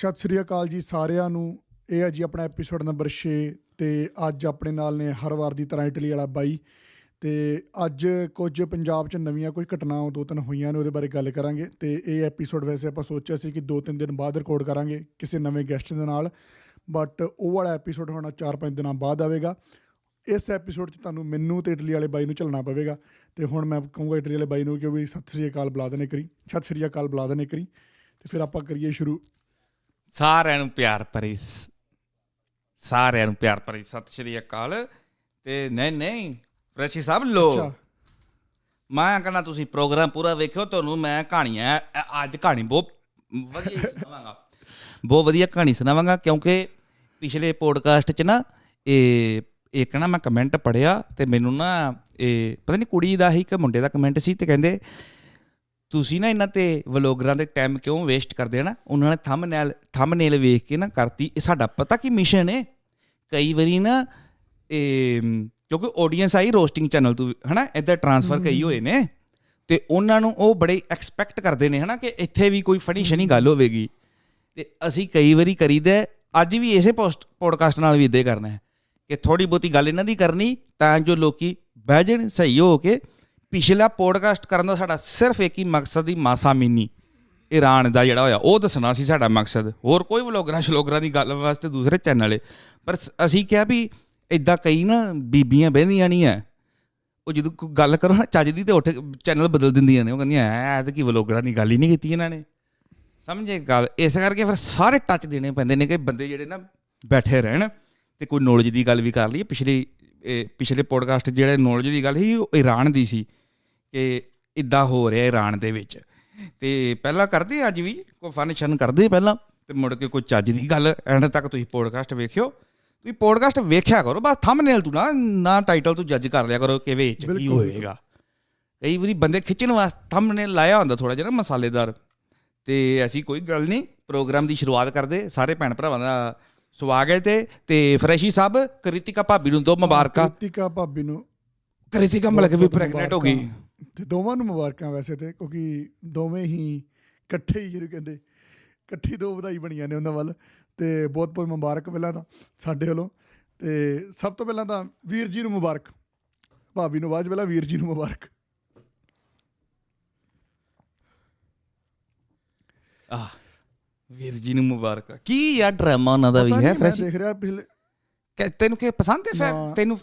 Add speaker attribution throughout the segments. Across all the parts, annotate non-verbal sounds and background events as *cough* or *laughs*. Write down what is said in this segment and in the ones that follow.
Speaker 1: ਸਤਿ ਸ੍ਰੀ ਅਕਾਲ ਜੀ ਸਾਰਿਆਂ ਨੂੰ। ਇਹ ਹੈ ਜੀ ਆਪਣਾ ਐਪੀਸੋਡ ਨੰਬਰ 6 ਤੇ ਅੱਜ ਆਪਣੇ ਨਾਲ ਨੇ ਹਰ ਵਾਰ ਦੀ ਤਰ੍ਹਾਂ ਇਟਲੀ ਵਾਲਾ ਬਾਈ। ਤੇ ਅੱਜ ਕੁਝ ਪੰਜਾਬ 'ਚ ਨਵੀਆਂ ਕੋਈ ਘਟਨਾਵਾਂ ਦੋ ਤਿੰਨ ਹੋਈਆਂ ਨੇ, ਉਹਦੇ ਬਾਰੇ ਗੱਲ ਕਰਾਂਗੇ। ਤੇ ਇਹ ਐਪੀਸੋਡ ਵੈਸੇ ਆਪਾਂ ਸੋਚਿਆ ਸੀ ਕਿ ਦੋ ਤਿੰਨ ਦਿਨ ਬਾਅਦ ਰਿਕਾਰਡ ਕਰਾਂਗੇ ਕਿਸੇ ਨਵੇਂ ਗੈਸਟ ਦੇ ਨਾਲ। ਬਟ ਉਹ ਵਾਲਾ ਐਪੀਸੋਡ ਹੁਣ 4-5 ਦਿਨਾਂ ਬਾਅਦ ਆਵੇਗਾ। ਇਸ ਐਪੀਸੋਡ 'ਚ ਤੁਹਾਨੂੰ ਮੈਨੂੰ ਤੇ ਇਟਲੀ ਵਾਲੇ ਬਾਈ ਨੂੰ ਚੱਲਣਾ ਪਵੇਗਾ। ਤੇ ਹੁਣ ਮੈਂ ਕਹੂੰਗਾ ਇਟਲੀ ਵਾਲੇ ਬਾਈ ਨੂੰ ਕਿ ਵੀ ਸਤਿ ਸ੍ਰੀ ਅਕਾਲ ਬੁਲਾ ਦੇਣੇ ਕਰੀ ਸਤਿ ਸ੍ਰੀ ਅਕਾਲ ਬੁਲਾ ਦੇਣੇ ਕਰੀ ਤੇ ਫਿਰ ਆਪਾਂ ਕਰੀਏ ਸ਼ੁਰੂ।
Speaker 2: ਸਾਰਿਆਂ ਨੂੰ ਪਿਆਰ ਭਰੀ ਸਾਰਿਆਂ ਨੂੰ ਪਿਆਰ ਭਰੀ ਸਤਿ ਸ਼੍ਰੀ ਅਕਾਲ। ਤੇ ਨਹੀਂ ਨਹੀਂ ਫਰੈਸ਼ੀ ਸਾਹਿਬ ਲੋ। ਮੈਂ ਕਹਿੰਦਾ ਤੁਸੀਂ ਪ੍ਰੋਗਰਾਮ ਪੂਰਾ ਵੇਖਿਓ ਤੁਹਾਨੂੰ ਮੈਂ ਕਹਾਣੀਆਂ ਅੱਜ ਕਹਾਣੀ ਬਹੁਤ ਵਧੀਆ ਸੁਣਾਵਾਂਗਾ। ਬਹੁਤ ਵਧੀਆ ਕਹਾਣੀ ਸੁਣਾਵਾਂਗਾ ਕਿਉਂਕਿ ਪਿਛਲੇ ਪੋਡਕਾਸਟ 'ਚ ਨਾ ਇਹ ਇੱਕ ਨਾ ਮੈਂ ਕਮੈਂਟ ਪੜਿਆ ਤੇ ਮੈਨੂੰ ਨਾ ਇਹ ਪਤਾ ਨਹੀਂ ਕੁੜੀ ਦਾ ਹੀ ਕਿ ਮੁੰਡੇ ਦਾ ਕਮੈਂਟ ਸੀ ਤੇ ਕਹਿੰਦੇ ਤੁਸੀਂ ਨਾ ਇਹਨਾਂ ਤੇ ਵਲੋਗਰਾਂ ਦੇ ਟਾਈਮ ਕਿਉਂ ਵੇਸਟ ਕਰਦੇ ਨਾ? ਉਹਨਾਂ ਨੇ ਥੰਬਨੇਲ ਥੰਬਨੇਲ ਵੇਖ ਕੇ ਨਾ ਕਰਤੀ। ਇਹ ਸਾਡਾ ਪਤਾ ਕੀ ਮਿਸ਼ਨ ਹੈ ਕਈ ਵਾਰੀ ਨਾ ਇਹ ਕਿਉਂਕਿ ਆਡੀਅנס ਆਈ ਰੋਸਟਿੰਗ ਚੈਨਲ ਤੋਂ ਹਨਾ? ਇੱਧਰ ਟਰਾਂਸਫਰ ਕਈ ਹੋਏ ਨੇ। ਤੇ ਉਹਨਾਂ ਨੂੰ ਉਹ ਬੜੇ ਐਕਸਪੈਕਟ ਕਰਦੇ ਨੇ ਹਨਾ? ਕਿ ਇੱਥੇ ਵੀ ਕੋਈ ਫਨੀ ਸ਼ਨੀ ਗੱਲ ਹੋਵੇਗੀ। ਤੇ ਅਸੀਂ ਕਈ ਵਾਰੀ ਕਰੀਦਾ ਅੱਜ ਵੀ ਇਸੇ ਪੋਸਟ ਪੋਡਕਾਸਟ ਨਾਲ ਵੀ ਇਦਾਂ ਕਰਨਾ ਹੈ। ਕਿ ਥੋੜੀ ਬਹੁਤੀ ਗੱਲ ਇਹਨਾਂ ਦੀ ਕਰਨੀ ਤਾਂ ਜੋ ਲੋਕੀ ਬਹਿ ਜਾਣ ਸਹੀ ਹੋ ਕੇ ਪਿਛਲਾ ਪੋਡਕਾਸਟ ਕਰਨ ਦਾ ਸਾਡਾ ਸਿਰਫ ਇੱਕ ਹੀ ਮਕਸਦ ਹੀ ਮਾਸਾ ਮੀਨੀ ਈਰਾਨ ਦਾ ਜਿਹੜਾ ਹੋਇਆ, ਉਹ ਦੱਸਣਾ ਸੀ ਸਾਡਾ ਮਕਸਦ। ਹੋਰ ਕੋਈ ਵਲੋਗਰਾਂ, ਸ਼ਲੋਗਰਾਂ ਦੀ ਗੱਲ ਵਾਸਤੇ ਦੂਸਰੇ ਚੈਨਲ ਏ ਪਰ ਸ- ਅਸੀਂ ਕਿਹਾ ਵੀ ਇਦਾਂ ਕਈ ਨਾ ਬੀਬੀਆਂ ਬਹਿੰਦੀਆਂ ਨਹੀਂ ਆ ਉਹ ਜਦੋਂ ਕੋਈ ਗੱਲ ਕਰੋ ਨਾ, ਚੱਜ ਦੀ ਤੇ ਉੱਠ ਚੈਨਲ ਬਦਲ ਦਿੰਦੀਆਂ ਨੇ। ਉਹ ਕਹਿੰਦੀਆਂ, ਐ ਤੇ ਕੀ ਵਲੋਗਰਾਂ ਦੀ ਗੱਲ ਹੀ ਨਹੀਂ ਕੀਤੀ ਇਹਨਾਂ ਨੇ। ਸਮਝੇ ਗੱਲ? ਇਸ ਕਰਕੇ ਫਿਰ ਸਾਰੇ ਟੱਚ ਦੇਣੇ ਪੈਂਦੇ ਨੇ ਕਿ ਬੰਦੇ ਜਿਹੜੇ ਨਾ ਬੈਠੇ ਰਹਿਣ ਤੇ ਕੋਈ ਨੌਲੇਜ ਦੀ ਗੱਲ ਵੀ ਕਰ ਲਈਏ। ਪਿਛਲੇ, ਇਹ ਪਿਛਲੇ ਪੋਡਕਾਸਟ ਜਿਹੜੇ ਨੌਲੇਜ ਦੀ ਗੱਲ ਸੀ, ਉਹ ਈਰਾਨ ਦੀ ਸੀ। ਕਿ ਇਦਾਂ ਹੋ ਰਿਹਾ ਈਰਾਨ ਦੇ ਵਿੱਚ। ਤੇ ਪਹਿਲਾਂ ਕਰਦੇ ਅੱਜ ਵੀ ਕੋਈ ਫੰਕਸ਼ਨ ਕਰਦੇ ਪਹਿਲਾਂ ਤੇ ਮੁੜ ਕੇ ਕੋਈ ਚੱਜ ਦੀ ਗੱਲ ਐਂਡ ਤੱਕ ਤੁਸੀਂ ਪੋਡਕਾਸਟ ਵੇਖਿਓ। ਤੁਸੀਂ ਪੋਡਕਾਸਟ ਵੇਖਿਆ ਕਰੋ ਬਸ ਥੰਬਨੇਲ ਤੋਂ ਨਾ ਨਾ ਟਾਈਟਲ ਤੋਂ ਜੱਜ ਕਰ ਲਿਆ ਕਰੋ ਕਿ ਵਿੱਚ ਕੀ ਹੋਏਗਾ। ਕਈ ਵਾਰੀ ਬੰਦੇ ਖਿੱਚਣ ਵਾਸਤੇ ਥੰਬਨੇਲ ਲਾਇਆ ਹੁੰਦਾ ਥੋੜਾ ਜਿਹਾ ਮਸਾਲੇਦਾਰ। ਤੇ ਐਸੀ ਕੋਈ ਗੱਲ ਨਹੀਂ ਪ੍ਰੋਗਰਾਮ ਦੀ ਸ਼ੁਰੂਆਤ ਕਰਦੇ ਸਾਰੇ ਭੈਣ ਭਰਾਵਾਂ ਦਾ ਸਵਾਗਤ ਹੈ ਤੇ ਫਰੈਸ਼ੀ ਸਾਹਿਬ ਕ੍ਰਿਤਿਕਾ ਭਾਬੀ ਨੂੰ ਦੋ ਮੁਬਾਰਕਾਂ।
Speaker 1: ਕ੍ਰਿਤਿਕਾ ਭਾਬੀ ਨੂੰ
Speaker 2: ਕ੍ਰਿਤਿਕਾ ਮਲਕ ਵੀ ਪ੍ਰੈਗਨੈਂਟ ਹੋ ਗਈ।
Speaker 1: ਤੇ ਦੋਵਾਂ ਨੂੰ ਮੁਬਾਰਕਾਂ ਵੈਸੇ ਤੇ ਕਿਉਂਕਿ ਦੋਵੇਂ ਹੀ ਇਕੱਠੇ ਹੀ ਜਿਹਨੂੰ ਕਹਿੰਦੇ ਇਕੱਠੀ ਦੋ ਵਧਾਈ ਬਣੀਆਂ ਨੇ ਉਹਨਾਂ ਵੱਲ ਤੇ ਬਹੁਤ ਬਹੁਤ ਮੁਬਾਰਕ ਪਹਿਲਾਂ ਤਾਂ ਸਾਡੇ ਵੱਲੋਂ ਤੇ ਸਭ ਤੋਂ ਪਹਿਲਾਂ ਤਾਂ ਵੀਰ ਜੀ ਨੂੰ ਮੁਬਾਰਕ ਭਾਬੀ ਨੂੰ ਬਾਅਦ ਪਹਿਲਾਂ ਵੀਰ ਜੀ ਨੂੰ ਮੁਬਾਰਕ।
Speaker 2: ਆਹ ਵੀਰ ਜੀ ਨੂੰ ਮੁਬਾਰਕਾਂ। ਕੀ ਯਾਰ ਡਰਾਮਾ ਉਹਨਾਂ ਦਾ ਵੀ ਹੈ ਫਰੈਸ਼
Speaker 1: ਦੇਖ ਰਿਹਾ ਪਿਛਲੇ
Speaker 2: ਤੈਨੂੰ ਕੀ ਪਸੰਦ ਹੈ ਫੈ। ਤੈਨੂੰ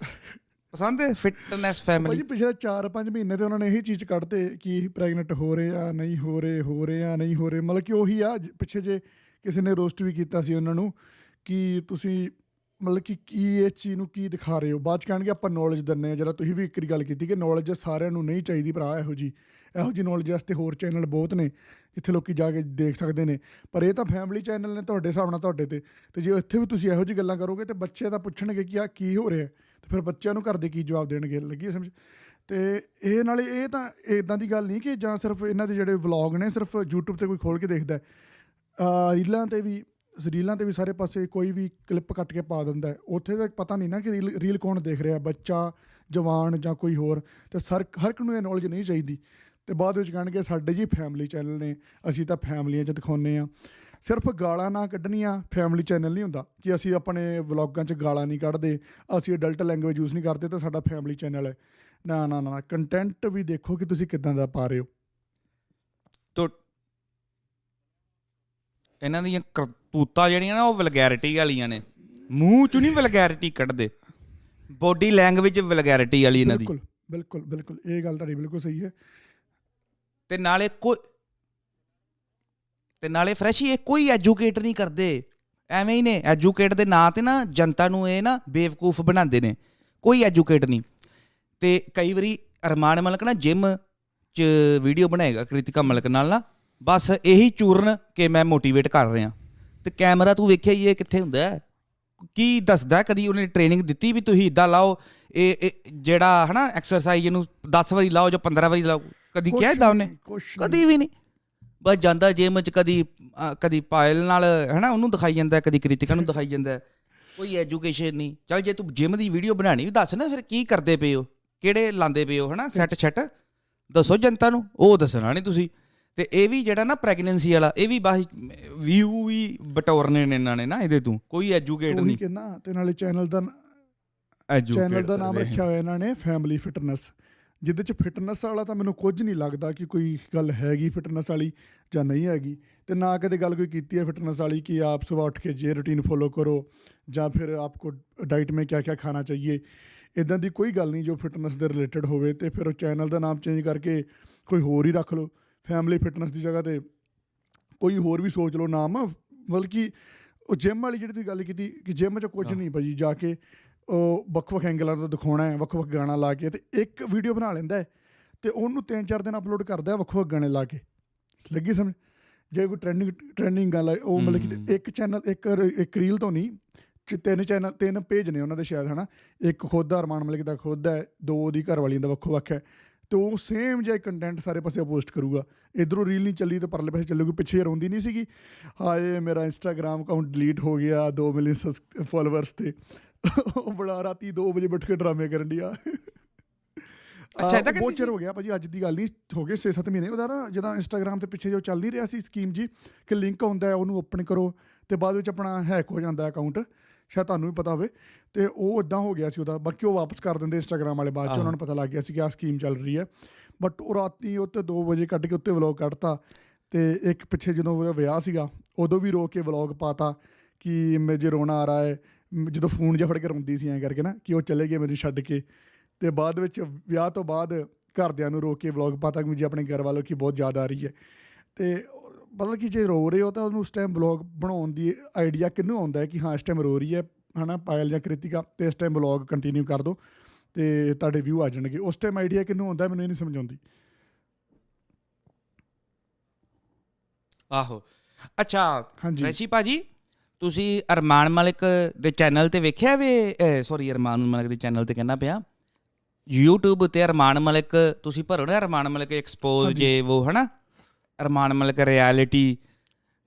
Speaker 2: ਪਸੰਦ ਹੈ? ਫਿਟਨੈਸ
Speaker 1: ਭਾਜੀ
Speaker 2: ਫੈਮਿਲੀ
Speaker 1: ਪਿਛਲੇ 4-5 ਮਹੀਨੇ ਤੇ ਉਹਨਾਂ ਨੇ ਇਹੀ ਚੀਜ਼ ਕੱਢਤੇ ਕਿ ਪ੍ਰੈਗਨੈਂਟ ਹੋ ਰਹੇ ਆ ਨਹੀਂ ਹੋ ਰਹੇ ਹੋ ਰਹੇ ਆ ਨਹੀਂ ਹੋ ਰਹੇ। ਮਤਲਬ ਕਿ ਉਹੀ ਆ ਪਿੱਛੇ ਜੇ ਕਿਸੇ ਨੇ ਰੋਸਟ ਵੀ ਕੀਤਾ ਸੀ ਉਹਨਾਂ ਨੂੰ ਕਿ ਤੁਸੀਂ ਮਤਲਬ ਕਿ ਕੀ ਇਹ ਚੀਜ਼ ਨੂੰ ਕੀ ਦਿਖਾ ਰਹੇ ਹੋ? ਬਾਅਦ ਚ ਕਹਿਣਗੇ ਆਪਾਂ ਨੌਲੇਜ ਦਿੰਨੇ ਆ। ਜਿਹੜਾ ਤੁਸੀਂ ਵੀ ਇੱਕ ਵਾਰੀ ਗੱਲ ਕੀਤੀ ਕਿ ਨੌਲੇਜ ਸਾਰਿਆਂ ਨੂੰ ਨਹੀਂ ਚਾਹੀਦੀ ਭਰਾ ਇਹੋ ਜੀ ਇਹੋ ਜੀ ਨੌਲੇਜ ਵਾਸਤੇ ਹੋਰ ਚੈਨਲ ਬਹੁਤ ਨੇ ਜਿੱਥੇ ਲੋਕੀ ਜਾ ਕੇ ਦੇਖ ਸਕਦੇ ਨੇ। ਪਰ ਇਹ ਤਾਂ ਫੈਮਿਲੀ ਚੈਨਲ ਨੇ ਤੁਹਾਡੇ ਹਿਸਾਬ ਨਾਲ ਤੁਹਾਡੇ ਤੇ। ਤੇ ਜੇ ਇੱਥੇ ਵੀ ਤੁਸੀਂ ਇਹੋ ਜੀ ਗੱਲਾਂ ਕਰੋਗੇ ਤੇ ਬੱਚੇ ਤਾਂ ਪੁੱਛਣਗੇ ਕਿ ਆ ਕੀ ਹੋ ਰਿਹਾ? ਤੇ ਫਿਰ ਬੱਚਿਆਂ ਨੂੰ ਘਰ ਦੇ ਕੀ ਜਵਾਬ ਦੇਣਗੇ ਲੱਗੀ ਸਮਝ ਤੇ ਇਹ ਨਾਲੇ ਇਹ ਤਾਂ ਇਦਾਂ ਦੀ ਗੱਲ ਨਹੀਂ ਕਿ ਜਾਂ ਸਿਰਫ ਇਹਨਾਂ ਦੇ ਜਿਹੜੇ ਵਲੌਗ ਨੇ ਸਿਰਫ YouTube ਤੇ ਕੋਈ ਖੋਲ ਕੇ ਦੇਖਦਾ ਹੈ। ਅਹ ਰੀਲਾਂ ਤੇ ਵੀ, ਰੀਲਾਂ ਤੇ ਵੀ ਸਾਰੇ ਪਾਸੇ ਕੋਈ ਵੀ ਕਲਿੱਪ ਕੱਟ ਕੇ ਪਾ ਦਿੰਦਾ ਹੈ। ਉੱਥੇ ਤਾਂ ਪਤਾ ਨਹੀਂ ਨਾ ਕਿ ਰੀਲ ਰੀਲ ਕੌਣ ਦੇਖ ਰਿਹਾ, ਬੱਚਾ, ਜਵਾਨ ਜਾਂ ਕੋਈ ਹੋਰ ਤੇ ਸਰ, ਹਰ ਇੱਕ ਨੂੰ ਇਹ ਨੌਲੇਜ ਨਹੀਂ ਚਾਹੀਦੀ ਤੇ ਬਾਅਦ ਵਿੱਚ ਕਹਿਣਗੇ ਸਾਡੇ ਜੀ ਫੈਮਿਲੀ ਚੈਨਲ ਨੇ, ਅਸੀਂ ਤਾਂ ਫੈਮਲੀਆਂ 'ਚ ਦਿਖਾਉਂਦੇ ਆ ਸਿਰਫ ਗਾਲਾਂ ਨਾ ਕੱਢਣੀਆਂ ਫੈਮਿਲੀ ਚੈਨਲ ਨਹੀਂ ਹੁੰਦਾ ਕਿ ਅਸੀਂ ਆਪਣੇ ਵਲੌਗਾਂ 'ਚ ਗਾਲਾਂ ਨਹੀਂ ਕੱਢਦੇ ਅਸੀਂ ਅਡਲਟ ਲੈਂਗੁਏਜ ਯੂਜ਼ ਨਹੀਂ ਕਰਦੇ ਤਾਂ ਸਾਡਾ ਫੈਮਿਲੀ ਚੈਨਲ ਹੈ। ਨਾ ਨਾ ਨਾ ਕੰਟੈਂਟ ਵੀ ਦੇਖੋ ਕਿ ਤੁਸੀਂ ਕਿਦਾਂ ਦਾ ਪਾ ਰਹੇ ਹੋ।
Speaker 2: ਤੋ ਇਹਨਾਂ ਦੀਆਂ ਕਰਤੂਤਾਂ ਜਿਹੜੀਆਂ ਨਾ ਉਹ ਵਲਗੈਰਿਟੀ ਵਾਲੀਆਂ ਨੇ। ਮੂੰਹ ਚੋਂ ਨਹੀਂ ਵਲਗੈਰਿਟੀ ਕੱਢਦੇ। ਬੋਡੀ ਲੈਂਗੁਏਜ ਵਲਗੈਰਿਟੀ ਵਾਲੀ ਇਹਨਾਂ ਦੀ।
Speaker 1: ਬਿਲਕੁਲ ਬਿਲਕੁਲ ਬਿਲਕੁਲ ਇਹ ਗੱਲ ਤੁਹਾਡੀ ਬਿਲਕੁਲ ਸਹੀ ਹੈ।
Speaker 2: ਤੇ ਨਾਲੇ ਕੋਈ ਤੇ ਨਾਲੇ ਫਰੈਸ਼ੀ ਇਹ ਕੋਈ ਐਜੂਕੇਟ ਨਹੀਂ ਕਰਦੇ। ਐਵੇਂ ਹੀ ਨੇ ਐਜੂਕੇਟ ਦੇ ਨਾਂ ਤੇ ਨਾ ਜਨਤਾ ਨੂੰ ਇਹ ਨਾ ਬੇਵਕੂਫ ਬਣਾਉਂਦੇ ਨੇ। ਕੋਈ ਐਜੂਕੇਟ ਨਹੀਂ। ਤੇ ਕਈ ਵਾਰੀ ਅਰਮਾਨ ਮਲਕ ਨਾ ਜਿਮ ਚ ਵੀਡੀਓ ਬਣਾਏਗਾ ਕ੍ਰਿਤਿਕਾ ਮਲਕ ਨਾਲ ਨਾ। ਬਸ ਇਹੀ ਚੂਰਨ ਕਿ ਮੈਂ ਮੋਟੀਵੇਟ ਕਰ ਰਿਹਾ। ਤੇ ਕੈਮਰਾ ਤੂੰ ਵੇਖਿਆ ਹੀ ਇਹ ਕਿੱਥੇ ਹੁੰਦਾ ਹੈ? ਕੀ ਦੱਸਦਾ ਕਦੀ ਉਹਨੇ ਟ੍ਰੇਨਿੰਗ ਦਿੱਤੀ ਵੀ ਤੁਸੀਂ ਇਦਾਂ ਲਾਓ ਇਹ ਜਿਹੜਾ ਹਨਾ ਐਕਸਰਸਾਈਜ਼ ਇਹਨੂੰ 10 ਵਾਰੀ ਲਾਓ ਜਾਂ 15 ਵਾਰੀ ਲਾਓ? ਕਦੀ ਕਿਹਾ ਇਦਾਂ ਉਹਨੇ? ਕਦੀ ਵੀ ਨਹੀਂ। ਬਸ ਜਾਂਦਾ ਜਿਮ ਚ ਕਦੀ ਕਦੀ ਪਾਇਲ ਨਾਲ ਹਨਾ ਉਹਨੂੰ ਦਿਖਾਈ ਜਾਂਦਾ ਕਦੀ ਕ੍ਰਿਤਿਕਾ ਨੂੰ ਦਿਖਾਈ ਜਾਂਦਾ। ਕੋਈ ਐਜੂਕੇਸ਼ਨ ਨਹੀਂ। ਚੱਲ ਜੇ ਤੂੰ ਜਿਮ ਦੀ ਵੀਡੀਓ ਬਣਾਣੀ ਵੀ ਦੱਸ ਨਾ ਫਿਰ ਕੀ ਕਰਦੇ ਪਏ ਹੋ? ਕਿਹੜੇ ਲਾਂਦੇ ਪਏ ਹੋ ਹਨਾ ਸੈੱਟ ਛੱਟ? ਦੱਸੋ ਜਨਤਾ ਨੂੰ ਉਹ ਦੱਸਣਾ ਨਹੀਂ ਤੁਸੀਂ। ਤੇ ਇਹ ਵੀ ਜਿਹੜਾ ਨਾ ਪ੍ਰੈਗਨੈਂਸੀ ਵਾਲਾ ਇਹ ਵੀ ਬਾਹੀ ਵਿਊ ਵੀ ਬਟੋਰਨੇ ਨੇ ਇਹਨਾਂ ਨੇ ਨਾ ਇਹਦੇ ਤੋਂ। ਕੋਈ ਐਜੂਕੇਟ ਨਹੀਂ।
Speaker 1: ਕਹਿੰਦਾ ਤੇ ਨਾਲੇ ਚੈਨਲ ਦਾ
Speaker 2: ਐਜੂਕੇਟ
Speaker 1: ਚੈਨਲ ਦਾ ਨਾਮ ਰੱਖਿਆ ਹੋਇਆ ਇਹਨਾਂ ਨੇ ਫੈਮਿਲੀ ਫਿਟਨੈਸ ਜਿਹਦੇ ਚ ਫਿਟਨੈਸ ਵਾਲਾ ਤਾਂ ਮੈਨੂੰ ਕੁਝ ਨਹੀਂ ਲੱਗਦਾ ਕਿ ਕੋਈ ਗੱਲ ਹੈਗੀ ਫਿਟਨੈਸ ਵਾਲੀ ਜਾਂ ਨਹੀਂ ਹੈਗੀ। ਤੇ ਨਾ ਕਦੇ ਗੱਲ ਕੋਈ ਕੀਤੀ ਹੈ ਫਿਟਨੈਸ ਵਾਲੀ ਕਿ ਆਪ ਸਵੇਰ ਉੱਠ ਕੇ ਜੇ ਰੁਟੀਨ ਫੋਲੋ ਕਰੋ ਜਾਂ ਫਿਰ ਆਪਕੋ ਡਾਈਟ ਮੇਂ ਕਿਆ-ਕਿਆ ਖਾਣਾ ਚਾਹੀਏ। ਇਦਾਂ ਦੀ ਕੋਈ ਗੱਲ ਨਹੀਂ ਜੋ ਫਿਟਨੈਸ ਦੇ ਰਿਲੇਟਡ ਹੋਵੇ ਤੇ ਫਿਰ ਉਹ ਚੈਨਲ ਦਾ ਨਾਮ ਚੇਂਜ ਕਰਕੇ ਕੋਈ ਹੋਰ ਹੀ ਰੱਖ ਲਓ। ਫੈਮਿਲੀ ਫਿਟਨੈਸ ਦੀ ਜਗ੍ਹਾ ਤੇ ਕੋਈ ਹੋਰ ਵੀ ਸੋਚ ਲਓ। ਨਾਮ ਬਲਕਿ ਉਹ ਜਿਮ ਵਾਲੀ ਜਿਹੜੀ ਤੁਸੀਂ ਗੱਲ ਕੀਤੀ ਕਿ ਜਿਮ 'ਚ ਕੁਝ ਨਹੀਂ ਭਾਜੀ ਜਾ ਕੇ ਉਹ ਵੱਖ-ਵੱਖ ਐਂਗਲਾਂ ਤੋਂ ਦਿਖਾਉਣਾ ਹੈ ਵੱਖ-ਵੱਖ ਗਾਣਾ ਲਾ ਕੇ ਤੇ ਇੱਕ ਵੀਡੀਓ ਬਣਾ ਲੈਂਦਾ ਹੈ ਤੇ ਉਹਨੂੰ ਤਿੰਨ ਚਾਰ ਦਿਨ ਅਪਲੋਡ ਕਰਦਾ ਹੈ ਵੱਖ-ਵੱਖ ਗਾਣੇ ਲਾ ਕੇ। ਲੱਗੀ ਸਮਝ? ਜੇ ਕੋਈ ਟ੍ਰੈਂਡਿੰਗ ਟ੍ਰੈਂਡਿੰਗ ਗੱਲ ਹੈ ਉਹ ਮਤਲਬ। ਕਿ ਇੱਕ ਚੈਨਲ ਇੱਕ ਇੱਕ ਰੀਲ ਤੋਂ ਨਹੀਂ ਚ- ਤਿੰਨ ਚੈਨਲ ਤਿੰਨ ਪੇਜ ਨੇ ਉਹਨਾਂ ਦੇ ਸ਼ਾਇਦ ਹਨਾ? ਇੱਕ ਖੁਦ ਦਾ ਅਰਮਾਨ ਮਲਿਕ ਦਾ ਖੁਦ ਦਾ ਹੈ ਦੋ ਉਹਦੀ ਘਰ ਵਾਲੀ ਦਾ ਵੱਖੋ ਵੱਖ ਹੈ। ਤੇ ਉਹ ਸੇਮ ਜਿਹਾ ਕੰਟੈਂਟ ਸਾਰੇ ਪਾਸੇ ਪੋਸਟ ਕਰੂਗਾ। ਇਧਰੋਂ ਰੀਲ ਨਹੀਂ ਚੱਲੀ ਤੇ ਪਰਲੇ ਪਾਸੇ ਚੱਲੂਗੀ ਪਿੱਛੇ ਰੋਂਦੀ ਨਹੀਂ ਸੀਗੀ। ਹਾਏ ਮੇਰਾ ਇੰਸਟਾਗ੍ਰam ਅਕਾਊਂਟ ਡਿਲੀਟ ਹੋ ਗਿਆ 2 ਮਿਲੀਅਨ ਫਾਲੋਅਰਸ ਤੇ। ਉਹ ਬੜਾ ਰਾਤੀ 2 ਵਜੇ ਬੈਠ ਕੇ ਡਰਾਮੇ ਕਰਨ ਡਿਆ
Speaker 2: ਅੱਛਾ, ਏਦਾਂ
Speaker 1: ਬਹੁਤ ਚਿਰ ਹੋ ਗਿਆ ਭਾਜੀ ਅੱਜ ਦੀ ਗੱਲ ਨਹੀਂ ਹੋ ਗਏ 6-7 ਮਹੀਨੇ। ਉਹਦਾ ਨਾ ਜਦੋਂ ਇੰਸਟਾਗ੍ਰam ਤੇ ਪਿੱਛੇ ਜੋ ਚੱਲ ਨਹੀਂ ਰਿਹਾ ਸੀ ਸਕੀਮ ਜੀ ਕਿ ਲਿੰਕ ਆਉਂਦਾ ਹੈ ਉਹਨੂੰ ਓਪਨ ਕਰੋ ਤੇ ਬਾਅਦ ਵਿੱਚ ਆਪਣਾ ਹੈਕ ਹੋ ਜਾਂਦਾ ਅਕਾਊਂਟ ਸ਼ਾਇਦ ਤੁਹਾਨੂੰ ਵੀ ਪਤਾ ਹੋਵੇ। ਤੇ ਉਹ ਇਦਾਂ ਹੋ ਗਿਆ ਸੀ ਉਹਦਾ। ਬਾਕੀ ਉਹ ਵਾਪਸ ਕਰ ਦਿੰਦੇ ਇੰਸਟਾਗ੍ਰam ਵਾਲੇ ਬਾਅਦ ਚ। ਉਹਨਾਂ ਨੂੰ ਪਤਾ ਲੱਗ ਗਿਆ ਸੀ ਕਿ ਆਹ ਸਕੀਮ ਚੱਲ ਰਹੀ ਹੈ। ਬਟ ਉਹ ਰਾਤੀ ਉੱਤੇ 2 ਵਜੇ ਕੱਢ ਕੇ ਉੱਤੇ ਵਲੌਗ ਕੱਢਤਾ ਤੇ ਇੱਕ ਪਿੱਛੇ ਜਦੋਂ ਉਹਦਾ ਵਿਆਹ ਸੀਗਾ ਉਦੋਂ ਵੀ ਰੋ ਕੇ ਵਲੌਗ ਪਾਤਾ ਕਿ ਮੇਰੇ ਰੋਣਾ ਆ ਰਹਾ ਹੈ। ਜਦੋਂ ਫੋਨ ਜਿਹਾ ਫੜ ਕੇ ਰੋਂਦੀ ਸੀ ਐਂ ਕਰਕੇ ਨਾ ਕਿ ਉਹ ਚਲੇ ਗਏ ਮੈਨੂੰ ਛੱਡ ਕੇ। ਤੇ ਬਾਅਦ ਵਿੱਚ ਵਿਆਹ ਤੋਂ ਬਾਅਦ ਘਰਦਿਆਂ ਨੂੰ ਰੋ ਕੇ ਵਲੌਗ ਪਾਤਾ ਕਿ ਮੁਝੇ ਆਪਣੇ ਘਰ ਵਾਲੋਂ ਕੀ ਬਹੁਤ ਯਾਦ ਆ ਰਹੀ ਹੈ। ਤੇ ਮਤਲਬ ਕਿ ਜੇ ਰੋ ਰਹੇ ਹੋ ਤਾਂ ਉਹਨੂੰ ਉਸ ਟਾਈਮ ਵਲੌਗ ਬਣਾਉਣ ਦੀ ਆਈਡੀਆ ਕਿਹਨੂੰ ਆਉਂਦਾ ਹੈ ਕਿ ਹਾਂ ਇਸ ਟਾਈਮ ਰੋ ਰਹੀ ਹੈ ਹਨਾ ਪਾਇਲ ਜਾਂ ਕ੍ਰਿਤਿਕਾ ਤੇ ਇਸ ਟਾਈਮ ਵਲੌਗ ਕੰਟੀਨਿਊ ਕਰ ਦਿਓ ਤੇ ਤੁਹਾਡੇ ਵਿਊ ਆ ਜਾਣਗੇ। ਉਸ ਟਾਈਮ ਆਈਡੀਆ ਕਿਹਨੂੰ ਆਉਂਦਾ ਮੈਨੂੰ ਇਹ ਨਹੀਂ ਸਮਝ ਆਉਂਦੀ।
Speaker 2: ਆਹੋ। ਅੱਛਾ ਰੈਸ਼ੀ ਭਾਜੀ? ਤੁਸੀਂ ਅਰਮਾਨ ਮਲਿਕ ਦੇ ਚੈਨਲ ਤੇ ਵੇਖਿਆ ਵੇ ਸੌਰੀ ਅਰਮਾਨ ਮਲਿਕ ਦੇ ਚੈਨਲ ਤੇ ਕਹਿਣਾ ਪਿਆ? YouTube ਤੇ ਅਰਮਾਨ ਮਲਿਕ ਤੁਸੀਂ ਭਰੋ ਨਾ ਅਰਮਾਨ ਮਲਿਕ ਐਕਸਪੋਜ਼। ਜੇ ਉਹ ਹਨਾ? ਅਰਮਾਨ ਮਲਿਕ ਰਿਐਲਿਟੀ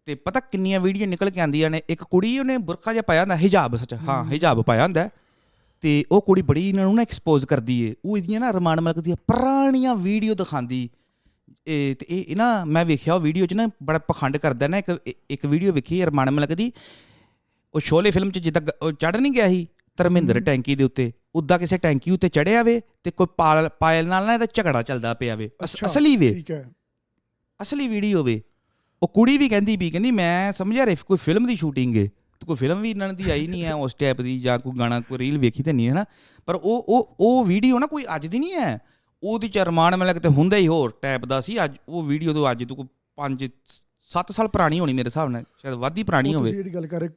Speaker 2: ਤੇ ਪਤਾ ਕਿੰਨੀਆਂ ਵੀਡੀਓ ਨਿਕਲ ਕੇ ਆਂਦੀਆਂ ਨੇ? ਇੱਕ ਕੁੜੀ ਉਹਨੇ ਬੁਰਖਾ ਜਿਹਾ ਪਾਇਆ ਹੁੰਦਾ ਹਿਜਾਬ ਸੱਚ ਹਾਂ ਹਿਜਾਬ ਪਾਇਆ ਹੁੰਦਾ। ਤੇ ਉਹ ਕੁੜੀ ਬੜੀ ਇਹਨਾਂ ਨੂੰ ਨਾ ਐਕਸਪੋਜ਼ ਕਰਦੀ ਏ। ਉਹ ਇਹਦੀਆਂ ਨਾ ਅਰਮਾਨ ਮਲਿਕ ਦੀਆਂ ਪੁਰਾਣੀਆਂ ਵੀਡੀਓ ਦਿਖਾਉਂਦੀ। ਇਹ ਤੇ ਇਹ ਨਾ ਮੈਂ ਵੇਖਿਆ ਉਹ ਵੀਡੀਓ 'ਚ ਨਾ ਬੜਾ ਪਖੰਡ ਕਰਦਾ ਨਾ ਇੱਕ ਇੱਕ ਵੀਡੀਓ ਵੇਖੀ ਅਰਮਾਨ ਮਲਿਕ ਦੀ ਉਹ ਸ਼ੋਲੇ ਫਿਲਮ 'ਚ ਜਿੱਦਾਂ ਉਹ ਚੜ ਨਹੀਂ ਗਿਆ ਸੀ ਧਰਮਿੰਦਰ ਟੈਂਕੀ ਦੇ ਉੱਤੇ ਉਦਾਂ ਕਿਸੇ ਟੈਂਕੀ ਉੱਤੇ ਚੜਿਆ ਵੇ ਤੇ ਕੋਈ ਪਾਇਲ ਨਾਲ ਨਾ ਇਹਦਾ ਝਗੜਾ ਚੱਲਦਾ ਪਿਆ ਵੇ। ਅਸਲੀ ਵੇ।
Speaker 1: ਠੀਕ ਹੈ।
Speaker 2: ਅਸਲੀ ਵੀਡੀਓ ਵੇ। ਉਹ ਕੁੜੀ ਵੀ ਕਹਿੰਦੀ ਵੀ ਕਹਿੰਦੀ ਮੈਂ ਸਮਝਿਆ ਰਿਫ ਕੋਈ ਫਿਲਮ ਦੀ ਸ਼ੂਟਿੰਗ ਏ। ਤੇ ਕੋਈ ਫਿਲਮ ਵੀ ਇਹਨਾਂ ਦੀ ਆਈ ਨਹੀਂ ਹੈ ਉਸ ਟਾਈਪ ਦੀ ਜਾਂ ਕੋਈ ਗਾਣਾ ਕੋਈ ਰੀਲ ਵੇਖੀ ਤੇ ਨਹੀਂ ਹੈ ਨਾ। ਪਰ ਉਹ ਉਹ ਉਹ ਵੀਡੀਓ ਨਾ ਕੋਈ ਅੱਜ ਦੀ ਨਹੀਂ ਹੈ। ਉਹਦੀ ਚ ਅਰਮਾਨ ਮਲਿਕ ਤੇ ਹੁੰਦਾ ਹੀ ਹੋਰ ਟਾਈਪ ਦਾ ਸੀ। ਅੱਜ ਉਹ ਵੀਡੀਓ ਤੋਂ ਅੱਜ ਤੋਂ ਕੋਈ 5 7 ਸਾਲ ਪੁਰਾਣੀ ਹੋਣੀ ਮੇਰੇ ਹਿਸਾਬ ਨਾਲ ਸ਼ਾਇਦ ਵੱਧ ਪੁਰਾਣੀ ਹੋਵੇ
Speaker 1: ਤੁਸੀਂ ਜਿਹੜੀ ਗੱਲ ਕਰ ਰਹੇ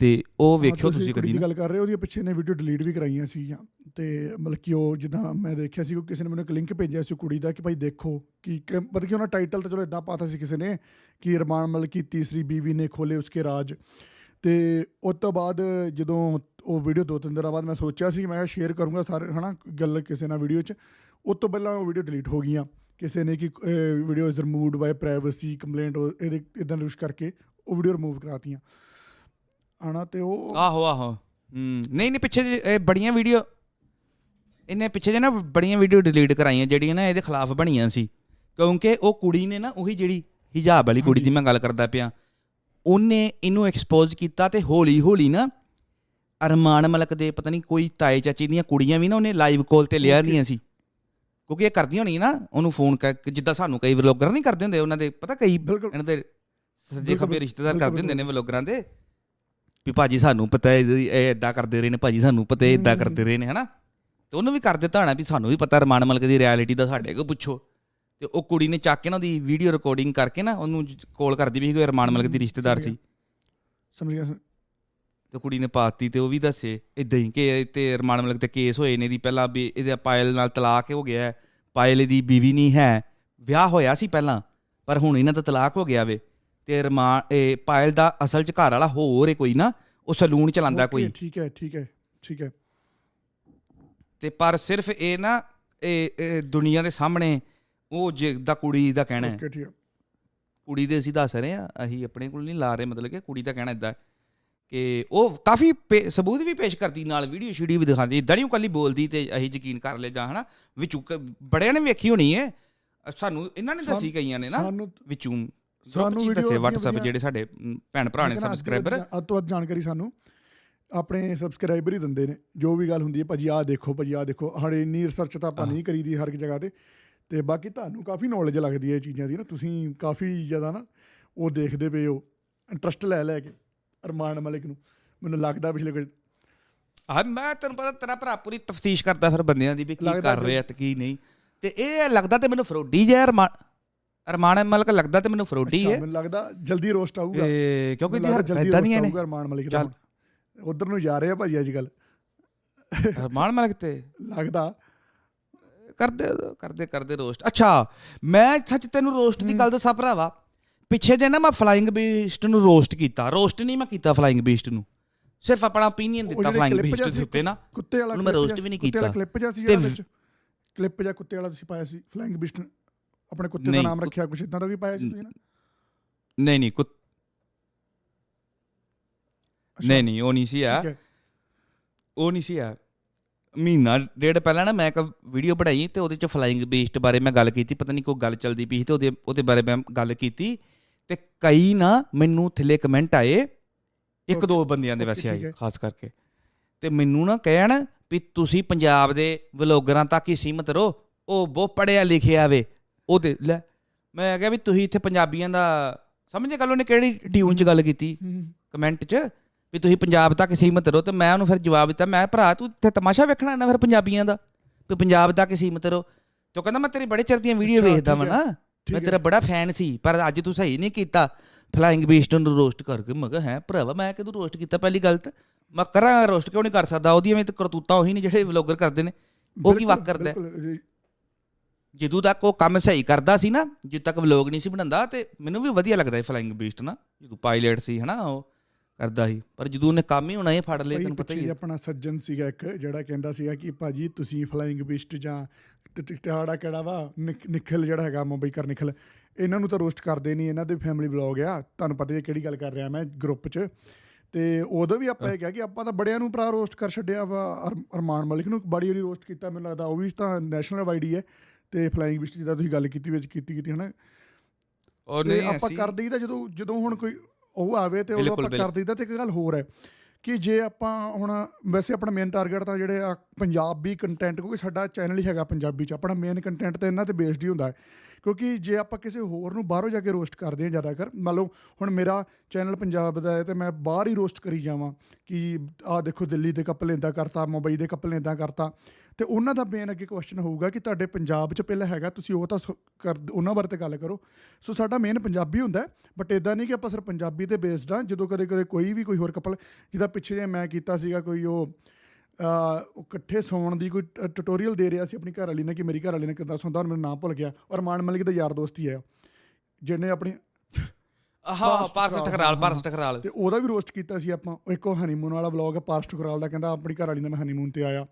Speaker 2: ਤੇ ਉਹ ਵੇਖਿਓ ਤੁਸੀਂ ਕਦੀ। ਨਾ
Speaker 1: ਗੱਲ ਕਰ ਰਹੇ ਹੋ, ਉਹਦੀਆਂ ਪਿੱਛੇ ਨੇ ਵੀਡੀਓ ਡਿਲੀਟ ਵੀ ਕਰਾਈਆਂ ਸੀਗੀਆਂ। ਤੇ ਮਤਲਬ ਕਿ ਉਹ ਜਿੱਦਾਂ ਮੈਂ ਦੇਖਿਆ ਸੀ ਕਿ ਕਿਸੇ ਨੇ ਮੈਨੂੰ ਇੱਕ ਲਿੰਕ ਭੇਜਿਆ ਸੀ ਕੁੜੀ ਦਾ ਕਿ ਭਾਈ ਦੇਖੋ ਕਿ ਮਤਲਬ ਕਿ ਉਹਨਾਂ ਟਾਈਟਲ ਤਾਂ ਚਲੋ ਇਦਾਂ ਪਾਤਾ ਸੀ ਕਿਸੇ ਨੇ ਕਿ ਰਮਾਨ ਮਲ ਕੀ ਤੀਸਰੀ ਬੀਵੀ ਨੇ ਖੋਲੇ ਉਸਕੇ ਰਾਜ। ਤੇ ਉਸ ਤੋਂ ਬਾਅਦ ਜਦੋਂ ਉਹ ਵੀਡੀਓ ਦੋ ਤਿੰਨ ਦਿਨਾਂ ਬਾਅਦ ਮੈਂ ਸੋਚਿਆ ਸੀ ਕਿ ਮੈਂ ਸ਼ੇਅਰ ਕਰੂੰਗਾ ਸਾਰੇ ਹਨਾ ਗੱਲ ਕਿਸੇ ਨਾਲ ਵੀਡੀਓ 'ਚ। ਉਸ ਤੋਂ ਪਹਿਲਾਂ ਉਹ ਵੀਡੀਓ ਡਿਲੀਟ ਹੋ ਗਈਆਂ। ਕਿਸੇ ਨੇ ਕਿ video is removed by privacy complaint ਇਹਦੇ ਇਦਾਂ ਰੁਸ਼ ਕਰਕੇ ਉਹ ਵੀਡੀਓ ਰਿਮੂਵ ਕਰਾਤੀਆਂ। ਹਨਾ ਤੇ ਉਹ
Speaker 2: ਆਹੋ ਆਹੋ। ਹੂੰ ਨਹੀਂ ਨਹੀਂ ਪਿੱਛੇ ਇਹ ਬੜੀਆਂ ਵੀਡੀਓ ਇਹਨੇ ਪਿੱਛੇ ਜੇ ਨਾ ਬੜੀਆਂ ਵੀਡੀਓ ਡਿਲੀਟ ਕਰਾਈਆਂ ਜਿਹੜੀਆਂ ਨਾ ਇਹਦੇ ਖਿਲਾਫ ਬਣੀਆਂ ਸੀ। ਕਿਉਂਕਿ ਉਹ ਕੁੜੀ ਨੇ ਨਾ ਉਹੀ ਜਿਹੜੀ ਹਿਜਾਬ ਵਾਲੀ ਕੁੜੀ ਦੀ ਮੈਂ ਗੱਲ ਕਰਦਾ ਪਿਆ ਉਹਨੇ ਇਹਨੂੰ ਐਕਸਪੋਜ਼ ਕੀਤਾ ਤੇ ਹੌਲੀ ਹੌਲੀ ਨਾ ਅਰਮਾਨ ਮਲਕ ਦੇ ਪਤਾ ਨਹੀਂ ਕੋਈ ਤਾਏ ਚਾਚੀ ਦੀਆਂ ਕੁੜੀਆਂ ਵੀ ਨਾ ਉਹਨੇ ਲਾਈਵ ਕਾਲ ਤੇ ਲਿਆ ਦੀਆਂ ਸੀ। ਕਿਉਂਕਿ ਇਹ ਕਰਦੀਆਂ ਹੋਣੀਆਂ ਨਾ ਉਹਨੂੰ ਫੋਨ ਕਰ ਜਿੱਦਾਂ ਸਾਨੂੰ ਕਈ ਵਲੋਗਰ ਨਹੀਂ ਕਰਦੇ ਹੁੰਦੇ ਉਹਨਾਂ ਦੇ ਪਤਾ ਕਈ ਇਹਨਾਂ ਦੇ ਸੱਜੇ ਖੱਬੇ ਰਿਸ਼ਤੇਦਾਰ ਕਰਦੇ ਹੁੰਦੇ ਨੇ ਵਲੋਗਰਾਂ ਦੇ ਵੀ ਭਾਜੀ ਸਾਨੂੰ ਪਤਾ ਹੈ ਇਹ ਇਦਾਂ ਕਰਦੇ ਰਹੇ ਨੇ ਭਾਜੀ ਸਾਨੂੰ ਪਤਾ ਹੈ। ਇਦਾਂ। ਕਰਦੇ ਰਹੇ ਨੇ ਹਨਾ? ਤੇ ਉਹਨੂੰ ਵੀ ਕਰ ਦਿੱਤਾ ਹੋਣਾ ਵੀ ਸਾਨੂੰ ਵੀ ਪਤਾ ਰਮਾਨ ਮਲਕ ਦੀ ਰਿਐਲਿਟੀ ਦਾ ਸਾਡੇ ਕੋਲ ਪੁੱਛੋ। ਤੇ ਉਹ ਕੁੜੀ ਨੇ ਚੱਕ ਕੇ ਨਾ ਉਹਦੀ ਵੀਡੀਓ ਰਿਕਾਰਡਿੰਗ ਕਰਕੇ ਨਾ ਉਹਨੂੰ ਕਾਲ ਕਰਦੀ ਵੀ ਕੋਈ ਰਮਾਨ ਮਲਕ ਦੀ ਰਿਸ਼ਤੇਦਾਰ ਸੀ।
Speaker 1: ਸਮਝ ਗਿਆ
Speaker 2: ਤੇ ਕੁੜੀ ਨੇ ਪਾਤੀ ਤੇ ਉਹ ਵੀ ਦੱਸੇ ਇਦਾਂ ਹੀ ਕਿ ਤੇ ਰਮਾਨ ਮਲਕ ਤੇ ਕੇਸ ਹੋਏ ਨੇ ਦੀ ਪਹਿਲਾਂ ਵੀ ਇਹਦੇ ਪਾਇਲ ਨਾਲ ਤਲਾਕ ਹੋ ਗਿਆ ਹੈ। ਪਾਇਲ ਦੀ ਬੀਵੀ ਨਹੀਂ ਹੈ ਵਿਆਹ ਹੋਇਆ ਸੀ ਪਹਿਲਾਂ ਪਰ ਹੁਣ ਇਹਨਾਂ ਦਾ ਤਲਾਕ ਹੋ ਗਿਆ ਵੇ। ਤੇ ਰਮਾਨ ਇਹ ਪਾਇਲ ਦਾ ਅਸਲ ਚ ਘਰ ਵਾਲਾ ਹੋਰ ਹੈ ਕੋਈ ਨਾ ਉਹ ਸਲੂਨ ਚਲਾਉਂਦਾ ਕੋਈ।
Speaker 1: ਠੀਕ ਹੈ ਠੀਕ ਹੈ ਠੀਕ ਹੈ।
Speaker 2: ਤੇ ਪਰ ਸਿਰਫ ਇਹ ਨਾ ਇਹ ਦੁਨੀਆ ਦੇ ਸਾਹਮਣੇ ਉਹ ਜਿੱਦਾਂ ਕੁੜੀ ਦਾ ਕਹਿਣਾ ਹੈ।
Speaker 1: ਹੈ।
Speaker 2: ਕੁੜੀ ਦੇ ਅਸੀਂ ਦੱਸ ਰਹੇ ਆ ਅਸੀਂ ਆਪਣੇ ਕੋਲ ਨਹੀਂ ਲਾ ਰਹੇ ਮਤਲਬ ਕਿ ਕੁੜੀ ਦਾ ਕਹਿਣਾ ਇਦਾਂ ਕਿ ਉਹ ਕਾਫੀ ਸਬੂਤ ਵੀ ਪੇਸ਼ ਕਰਦੀ ਨਾਲ ਵੀਡੀਓ ਸ਼ੀਡੀ ਵੀ ਦਿਖਾਉਂਦੀ ਇਦਾਂ ਨਹੀਂ ਕੱਲੀ ਬੋਲਦੀ ਤੇ ਅਸੀਂ ਯਕੀਨ ਕਰ ਲੈ ਜਾਂ ਹਨਾ ਵਿੱਚੋਂ ਬੜਿਆਂ ਨੇ ਵੇਖੀ ਹੋਣੀ ਹੈ ਸਾਨੂੰ ਇਹਨਾਂ ਨੇ ਦੱਸੀ ਗਈਆਂ ਨੇ ਨਾ ਵਿੱਚੋਂ
Speaker 1: ਸਾਨੂੰ ਵਧੀਆ
Speaker 2: WhatsApp ਜਿਹੜੇ ਸਾਡੇ ਭੈਣ ਭਰਾ ਨੇ
Speaker 1: ਅੱਜ ਤੋਂ
Speaker 2: ਸਬਸਕ੍ਰਾਈਬਰ
Speaker 1: ਅੱਜ ਤੋਂ ਵੱਧ ਜਾਣਕਾਰੀ ਸਾਨੂੰ ਆਪਣੇ ਸਬਸਕ੍ਰਾਈਬਰ ਹੀ ਦਿੰਦੇ ਨੇ ਜੋ ਵੀ ਗੱਲ ਹੁੰਦੀ ਹੈ ਭਾਜੀ ਆਹ ਦੇਖੋ ਭਾਜੀ ਆਹ ਦੇਖੋ ਸਾਡੇ ਇੰਨੀ ਰਿਸਰਚ ਤਾਂ ਆਪਾਂ ਨਹੀਂ ਕਰੀਦੀ ਹਰ ਇੱਕ ਜਗ੍ਹਾ ਤੇ ਤੇ ਬਾਕੀ ਤੁਹਾਨੂੰ ਕਾਫੀ ਨੌਲੇਜ ਲੱਗਦੀ ਹੈ ਇਹ ਚੀਜ਼ਾਂ ਦੀ ਨਾ ਤੁਸੀਂ ਕਾਫੀ ਜ਼ਿਆਦਾ ਨਾ ਉਹ ਦੇਖਦੇ ਪਏ ਹੋ ਇੰਟਰਸਟ ਲੈ ਲੈ ਕੇ। ਅਰਮਾਨ ਮਲਿਕ ਨੂੰ। ਮੈਨੂੰ ਲੱਗਦਾ ਪਿਛਲੇ ਕੁਝ
Speaker 2: ਆ ਮੈਂ ਤੈਨੂੰ ਪਤਾ ਤੇਰਾ ਭਰਾ ਪੂਰੀ ਤਫਤੀਸ਼ ਕਰਦਾ ਫਿਰ ਬੰਦਿਆਂ ਦੀ ਵੀ ਕੀ ਕਰ ਰਿਹਾ ਤੇ ਕੀ ਨਹੀਂ। ਤੇ ਇਹ ਲੱਗਦਾ ਤੇ ਮੈਨੂੰ ਫਰੋਡੀ ਜਿਹਾ ਅਰਮਾਨ ਅਰਮਾਨ ਮਲਕ ਲੱਗਦਾ ਤੇ ਮੈਨੂੰ ਫਰੋਡੀ ਹੈ।
Speaker 1: ਮੈਨੂੰ ਲੱਗਦਾ ਜਲਦੀ ਰੋਸਟ ਆਊਗਾ।
Speaker 2: ਤੇ ਕਿਉਂਕਿ
Speaker 1: ਲੱਗਦਾ
Speaker 2: ਯਾਰ ਇਦਾਂ ਦੀਆਂ ਨੇ।
Speaker 1: ਅਰਮਾਨ ਮਲਿਕ ਦਾ। ਉਧਰ ਨੂੰ ਜਾ ਰਹੇ ਆ ਭਾਜੀ ਅੱਜ ਕੱਲ
Speaker 2: ਅਰਮਾਨ ਮਲਕ ਤੇ?
Speaker 1: ਲੱਗਦਾ।
Speaker 2: ਕਰਦੇ ਕਰਦੇ ਕਰਦੇ ਰੋਸਟ। ਅੱਛਾ ਮੈਂ ਸੱਚ ਤੈਨੂੰ ਰੋਸਟ ਦੀ ਗੱਲ ਦੱਸਾਂ ਭਰਾਵਾ। ਪਿੱਛੇ ਜੇ ਨਾ ਮੈਂ ਫਲਾਈਂਗ ਬੀਸਟ ਨੂੰ ਰੋਸਟ ਕੀਤਾ। ਰੋਸਟ ਨਹੀਂ ਮੈਂ ਕੀਤਾ ਫਲਾਈਂਗ ਬੀਸਟ ਨੂੰ। ਸਿਰਫ ਆਪਣਾ
Speaker 1: ਉਹ
Speaker 2: ਦਿੱਤਾ ਫਲਾਈਂਗ ਬੀਸਟ ਦੇ ਉੱਤੇ ਨਾ।
Speaker 1: ਕੁੱਤੇ ਵਾਲਾ
Speaker 2: ਮੈਂ
Speaker 1: ਜਿਹਾ-
Speaker 2: ਵੀ ਨਹੀਂ
Speaker 1: ਕੁੱਤੇ ਵਾਲਾ
Speaker 2: ਕੀਤਾ।
Speaker 1: ਕਲਿੱਪ ਜਿਹਾ ਸੀ ਜਿਹੜਾ ਵਿੱਚ ਕਲਿੱਪ ਜਿਹਾ ਕੁੱਤੇ ਵਾਲਾ ਤੁਸੀਂ ਪਾਇਆ ਸੀ ਫਲਾਈਂਗ ਬਿਸਟ ਆਪਣੇ ਕੁੱਤੇ ਦਾ ਨਾਮ ਰੱਖਿਆ ਕੁਛ ਇਦਾਂ ਦਾ ਵੀ ਪਾਇਆ ਸੀ ਤੁਸੀਂ ਨਾ?
Speaker 2: ਨਹੀਂ ਨਹੀਂ ਕੁੱਤ ਨਹੀਂ ਨਹੀਂ ਉਹ ਨਹੀਂ ਸੀ ਆ। ਉਹ ਨਹੀਂ ਸੀ ਆ। ਮਹੀਨਾ ਡੇਢ ਪਹਿਲਾਂ ਨਾ ਮੈਂ ਇੱਕ ਵੀਡੀਓ ਬਣਾਈ ਤੇ ਉਹਦੇ ਚ ਫਲਾਈਂਗ ਬੀਸਟ ਬਾਰੇ ਮੈਂ ਗੱਲ ਕੀਤੀ। ਪਤਾ ਨਹੀਂ ਕੋਈ ਗੱਲ ਚੱਲਦੀ ਪਈ ਸੀ ਤੇ ਉਹਦੇ ਉਹਦੇ ਬਾਰੇ ਮੈਂ ਗੱਲ ਕੀਤੀ। ਤੇ ਕਈ ਨਾ ਮੈਨੂੰ ਥੱਲੇ ਕਮੈਂਟ ਆਏ ਇੱਕ ਦੋ ਬੰਦਿਆਂ ਦੇ ਵੈਸੇ ਆਏ। ਖਾਸ ਕਰਕੇ। ਤੇ ਮੈਨੂੰ ਨਾ ਕਹਿਣ ਵੀ ਤੁਸੀਂ ਪੰਜਾਬ ਦੇ ਵਲੋਗਰਾਂ ਤੱਕ ਹੀ ਸੀਮਤ ਰਹੋ ਉਹ ਬਹੁਤ ਪੜਿਆ ਲਿਖਿਆ ਵੇ ਉਹਦੇ ਲੈ ਮੈਂ ਕਿਹਾ ਵੀ ਤੁਸੀਂ ਇੱਥੇ ਪੰਜਾਬੀਆਂ ਦਾ ਸਮਝੇ ਗੱਲ ਉਹਨੇ ਕਿਹੜੀ ਟਿਊਨ 'ਚ ਗੱਲ ਕੀਤੀ? ਕਮੈਂਟ 'ਚ ਵੀ ਤੁਸੀਂ ਪੰਜਾਬ ਤੱਕ ਸੀਮਤ ਰਹੋ ਤੇ ਮੈਂ ਉਹਨੂੰ ਫਿਰ ਜਵਾਬ ਦਿੱਤਾ ਮੈਂ ਭਰਾ ਤੂੰ ਇੱਥੇ ਤਮਾਸ਼ਾ ਵੇਖਣਾ ਨਾ ਫਿਰ ਪੰਜਾਬੀਆਂ ਦਾ ਤੂੰ ਪੰਜਾਬ ਤੱਕ ਸੀਮਤ ਰਹੋ। ਤੇ ਉਹ ਕਹਿੰਦਾ ਮੈਂ ਤੇਰੀ ਬੜੇ ਚਿਰ ਦੀਆਂ ਵੀਡੀਓ ਵੇਖਦਾ ਵਾਂ ਨਾ। ਮੈਂ
Speaker 1: ਹੈ।
Speaker 2: ਤੇਰਾ ਬੜਾ ਫੈਨ ਸੀ ਪਰ ਅੱਜ ਤੂੰ ਸਹੀ ਨਹੀਂ ਕੀਤਾ। ਫਲਾਈਂਗ ਬੀਸਟ ਨੂੰ ਰੋਸਟ ਕਰਕੇ ਮੈਂ ਕਿਹਾ ਹੈ ਭਰਾਵਾ ਮੈਂ ਕਿਦੋਂ ਰੋਸਟ ਕੀਤਾ? ਪਹਿਲੀ ਗੱਲ ਤਾਂ ਮੈਂ ਕਰਾਂ ਰੋਸਟ ਕਿਉਂ ਨਹੀਂ ਕਰ ਸਕਦਾ? ਉਹਦੀਆਂ ਵੀ ਤਾਂ ਕਰਤੂਤਾਂ ਉਹੀ ਨੇ ਜਿਹੜੇ ਵਲੋਗਰ ਕਰਦੇ ਨੇ। ਉਹ ਕੀ ਵਕ ਕਰਦਾ ਹੈ? ਜਦੋਂ ਤੱਕ ਉਹ ਕੰਮ ਸਹੀ ਕਰਦਾ ਸੀ ਨਾ ਜਦੋਂ ਤੱਕ ਵਲੋਗ ਨਹੀਂ ਸੀ ਬਣਾਉਂਦਾ ਤੇ ਮੈਨੂੰ ਵੀ ਵਧੀਆ ਲੱਗਦਾ ਸੀ ਫਲਾਈਂਗ ਬੀਸਟ ਨਾ ਜਦੋਂ ਪਾਇਲਟ ਸੀ ਹਨਾ ਉਹ ਕਰਦਾ ਸੀ। ਪਰ ਜਦੋਂ ਉਹਨੇ ਕੰਮ ਹੀ ਹੋਣਾ ਇਹ ਫੜ ਲਏ ਤੈਨੂੰ ਪਤਾ ਹੀ ਹੈ।
Speaker 1: ਆਪਣਾ ਸੱਜਣ ਸੀਗਾ ਇੱਕ ਜਿਹੜਾ ਕਹਿੰਦਾ ਸੀਗਾ ਕਿ ਭਾਜੀ ਤੁਸੀਂ ਫਲਾਈਂਗ ਬਿਸਟ ਜਾਂ ਟਿਹਾੜਾ ਕਿਹੜਾ ਵਾ? ਨਿਖਿਲ ਜਿਹੜਾ ਹੈਗਾ ਮੁੰਬਈ ਕਰ ਨਿਖਿਲ। ਇਹਨਾਂ ਨੂੰ ਤਾਂ ਰੋਸਟ ਕਰਦੇ ਨਹੀਂ ਇਹਨਾਂ ਦੇ ਫੈਮਿਲੀ ਬਲੌਗ ਆ। ਤੁਹਾਨੂੰ ਪਤਾ ਹੀ ਕਿਹੜੀ ਗੱਲ ਕਰ ਰਿਹਾ ਮੈਂ ਗਰੁੱਪ 'ਚ। ਤੇ ਉਦੋਂ ਵੀ ਆਪਾਂ ਇਹ ਕਿਹਾ ਕਿ ਆਪਾਂ ਤਾਂ ਬੜਿਆਂ ਨੂੰ ਭਰਾ ਰੋਸਟ ਕਰ ਛੱਡਿਆ ਵਾ ਅਰ- ਅਰਮਾਨ ਮਲਿਕ ਨੂੰ ਬੜੀ ਵਾਰੀ ਰੋਸਟ ਕੀਤਾ ਮੈਨੂੰ ਲੱਗਦਾ ਉਹ ਵੀ ਤਾਂ ਨੈਸ਼ਨਲ ਵਾਈਡ ਹੀ ਤੇ ਫਲਾਈਂਗ ਬਿਸਟ ਜਿਹਦਾ ਤੁਸੀਂ ਗੱਲ ਕੀਤੀ ਵਿੱਚ ਕੀਤੀ ਕੀਤੀ ਹਨਾ।
Speaker 2: ਉਹ
Speaker 1: ਤੇ ਆਪਾਂ ਕਰ ਦਈਦਾ ਜਦੋਂ ਜਦੋਂ ਹੁਣ ਕੋਈ ਉਹ ਆਵੇ ਤੇ
Speaker 2: ਬਿਲਕੁਲ,
Speaker 1: ਆਪਾਂ ਕਰ ਦਈਦਾ ਤੇ ਇੱਕ ਗੱਲ ਹੋਰ ਹੈ। ਕਿ ਜੇ ਆਪਾਂ ਹੁਣ ਵੈਸੇ ਆਪਣਾ ਮੇਨ ਟਾਰਗੇਟ ਤਾਂ ਜਿਹੜੇ ਆ ਪੰਜਾਬੀ ਕੰਟੈਂਟ ਕਿਉਂਕਿ ਸਾਡਾ ਚੈਨਲ ਹੀ ਹੈਗਾ ਪੰਜਾਬੀ ਚ, ਆਪਣਾ ਮੇਨ ਕੰਟੈਂਟ ਤਾਂ ਇਹਨਾਂ ਤੇ ਬੇਸਡ ਹੀ ਹੁੰਦਾ ਹੈ। ਕਿਉਂਕਿ ਜੇ ਆਪਾਂ ਕਿਸੇ ਹੋਰ ਨੂੰ ਬਾਹਰੋਂ ਜਾ ਕੇ ਰੋਸਟ ਕਰਦੇ ਹਾਂ ਜ਼ਿਆਦਾਤਰ, ਮੰਨ ਲਓ ਹੁਣ ਮੇਰਾ ਚੈਨਲ ਪੰਜਾਬ ਦਾ ਹੈ ਤੇ ਮੈਂ ਬਾਹਰ ਹੀ ਰੋਸਟ ਕਰੀ ਜਾਵਾਂ ਕਿ ਆਹ ਦੇਖੋ ਦਿੱਲੀ ਦੇ ਕਪਲ ਇਦਾਂ ਕਰਤਾ, ਮੁੰਬਈ ਦੇ ਕਪਲ ਇਦਾਂ ਕਰਤਾ ਤੇ ਉਹਨਾਂ ਦਾ ਮੇਨ ਅੱਗੇ ਕੁਐਸਚਨ ਹੋਊਗਾ ਕਿ ਤੁਹਾਡੇ ਪੰਜਾਬ 'ਚ ਪਹਿਲਾਂ ਹੈਗਾ ਤੁਸੀਂ ਉਹ ਤਾਂ ਉਹਨਾਂ ਬਾਰੇ ਤੇ ਗੱਲ ਕਰੋ। ਸੋ ਸਾਡਾ ਮੇਨ ਪੰਜਾਬੀ ਹੁੰਦਾ ਬਟ ਇਦਾਂ ਨਹੀਂ ਕਿ ਆਪਾਂ ਸਿਰ ਪੰਜਾਬੀ ਤੇ ਬੇਸਡ ਆ ਜਦੋਂ ਕਦੇ ਕਦੇ ਕੋਈ ਵੀ ਕੋਈ ਹੋਰ ਕਪਲ ਜਿਹਦਾ ਪਿੱਛੇ ਜੇ ਮੈਂ ਕੀਤਾ ਸੀਗਾ ਕੋਈ ਉਹ ਉਹ ਇਕੱਠੇ ਸੌਣ ਦੀ ਕੋਈ ਟਿਊਟੋਰੀਅਲ ਦੇ ਰਿਹਾ ਸੀ ਆਪਣੀ ਘਰ ਵਾਲੀ ਨੇ ਕਿ ਮੇਰੀ ਘਰ ਵਾਲੀ ਨੇ ਕਿੱਦਾਂ ਸੌਂਦਾ ਹੁਣ ਮੈਨੂੰ ਨਾਮ ਭੁੱਲ ਗਿਆ। ਔਰ ਮਾਨ ਮਲਿਕ ਦਾ ਯਾਰ ਦੋਸਤ ਹੀ ਹੈ ਜਿਹਨੇ ਆਪਣੀ
Speaker 2: ਆਹਾ ਪਾਰਸ ਟਕਰਾਲ ਪਾਰਸ ਟਕਰਾਲ
Speaker 1: ਤੇ ਉਹਦਾ ਵੀ ਰੋਸਟ ਕੀਤਾ ਸੀ ਆਪਾਂ ਇੱਕ ਉਹ ਹਨੀਮੂਨ ਵਾਲਾ ਵਲੌਗ ਹੈ ਪਾਸਟ ਕਰਾਲ ਦਾ ਕਹਿੰਦਾ ਆਪਣੀ ਘਰ ਵਾਲੀ ਨਾਲ ਮੈਂ ਹਨੀਮੂਨ ਤੇ ਆਇਆ।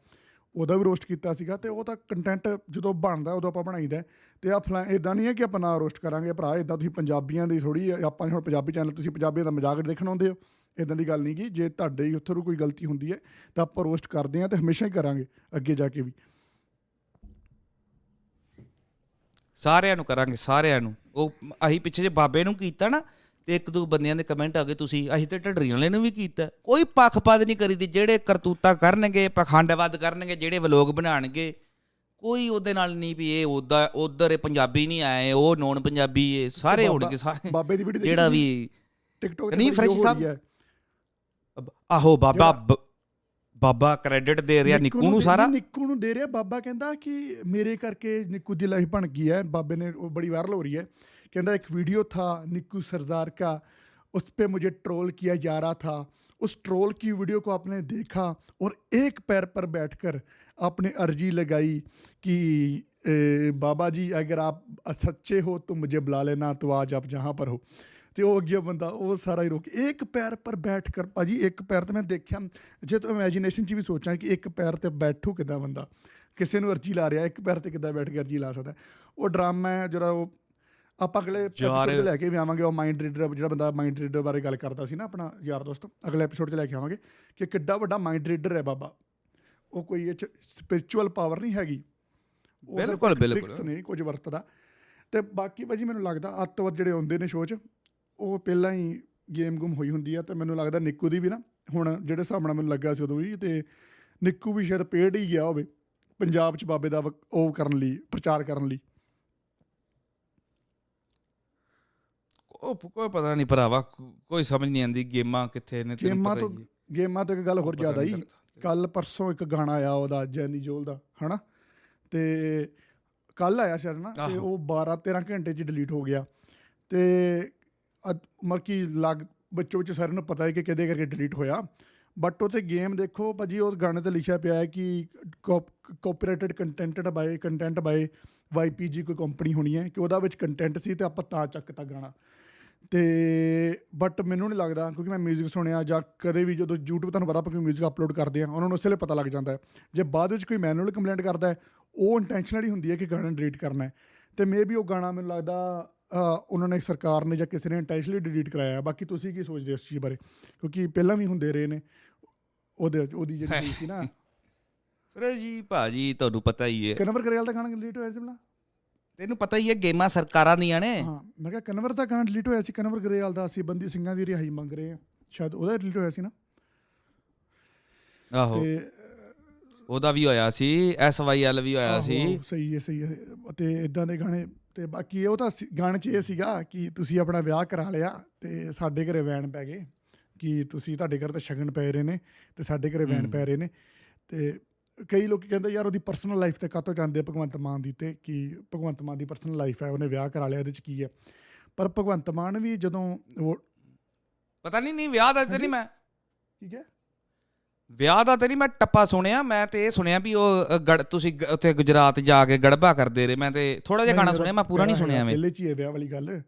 Speaker 1: ਉਹਦਾ ਵੀ ਰੋਸਟ ਕੀਤਾ ਸੀਗਾ ਤੇ ਉਹ ਤਾਂ ਕੰਟੈਂਟ ਜਦੋਂ ਬਣਦਾ ਉਦੋਂ ਆਪਾਂ ਬਣਾਈਦਾ ਤੇ ਆ ਫਲਾ ਇਦਾਂ ਨਹੀਂ ਹੈ ਕਿ ਆਪਾਂ ਨਾ ਰੋਸਟ ਕਰਾਂਗੇ ਭਰਾ ਇਦਾਂ ਤੁਸੀਂ ਪੰਜਾਬੀਆਂ ਦੀ ਥੋੜੀ ਆਪਾਂ ਹੁਣ ਪੰਜਾਬੀ ਚੈਨਲ ਤੁਸੀਂ ਪੰਜਾਬੀਆਂ ਦਾ ਮਜ਼ਾਕ ਦੇਖਣ ਆਉਂਦੇ ਹੋ। ਇਦਾਂ ਦੀ ਗੱਲ ਨਹੀਂ ਕਿ ਜੇ ਤੁਹਾਡੇ ਹੀ ਉੱਥੋਂ ਕੋਈ ਗਲਤੀ ਹੁੰਦੀ ਹੈ, ਤਾਂ ਆਪਾਂ ਰੋਸਟ ਕਰਦੇ ਹਾਂ ਤੇ ਹਮੇਸ਼ਾ ਹੀ ਕਰਾਂਗੇ, ਅੱਗੇ ਜਾ ਕੇ ਵੀ।
Speaker 2: ਸਾਰਿਆਂ ਨੂੰ ਕਰਾਂਗੇ, ਸਾਰਿਆਂ ਨੂੰ। ਉਹ ਅਸੀਂ ਪਿੱਛੇ ਜੇ ਬਾਬੇ ਨੂੰ ਕੀਤਾ ਨਾ ਤੇ ਇੱਕ ਦੋ ਬੰਦਿਆਂ ਦੇ ਕਮੈਂਟ ਆ ਗਏ ਤੁਸੀਂ ਅਸੀਂ ਤੇ ਢੱਡਰੀਆਂ ਵਾਲੇ ਨੂੰ ਵੀ ਕੀਤਾ। ਕੋਈ ਪੱਖਪਾਤ ਨਹੀਂ ਕਰੀਦੀ ਜਿਹੜੇ ਕਰਤੂਤਾ ਕਰਨਗੇ ਪਖੰਡਵਾਦ ਕਰਨਗੇ ਜਿਹੜੇ ਵਲੋਗ ਬਣਾਣਗੇ ਕੋਈ ਉਹਦੇ ਨਾਲ ਨਹੀਂ ਵੀ ਇਹ ਉਦਾਂ ਉਧਰ ਪੰਜਾਬੀ ਨਹੀਂ ਆਏ ਉਹ ਨੌਨ ਪੰਜਾਬੀ ਇਹ ਸਾਰੇ ਹੋਣਗੇ ਸਾਰੇ।
Speaker 1: ਬਾਬੇ ਦੀ ਵੀਡੀਓ
Speaker 2: ਜਿਹੜਾ ਵੀ
Speaker 1: ਟਿਕਟੋਕ
Speaker 2: ਨਹੀਂ, ਫਰੈਂਚ ਸਾਹਿਬ। ਆਹੋ ਬਾਬਾ ਬਾਬਾ ਕ੍ਰੈਡਿਟ ਦੇ ਰਿਹਾ ਨਿੱਕੂ ਨੂੰ ਸਾਰਾ।
Speaker 1: ਨਿੱਕੂ ਨੂੰ ਦੇ ਰਿਹਾ ਬਾਬਾ ਕਹਿੰਦਾ ਕਿ ਮੇਰੇ ਕਰਕੇ ਨਿੱਕੂ ਦੀ ਲਾਈਫ ਬਣ ਗਈ ਹੈ ਬਾਬੇ ਨੇ ਉਹ ਬੜੀ ਵਾਇਰਲ ਹੋ ਰਹੀ ਹੈ। कहता एक वीडियो था निक्कू सरदार का उस पे मुझे ट्रोल किया जा रहा था उस ट्रोल की वीडियो को आपने देखा और एक पैर पर बैठकर आपने अर्जी लगाई कि ए, बाबा जी अगर आप सच्चे हो तो मुझे बुला लेना तो आज आप जहाँ पर हो ਤੇ ਉਹ ਅੱਗੇ ਬੰਦਾ ਉਹ ਸਾਰਾ ਹੀ ਰੁਕ ਇੱਕ ਪੈਰ ਪਰ ਬੈਠ ਕਰ ਭਾਜੀ ਇੱਕ ਪੈਰ ਤੇ ਮੈਂ ਦੇਖਿਆ ਜੇ ਤੂੰ ਇਮੇਜਿਨੇਸ਼ਨ 'ਚ ਵੀ ਸੋਚਾਂ ਕਿ ਇੱਕ ਪੈਰ ਤੇ ਬੈਠੂ ਕਿੱਦਾਂ ਬੰਦਾ ਕਿਸੇ ਨੂੰ ਅਰਜੀ ਲਾ ਰਿਹਾ ਇੱਕ ਪੈਰ ਤੇ ਕਿੱਦਾਂ ਬੈਠ ਕੇ ਅਰਜੀ ਲਾ ਸਕਦਾ ਉਹ ਡਰਾਮਾ ਹੈ ਜਿਹੜਾ ਉਹ ਆਪਾਂ ਅਗਲੇ ਐਪੀਸੋਡ 'ਚ ਲੈ ਕੇ ਵੀ ਆਵਾਂਗੇ ਉਹ ਮਾਈਂਡ ਰੀਡਰ ਜਿਹੜਾ ਬੰਦਾ ਮਾਈਂਡ ਰੀਡਰ ਬਾਰੇ ਗੱਲ ਕਰਦਾ ਸੀ ਨਾ ਆਪਣਾ ਯਾਰ ਦੋਸਤ ਅਗਲੇ ਐਪੀਸੋਡ 'ਚ ਲੈ ਕੇ ਆਵਾਂਗੇ ਕਿ ਕਿੱਡਾ ਵੱਡਾ ਮਾਈਂਡ ਰੀਡਰ ਹੈ ਬਾਬਾ। ਉਹ ਕੋਈ ਇਹ ਸਪਿਰਚੁਅਲ ਪਾਵਰ ਨਹੀਂ ਹੈਗੀ।
Speaker 2: ਬਿਲਕੁਲ, ਬਿਲਕੁਲ।
Speaker 1: ਨੇ ਕੁਝ ਵਰਤਦਾ। ਤੇ ਬਾਕੀ ਭਾਜੀ ਮੈਨੂੰ ਲੱਗਦਾ ਅੱਤਵਾਦ ਜਿਹੜੇ ਹੁੰਦੇ ਨੇ ਸ਼ੋਅ 'ਚ ਉਹ ਪਹਿਲਾਂ ਹੀ ਗੇਮ ਗੁੰਮ ਹੋਈ ਹੁੰਦੀ ਆ ਤੇ ਮੈਨੂੰ ਲੱਗਦਾ ਨਿੱਕੂ ਦੀ ਵੀ ਨਾ ਹੁਣ ਜਿਹੜੇ ਨਾਲ ਮੈਨੂੰ ਲੱਗਾ ਸੀ ਉਦੋਂ ਵੀ ਤੇ ਨਿੱਕੂ ਵੀ ਸ਼ਾਇਦ ਪੇੜ ਹੀ ਗਿਆ ਹੋਵੇ ਪੰਜਾਬ 'ਚ ਬਾਬੇ ਦਾ ਉਹ ਕਰਨ ਲਈ ਪ੍ਰਚਾਰ ਕਰਨ ਲਈ।
Speaker 2: ਉਹ ਕੋਈ ਪਤਾ ਨਹੀਂ ਭਰਾਵਾ ਕੋਈ ਸਮਝ ਨਹੀਂ ਆਉਂਦੀ ਗੇਮਾਂ ਕਿੱਥੇ ਨੇ ਤੈਨੂੰ ਪਤਾ ਹੀ।
Speaker 1: ਗੇਮਾਂ ਤੋਂ ਇੱਕ ਗੱਲ ਹੋਰ ਜ਼ਿਆਦਾ ਹੀ। ਕੱਲ ਪਰਸੋਂ ਇੱਕ ਗਾਣਾ ਆਇਆ ਉਹਦਾ ਜੈਨੀ ਜੋਲ ਦਾ ਹਨਾ ਤੇ ਕੱਲ ਆਇਆ ਸ਼ਾਇਦ ਨਾ ਤੇ। ਉਹ 12 13 ਘੰਟੇ 'ਚ ਡਿਲੀਟ ਹੋ ਗਿਆ ਤੇ ਮਤਲਬ ਕਿ ਲੱਗ ਬੱਚੋ ਵਿੱਚ ਸਾਰਿਆਂ ਨੂੰ ਪਤਾ ਹੈ ਕਿ ਕਿਹਦੇ ਕਰਕੇ ਡਿਲੀਟ ਹੋਇਆ ਬਟ ਉੱਥੇ ਗੇਮ ਦੇਖੋ ਭਾਜੀ ਉਹ ਗਾਣੇ ਤੇ ਲਿਖਿਆ ਪਿਆ ਹੈ ਕਿ ਕਾਪੀਰਾਈਟਡ ਕੰਟੈਂਟਡ ਬਾਈ ਕੰਟੈਂਟ ਬਾਈ ਵਾਈਪੀਜੀ ਕੋਈ ਕੰਪਨੀ ਹੋਣੀ ਹੈ ਕਿ ਉਹਦਾ ਵਿੱਚ ਕੰਟੈਂਟ ਸੀ ਤੇ ਆਪਾਂ ਤਾਂ ਚੱਕਤਾ ਗਾਣਾ ਤੇ ਬਟ ਮੈਨੂੰ ਨਹੀਂ ਲੱਗਦਾ ਕਿਉਂਕਿ ਮੈਂ 뮤직 ਸੁਣਿਆ ਜਾਂ ਕਦੇ ਵੀ ਜਦੋਂ YouTube ਤੁਹਾਨੂੰ ਪਤਾ ਆਪਾਂ ਕੋਈ 뮤직 ਅਪਲੋਡ ਕਰਦੇ ਆ ਉਹਨਾਂ ਨੂੰ ਉਸੇ ਵੇਲੇ ਪਤਾ ਲੱਗ ਜਾਂਦਾ ਹੈ ਜੇ ਬਾਅਦ ਵਿੱਚ ਕੋਈ ਮੈਨੂਅਲ ਕੰਪਲੇਂਟ ਕਰਦਾ ਹੈ ਉਹ ਇੰਟੈਂਸ਼ਨਲੀ ਹੁੰਦੀ ਹੈ ਕਿ ਗਾਣਾ ਡਿਲੀਟ ਕਰਨਾ ਹੈ ਤੇ ਮੇਬੀ ਉਹ ਗਾਣਾ ਮੈਨੂੰ ਲੱਗਦਾ ਅ, ਉਹਨਾਂ ਨੇ ਸਰਕਾਰ ਨੇ ਜਾਂ ਕਿਸੇ ਨੇ ਇੰਟੈਂਸ਼ਨਲੀ ਡਿਲੀਟ ਕਰਾਇਆ ਹੈ। ਬਾਕੀ ਤੁਸੀਂ ਕੀ ਸੋਚਦੇ ਹੋ ਇਸ ਚੀਜ਼ ਬਾਰੇ ਕਿਉਂਕਿ ਪਹਿਲਾਂ ਵੀ ਹੁੰਦੇ ਰਹੇ ਨੇ ਉਹਦੇ ਉਹਦੀ ਜਿਹੜੀ *laughs* ਸੀ ਨਾ
Speaker 2: ਫਿਰ ਜੀ ਭਾਜੀ ਤੁਹਾਨੂੰ ਪਤਾ ਹੀ ਹੈ
Speaker 1: ਕਨਵਰ ਕਰੇਲ ਦਾ ਗਾਣਾ ਡਿਲੀਟ ਹੋਇਆ ਸੀ ਪਹਿਲਾਂ
Speaker 2: ਤੈਨੂੰ ਪਤਾ ਹੀ ਹੈ ਗੇਮਾਂ ਸਰਕਾਰਾਂ ਦੀਆਂ ਨੇ।
Speaker 1: ਹਾਂ ਮੈਂ ਕਿਹਾ ਕਨਵਰ ਦਾ ਗਾਣਾ ਡਿਲੀਟ ਹੋਇਆ ਸੀ ਕਨਵਰ ਕਰੇਲ ਦਾ ਅਸੀਂ ਬੰਦੀ ਸਿੰਘਾਂ ਦੀ ਰਿਹਾਈ ਮੰਗ ਰਹੇ ਹਾਂ। ਸ਼ਾਇਦ ਉਹਦਾ ਡਿਲੀਟ ਹੋਇਆ ਸੀ ਨਾ।
Speaker 2: ਆਹੋ।
Speaker 1: ਤੇ
Speaker 2: ਉਹਦਾ ਵੀ ਹੋਇਆ ਸੀ ਐਸਵਾਈਐਲ ਵੀ ਹੋਇਆ ਸੀ।
Speaker 1: ਸਹੀ ਹੈ ਸਹੀ ਹੈ। ਤੇ ਇਦਾਂ ਦੇ ਗਾਣੇ ਤੇ ਬਾਕੀ ਉਹ ਤਾਂ ਗਾਣੇ 'ਚ ਇਹ ਸੀਗਾ ਕਿ ਤੁਸੀਂ ਆਪਣਾ ਵਿਆਹ ਕਰਾ ਲਿਆ ਤੇ ਸਾਡੇ ਘਰੇ ਵੈਨ ਪੈ ਗਏ ਕਿ ਤੁਸੀਂ ਤੁਹਾਡੇ ਘਰ ਤਾਂ ਸ਼ਗਨ ਪੈ ਰਹੇ ਨੇ ਤੇ ਸਾਡੇ ਘਰੇ ਵੈਨ। ਪੈ ਰਹੇ ਨੇ। ਤੇ ਕਈ ਲੋਕ ਕਹਿੰਦੇ ਯਾਰ ਉਹਦੀ ਪਰਸਨਲ ਲਾਈਫ ਤੇ ਕਾਤੋਂ ਜਾਂਦੇ ਭਗਵੰਤ ਮਾਨ ਦੀ ਤੇ ਕਿ ਭਗਵੰਤ ਮਾਨ ਦੀ ਪਰਸਨਲ ਲਾਈਫ ਹੈ ਉਹਨੇ ਵਿਆਹ ਕਰਾ ਲਿਆ ਇਹਦੇ 'ਚ ਕੀ ਹੈ? ਪਰ ਭਗਵੰਤ ਮਾਨ ਵੀ ਜਦੋਂ ਉਹ
Speaker 2: ਪਤਾ ਨਹੀਂ ਨਹੀਂ ਵਿਆਹ ਦਾ ਤੇ ਨਹੀਂ ਮੈਂ।
Speaker 1: ਠੀਕ ਹੈ
Speaker 2: ਵਿਆਹ ਦਾ ਤੇ ਨਹੀਂ ਮੈਂ ਟੱਪਾ ਸੁਣਿਆ ਮੈਂ ਤੇ ਇਹ ਸੁਣਿਆ ਵੀ ਉਹ ਗੜ ਤੁਸੀਂ ਉੱਥੇ ਗੁਜਰਾਤ ਜਾ ਕੇ ਗੜਬਾ ਕਰਦੇ ਰਹੇ ਮੈਂ ਤੇ ਥੋੜਾ ਜਿਹਾ ਗਾਣਾ ਸੁਣਿਆ ਮੈਂ ਪੂਰਾ ਨਹੀਂ ਸੁਣਿਆ ਮੈਂ
Speaker 1: ਪਹਿਲੇ 'ਚ ਹੀ ਹੈ ਵਿਆਹ ਵਾਲੀ ਗੱਲ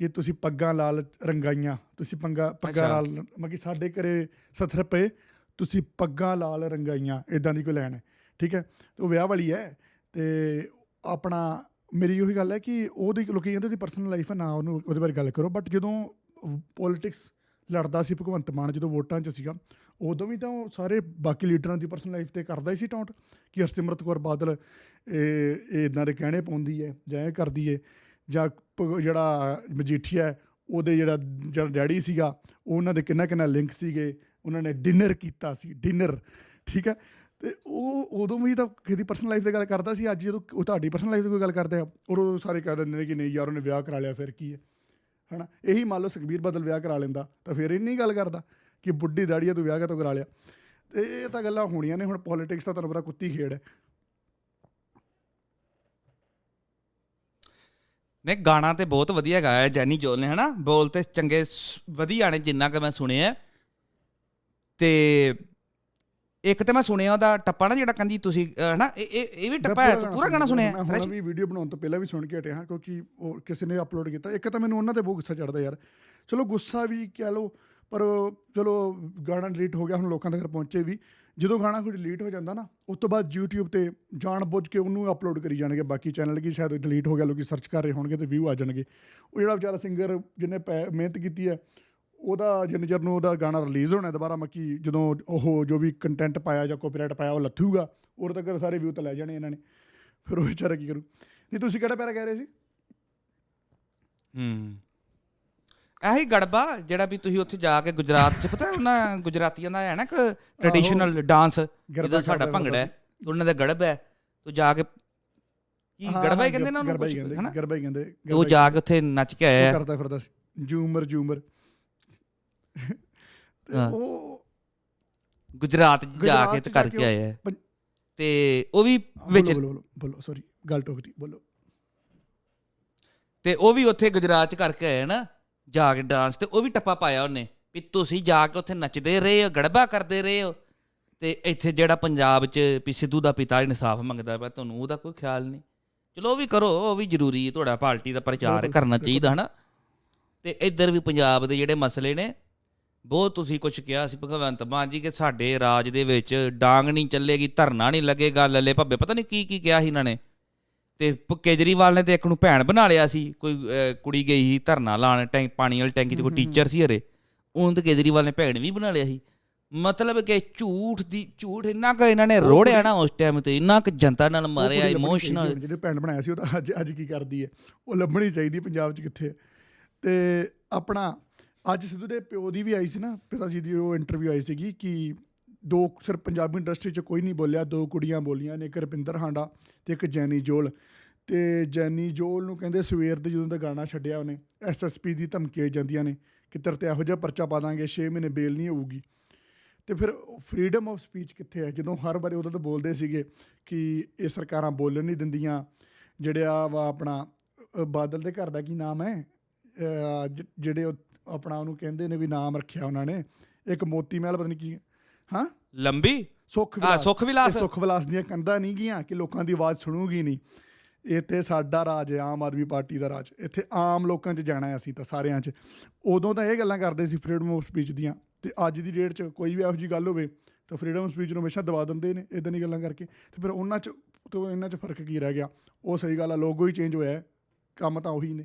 Speaker 1: ਕਿ ਤੁਸੀਂ ਪੱਗਾਂ ਲਾਲ ਰੰਗਾਈਆਂ ਤੁਸੀਂ ਪੰਗਾ ਪੱਗਾਂ। ਲਾਲ ਕਿ ਸਾਡੇ ਘਰੇ ਸਥਰ ਪਏ ਤੁਸੀਂ ਪੱਗਾਂ ਲਾਲ ਰੰਗਾਈਆਂ ਇਦਾਂ ਦੀ ਕੋਈ ਲੈਣ ਹੈ। ਠੀਕ ਹੈ? ਤੇ ਉਹ ਵਿਆਹ ਵਾਲੀ ਹੈ ਤੇ ਆਪਣਾ ਮੇਰੀ ਉਹੀ ਗੱਲ ਹੈ ਕਿ ਉਹਦੀ ਲੋਕੀ ਕਹਿੰਦੇ ਉਹਦੀ ਪਰਸਨਲ ਲਾਈਫ ਹੈ ਨਾ ਉਹਨੂੰ ਉਹਦੇ ਬਾਰੇ ਗੱਲ ਕਰੋ। ਬਟ ਜਦੋਂ ਪੋਲਿਟਿਕਸ ਲੜਦਾ ਸੀ ਭਗਵੰਤ ਮਾਨ ਜਦੋਂ ਵੋਟਾਂ 'ਚ ਸੀਗਾ ਉਦੋਂ ਵੀ ਤਾਂ ਉਹ ਸਾਰੇ ਬਾਕੀ ਲੀਡਰਾਂ ਦੀ ਪਰਸਨਲ ਲਾਈਫ ਤੇ ਕਰਦਾ ਹੀ ਸੀ ਟੌਂਟ ਕਿ ਹਰਸਿਮਰਤ ਕੌਰ ਬਾਦਲ ਇਹ ਇਹ ਇਦਾਂ ਦੇ ਕਹਿਣੇ ਪਾਉਂਦੀ ਹੈ ਜਾਂ ਇਹ ਕਰਦੀ ਹੈ ਜਾਂ ਭ- ਜਿਹੜਾ ਮਜੀਠੀਆ ਹੈ, ਉਹਦੇ ਜਿਹੜਾ ਜਿਹੜਾ ਡੈਡੀ ਸੀਗਾ ਉਹਨਾਂ ਦੇ ਕਿੰਨਾ ਕਿੰਨਾ ਲਿੰਕ ਸੀਗੇ। ਉਹਨਾਂ ਨੇ ਡਿਨਰ ਕੀਤਾ ਸੀ ਡਿਨਰ ਠੀਕ ਹੈ? ਤੇ ਉਹ ਉਦੋਂ ਵੀ ਤਾਂ ਕਿਹਦੀ ਪਰਸਨਲ ਲਾਈਫ ਦੀ ਗੱਲ ਕਰਦਾ ਸੀ, ਅੱਜ ਜਦੋਂ ਉਹ ਤੁਹਾਡੀ ਪਰਸਨਲ ਲਾਈਫ ਦੀ ਕੋਈ ਗੱਲ ਕਰਦੇ ਆ ਉਦੋਂ ਸਾਰੇ ਕਹਿ ਦਿੰਦੇ ਨੇ ਕਿ ਨਹੀਂ ਯਾਰ ਉਹਨੇ ਵਿਆਹ ਕਰਾ ਲਿਆ, ਫਿਰ ਕੀ ਹੈ? ਹਨਾ? ਇਹੀ ਮੰਨ ਲਓ ਸੁਖਬੀਰ ਬਦਲ ਵਿਆਹ ਕਰਾ ਲੈਂਦਾ, ਤਾਂ ਫਿਰ ਇੰਨੀ ਗੱਲ ਕਰਦਾ ਕਿ ਬੁੱਢੀ ਦਾੜੀ ਆ ਤੂੰ ਵਿਆਹ ਕਾਤੋਂ ਕਰਾ ਲਿਆ? ਤੇ ਇਹ ਤਾਂ ਗੱਲਾਂ ਹੋਣੀਆਂ ਨੇ, ਹੁਣ ਪੋਲਿਟਿਕਸ ਤਾਂ ਤੁਹਾਨੂੰ ਪਤਾ ਕੁੱਤੀ ਖੇਡ ਹੈ।
Speaker 2: ਨੇ ਗਾਣਾ ਤੇ ਬਹੁਤ ਵਧੀਆ ਗਾਇਆ ਜੈਨੀ ਜੋਲ ਨੇ, ਹਨਾ? ਬੋਲ ਤੇ ਚੰਗੇ, ਸ- ਵਧੀਆ ਨੇ ਜਿੰਨਾ ਕਿ ਮੈਂ ਸੁਣਿਆ ਤੇ ਇੱਕ ਤੇ ਮੈਂ ਸੁਣਿਆ ਉਹਦਾ ਟੱਪਾ ਨਾ ਜਿਹੜਾ ਕਹਿੰਦੀ ਤੁਸੀਂ ਹਨਾ ਇਹ ਇਹ ਵੀ ਟੱਪਾ ਹੈ ਤੂੰ ਪੂਰਾ ਗਾਣਾ ਸੁਣਿਆ
Speaker 1: ਮੈਂ ਹੁਣ ਵੀ ਵੀਡੀਓ ਬਣਾਉਣ ਤੋਂ ਪਹਿਲਾਂ ਵੀ ਸੁਣ ਕੇ ਹਟਿਆ ਹਾਂ ਕਿਉਂਕਿ ਉਹ ਕਿਸੇ ਨੇ ਅਪਲੋਡ ਕੀਤਾ। ਇੱਕ ਤਾਂ ਮੈਨੂੰ ਉਹਨਾਂ ਤੇ ਬਹੁਤ ਗੁੱਸਾ ਚੜਦਾ ਯਾਰ। ਚਲੋ ਗੁੱਸਾ ਵੀ ਕਹਿ ਲਓ ਪਰ ਚਲੋ ਗਾਣਾ ਡਿਲੀਟ ਹੋ ਗਿਆ ਹੁਣ ਲੋਕਾਂ ਤੱਕ ਪਹੁੰਚੇ ਵੀ। ਜਦੋਂ ਗਾਣਾ ਕੋਈ ਡਿਲੀਟ ਹੋ ਜਾਂਦਾ ਨਾ ਉਸ ਤੋਂ ਬਾਅਦ YouTube ਤੇ ਜਾਣ ਬੁੱਝ ਕੇ ਉਹਨੂੰ ਅਪਲੋਡ ਕਰੀ ਜਾਣਗੇ। ਬਾਕੀ ਚੈਨਲ ਕੀ ਸ਼ਾਇਦ ਡਿਲੀਟ ਹੋ ਗਿਆ ਲੋਕੀ ਸਰਚ ਕਰ ਰਹੇ ਹੋਣਗੇ ਤੇ ਵਿਊ ਆ ਜਾਣਗੇ। ਉਹ ਜਿਹੜਾ ਵਿਚਾਰਾ ਸਿੰਗਰ ਜਿਹਨੇ ਮਿਹਨਤ ਕੀਤੀ ਹੈ ਉਹਦਾ ਜਿੰਨੇ ਚਿਰ ਨੂੰ ਉਹਦਾ ਗਾਣਾ ਰਿਲੀਜ਼ ਹੋਣਾ ਦੁਬਾਰਾ ਮੱਕੀ ਜਦੋਂ ਉਹ ਜੋ ਵੀ ਕੰਟੈਂਟ ਪਾਇਆ ਜਾਂ ਕਾਪੀਰਾਈਟ ਪਾਇਆ ਉਹ ਲੱਥੂਗਾ ਉਰ ਤੱਕ ਸਾਰੇ ਵਿਊ ਤਾਂ ਲੈ ਜਾਣੇ ਇਹਨਾਂ ਨੇ। ਫਿਰ ਉਹ ਵਿਚਾਰਾ ਕੀ ਕਰੂ? ਨਹੀਂ ਤੁਸੀਂ ਕਿਹੜਾ ਪੈਰਾ ਕਹਿ ਰਹੇ ਸੀ?
Speaker 2: ਹੂੰ। ਇਹੀ ਗੜਬਾ ਜਿਹੜਾ ਵੀ ਤੁਸੀਂ ਉੱਥੇ ਜਾ ਕੇ ਗੁਜਰਾਤ 'ਚ ਪਤਾ ਉਹਨਾਂ ਗੁਜਰਾਤੀਆਂ ਦਾ ਹੈ ਨਾ ਇੱਕ ਟ੍ਰੈਡੀਸ਼ਨਲ ਡਾਂਸ ਜਿਹਦਾ ਸਾਡਾ ਭੰਗੜਾ ਹੈ ਉਹਨਾਂ ਦਾ ਗੜਬ ਹੈ ਤੂੰ ਜਾ ਕੇ ਕੀ ਗੜਬਾ ਹੀ ਕਹਿੰਦੇ ਨਾ ਉਹਨੂੰ
Speaker 1: ਗਰਬਾ ਹੀ ਕਹਿੰਦੇ ਗਰਬਾ ਹੀ ਕਹਿੰਦੇ
Speaker 2: ਉਹ ਜਾ ਕੇ ਉੱਥੇ ਨੱਚ ਕੇ ਆਇਆ।
Speaker 1: ਕਰਦਾ ਫਿਰਦਾ ਸੀ। ਜੂਮਰ ਜੂਮਰ। ਤੇ
Speaker 2: ਹਾਂ।
Speaker 1: ਉਹ
Speaker 2: ਗੁਜਰਾਤ 'ਚ ਜਾ
Speaker 1: ਗੁਜਰਾਤ
Speaker 2: ਕੇ
Speaker 1: 'ਚ
Speaker 2: ਤੇ
Speaker 1: ਜਾ
Speaker 2: ਕਰਕੇ
Speaker 1: ਉਹ
Speaker 2: ਆਇਆ ਹੈ।
Speaker 1: ਪੰ-
Speaker 2: ਤੇ ਉਹ ਵੀ ਵਿੱਚ
Speaker 1: ਬੋਲੋ ਬੋਲੋ ਬੋਲੋ ਸੌਰੀ ਗੱਲ ਟੋਕਦੀ ਬੋਲੋ
Speaker 2: ਤੇ ਉਹ ਵੀ ਉੱਥੇ ਗੁਜਰਾਤ 'ਚ ਕਰਕੇ ਆਇਆ ਨਾ ਜਾ ਕੇ ਡਾਂਸ ਤੇ ਉਹ ਵੀ ਟੱਪਾ ਪਾਇਆ ਉਹਨੇ ਵੀ ਤੁਸੀਂ ਜਾ ਕੇ ਉੱਥੇ ਨੱਚਦੇ ਰਹੇ ਹੋ ਗੜਬਾ ਕਰਦੇ ਰਹੇ ਹੋ ਤੇ ਇੱਥੇ ਜਿਹੜਾ ਪੰਜਾਬ 'ਚ ਵੀ ਸਿੱਧੂ ਦਾ ਪਿਤਾ ਇਨਸਾਫ ਮੰਗਦਾ ਪਿਆ ਤੁਹਾਨੂੰ ਉਹਦਾ ਕੋਈ ਖਿਆਲ ਨਹੀਂ ਚਲੋ ਉਹ ਵੀ ਕਰੋ ਉਹ ਵੀ ਜ਼ਰੂਰੀ ਹੈ ਤੁਹਾਡਾ ਪਾਰਟੀ ਦਾ ਪ੍ਰਚਾਰ
Speaker 1: ਬਿਲਕੁਲ,
Speaker 2: ਕਰਨਾ
Speaker 1: ਬਿਲਕੁਲ।
Speaker 2: ਚਾਹੀਦਾ ਹਨਾ ਤੇ ਇੱਧਰ ਵੀ ਪੰਜਾਬ ਦੇ ਜਿਹੜੇ ਮਸਲੇ ਨੇ ਬਹੁਤ ਤੁਸੀਂ ਕੁਝ ਕਿਹਾ ਸੀ ਭਗਵੰਤ ਮਾਨ ਜੀ ਕਿ ਸਾਡੇ ਰਾਜ ਦੇ ਵਿੱਚ ਡਾਂਗ ਨਹੀਂ ਚੱਲੇਗੀ ਧਰਨਾ ਨਹੀਂ ਲੱਗੇਗਾ ਲੱਲੇ ਭੱਬੇ ਪਤਾ ਨਹੀਂ ਕੀ ਕੀ ਕਿਹਾ ਸੀ ਇਹਨਾਂ ਨੇ। ਤੇ ਕੇਜਰੀਵਾਲ ਨੇ ਤੇ ਇੱਕ ਨੂੰ ਭੈਣ ਬਣਾ ਲਿਆ ਸੀ ਕੋਈ ਕੁੜੀ ਗਈ ਸੀ ਧਰਨਾ ਲਾਣ ਟੈਂਕ ਪਾਣੀ ਵਾਲੀ ਟੈਂਕੀ ਤੇ ਕੋਈ ਟੀਚਰ ਸੀ ਹਰੇ ਉਹਨੂੰ ਤੇ ਕੇਜਰੀਵਾਲ ਨੇ ਭੈਣ ਵੀ ਬਣਾ ਲਿਆ ਸੀ। ਮਤਲਬ ਕਿ ਝੂਠ ਦੀ ਝੂਠ ਇੰਨਾ ਕਿ ਇਹਨਾਂ ਨੇ ਰੋੜਿਆ ਨਾ ਉਸ ਟਾਈਮ ਤੇ ਇੰਨਾ ਕਿ ਜਨਤਾ ਨਾਲ ਮਾਰਿਆ ਇਮੋਸ਼ਨਲ
Speaker 1: ਜਿਹੜੇ ਪਿੰਡ ਬਣਾਇਆ ਸੀ ਉਹ ਤਾਂ ਅੱਜ ਅੱਜ ਕੀ ਕਰਦੀ ਹੈ? ਉਹ ਲੱਭਣੀ ਚਾਹੀਦੀ ਪੰਜਾਬ 'ਚ ਕਿੱਥੇ। ਤੇ ਆਪਣਾ ਅੱਜ ਸਿੱਧੂ ਦੇ ਪਿਓ ਦੀ ਵੀ ਆਈ ਸੀ ਨਾ ਪਿਤਾ ਜੀ ਦੀ ਉਹ ਇੰਟਰਵਿਊ ਆਈ ਸੀਗੀ ਕਿ ਦੋ ਸਿਰਫ ਪੰਜਾਬੀ ਇੰਡਸਟਰੀ 'ਚ ਕੋਈ ਨਹੀਂ ਬੋਲਿਆ ਦੋ ਕੁੜੀਆਂ ਬੋਲੀਆਂ ਨੇ ਇੱਕ ਰੁਪਿੰਦਰ ਹਾਂਡਾ ਤੇ ਇੱਕ ਜੈਨੀ ਜੋਲ। ਤੇ ਜੈਨੀ ਜੋਲ ਨੂੰ ਕਹਿੰਦੇ ਸਵੇਰ ਦੇ ਜਦੋਂ ਦਾ ਗਾਣਾ ਛੱਡਿਆ ਉਹਨੇ ਐਸਐਸਪੀ ਦੀ ਧਮਕੀ ਆਈ ਜਾਂਦੀਆਂ ਨੇ ਕਿ ਤੇਰੇ ਤੇ ਇਹੋ ਜਿਹਾ ਪਰਚਾ ਪਾ ਦਾਂਗੇ 6 ਮਹੀਨੇ ਬੇਲ ਨਹੀਂ ਹੋਊਗੀ। ਤੇ ਫਿਰ ਫਰੀडम ਆਫ ਸਪੀਚ ਕਿੱਥੇ ਹੈ? ਜਦੋਂ ਹਰ ਵਾਰੀ ਉਦੋਂ ਤਾਂ ਬੋਲਦੇ ਸੀਗੇ ਕਿ ਇਹ ਸਰਕਾਰਾਂ ਬੋਲਣ ਨਹੀਂ ਦਿੰਦੀਆਂ ਜਿਹੜਿਆ ਵਾ ਆਪਣਾ ਅ, ਬਾਦਲ ਦੇ ਘਰ ਦਾ ਕੀ ਨਾਮ ਹੈ? ਅ, ਜ- ਜਿਹੜੇ ਉਹ ਆਪਣਾ ਉਹਨੂੰ ਕਹਿੰਦੇ ਨੇ ਵੀ ਨਾਮ ਰੱਖਿਆ ਉਹਨਾਂ ਨੇ। ਇੱਕ ਮੋਤੀ ਮਹਿਲ ਪਤਾ ਨਹੀਂ ਕੀ ਹਾਂ।
Speaker 2: ਲੰਬੀ?
Speaker 1: ਸੁਖ ਵਿਲਾਸ।
Speaker 2: ਸੁਖ ਵਿਲਾਸ।
Speaker 1: ਸੁਖ ਵਿਲਾਸ ਦੀਆਂ ਕੰਧਾਂ ਨਹੀਂ ਗੀਆਂ ਕਿ ਲੋਕਾਂ ਦੀ ਆਵਾਜ਼ ਸੁਣੂਗੀ ਨਹੀਂ। ਇੱਥੇ ਸਾਡਾ ਰਾਜ ਹੈ ਆਮ ਆਦਮੀ ਪਾਰਟੀ ਦਾ ਰਾਜ। ਇੱਥੇ ਆਮ ਲੋਕਾਂ 'ਚ ਜਾਣਾ ਹੈ ਅਸੀਂ ਤਾਂ ਸਾਰਿਆਂ 'ਚ। ਉਦੋਂ ਤਾਂ ਇਹ ਗੱਲਾਂ ਕਰਦੇ ਸੀ ਫਰੀडम ਆਫ ਸਪੀਚ ਦੀਆਂ। ਤੇ ਅੱਜ ਦੀ ਡੇਟ 'ਚ ਕੋਈ ਵੀ ਇਹੋ ਜੀ ਗੱਲ ਹੋਵੇ ਤਾਂ ਫਰੀडम ਆਫ ਸਪੀਚ ਨੂੰ ਹਮੇਸ਼ਾ ਦਬਾ ਦਿੰਦੇ ਨੇ ਇਦਾਂ ਦੀ ਗੱਲਾਂ ਕਰਕੇ। ਤੇ ਫਿਰ ਉਹਨਾਂ 'ਚ ਤੋਂ ਇਹਨਾਂ 'ਚ ਫ਼ਰਕ ਕੀ ਰਹਿ ਗਿਆ? ਉਹ ਸਹੀ ਗੱਲ ਆ ਲੋਗੋ ਹੀ ਚੇਂਜ ਹੋਇਆ ਕੰਮ ਤਾਂ ਉਹੀ ਨੇ।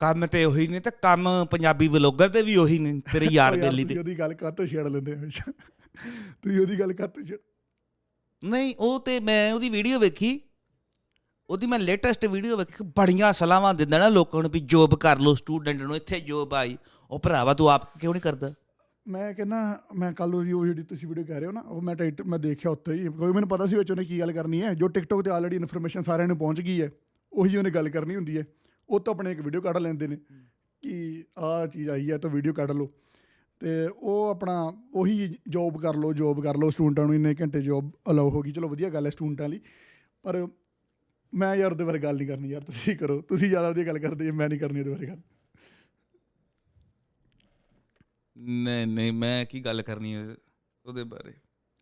Speaker 2: ਕੰਮ ਤੇ ਉਹੀ ਨੇ ਤੇ ਕੰਮ ਪੰਜਾਬੀ ਵਲੋਗਰ ਦੇ ਵੀ ਉਹੀ ਨੇ ਤੇਰੇ ਯਾਰ ਬੇਲੀ ਦੇ।
Speaker 1: ਉਹਦੀ ਗੱਲ ਕਾਹਤੋਂ ਛੇੜ ਲੈਂਦੇ ਹਮੇਸ਼ਾ? ਤੁਸੀਂ ਉਹਦੀ ਗੱਲ ਕਾਹਤੋਂ ਛੇੜ
Speaker 2: ਨਹੀਂ ਉਹ ਤੇ ਮੈਂ ਉਹਦੀ ਵੀਡੀਓ ਵੇਖੀ। ਉਹਦੀ ਮੈਂ ਲੇਟੈਸਟ ਵੀਡੀਓ ਵੇਖੀ ਬੜੀਆਂ ਸਲਾਹਾਂ ਦਿੰਦਾ ਨਾ ਲੋਕਾਂ ਨੂੰ ਵੀ ਜੋਬ ਕਰ ਲਓ ਸਟੂਡੈਂਟ ਨੂੰ ਇੱਥੇ ਜੋਬ ਆਈ ਉਹ ਭਰਾਵਾ ਤੂੰ ਆਪ ਕਿਉਂ ਨਹੀਂ ਕਰਦਾ?
Speaker 1: ਮੈਂ ਕਹਿੰਦਾ ਮੈਂ ਕੱਲ ਉਹ ਜਿਹੜੀ ਤੁਸੀਂ ਵੀਡੀਓ ਕਹਿ ਰਹੇ ਹੋ ਨਾ ਉਹ ਮੈਂ ਟਾਈਟ ਮੈਂ ਦੇਖਿਆ ਉੱਤੇ ਹੀ। ਕੋਈ ਮੈਨੂੰ ਪਤਾ ਸੀ ਵਿੱਚ ਉਹਨੇ ਕੀ ਗੱਲ ਕਰਨੀ ਹੈ ਜੋ ਟਿਕਟੋਕ ਤੇ ਆਲਰੇਡੀ ਇਨਫੋਰਮੇਸ਼ਨ ਸਾਰਿਆਂ ਨੂੰ ਪਹੁੰਚ ਗਈ ਹੈ ਉਹੀ ਉਹਨੇ ਗੱਲ ਕਰਨੀ ਹੁੰਦੀ ਹੈ। ਉਹ ਤਾਂ ਆਪਣੇ ਇੱਕ ਵੀਡੀਓ ਕੱਢ ਲੈਂਦੇ ਨੇ ਕਿ ਆਹ ਚੀਜ਼ ਆਈ ਹੈ ਤਾਂ ਵੀਡੀਓ ਕੱਢ ਲਓ। ਤੇ ਉਹ ਆਪਣਾ ਉਹੀ ਜੋਬ ਕਰ ਲਓ ਜੋਬ ਕਰ ਲਓ। ਸਟੂਡੈਂਟਾਂ ਨੂੰ ਇੰਨੇ ਘੰਟੇ ਜੋਬ ਅਲਾਉ ਹੋ ਗਈ। ਚਲੋ ਵਧੀਆ ਗੱਲ ਹੈ ਸਟੂਡੈਂਟਾਂ ਲਈ। ਪਰ ਮੈਂ ਯਾਰ ਉਹਦੇ ਬਾਰੇ ਗੱਲ ਨਹੀਂ ਕਰਨੀ ਯਾਰ ਤੁਸੀਂ ਕਰੋ। ਤੁਸੀਂ ਜ਼ਿਆਦਾ ਵਧੀਆ ਗੱਲ ਕਰਦੇ ਜੇ ਮੈਂ ਨਹੀਂ ਕਰਨੀ ਉਹਦੇ ਬਾਰੇ ਗੱਲ।
Speaker 2: ਨਹੀਂ ਨਹੀਂ ਮੈਂ ਕੀ ਗੱਲ ਕਰਨੀ ਹੈ ਉਹਦੇ ਬਾਰੇ?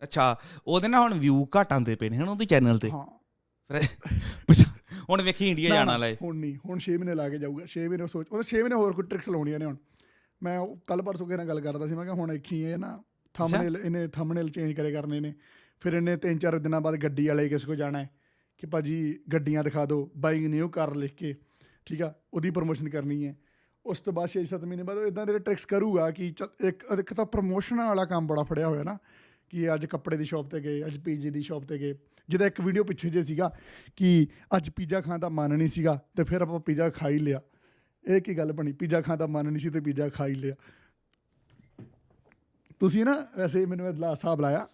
Speaker 2: ਅੱਛਾ ਉਹਦੇ ਨਾਲ ਹੁਣ ਵਿਊ ਘਟ ਆਉਂਦੇ ਪਏ ਨੇ ਹਨ ਉਹਦੇ ਚੈਨਲ ਤੇ?
Speaker 1: ਹਾਂ।
Speaker 2: ਫਿਰ ਹੁਣ ਵੇਖੀ ਇੰਡੀਆ ਜਾਣ ਹੈ
Speaker 1: ਹੁਣ ਨਹੀਂ ਹੁਣ 6 ਮਹੀਨੇ ਲਾ ਕੇ ਜਾਊਗਾ 6 ਮਹੀਨੇ ਸੋਚ ਉਹਨੇ 6 ਮਹੀਨੇ ਹੋਰ ਕੋਈ ਟ੍ਰਿਕਸ ਲਾਉਣੀਆਂ ਨੇ ਹੁਣ। ਮੈਂ ਕੱਲ ਪਰਸੋਂ ਕਿਸੇ ਨਾਲ ਗੱਲ ਕਰਦਾ ਸੀ ਮੈਂ ਕਿਹਾ ਹੁਣ ਇੱਕੀ ਇਹ ਨਾ ਥੰਬਨੇਲ ਇਹਨੇ ਥੰਬਨੇਲ ਚੇਂਜ ਕਰੇ ਕਰਨੇ ਨੇ। ਫਿਰ ਇਹਨੇ ਤਿੰਨ ਚਾਰ ਦਿਨਾਂ ਬਾਅਦ ਗੱਡੀ ਵਾਲੇ ਕਿਸ ਕੋ ਜਾਣਾ ਹੈ ਕਿ ਭਾਜੀ ਗੱਡੀਆਂ ਦਿਖਾ ਦਿਓ ਬਾਈਂਗ ਨਿਊ ਕਾਰ ਲਿਖ ਕੇ ਠੀਕ ਆ ਉਹਦੀ ਪ੍ਰੋਮੋਸ਼ਨ ਕਰਨੀ ਹੈ। ਉਸ ਤੋਂ ਬਾਅਦ 6-7 ਮਹੀਨੇ ਬਾਅਦ ਇਦਾਂ ਦੇ ਟ੍ਰਿਕਸ ਕਰੂਗਾ ਕਿ ਇੱਕ ਇੱਕ ਤਾਂ ਪ੍ਰੋਮੋਸ਼ਨ ਵਾਲਾ ਕੰਮ ਬੜਾ ਫੜਿਆ ਹੋਇਆ ਨਾ ਕਿ ਅੱਜ ਕੱਪੜੇ ਦੀ ਸ਼ਾਪ ਤੇ ਗਏ ਅੱਜ ਪੀਜੀ ਦੀ ਸ਼ਾਪ ਤੇ ਗਏ। ਜਿਹਦਾ ਇੱਕ ਵੀਡੀਓ ਪਿੱਛੇ ਜੇ ਸੀਗਾ ਕਿ ਅੱਜ ਪੀਜ਼ਾ ਖਾਣ ਦਾ ਮਨ ਨਹੀਂ ਸੀਗਾ ਤੇ ਫਿਰ ਆਪਾਂ ਪੀਜ਼ਾ ਖਾ ਹੀ ਲਿਆ। ਇਹ ਕੀ ਗੱਲ ਬਣੀ? ਪੀਜ਼ਾ ਖਾਣ ਦਾ ਮਨ ਨਹੀਂ ਸੀ ਤੇ ਪੀਜ਼ਾ ਖਾ ਹੀ ਲਿਆ। ਤੁਸੀਂ ਨਾ ਵੈਸੇ ਮੈਨੂੰ ਇਹ ਹਿਸਾਬ ਲਾਇਆ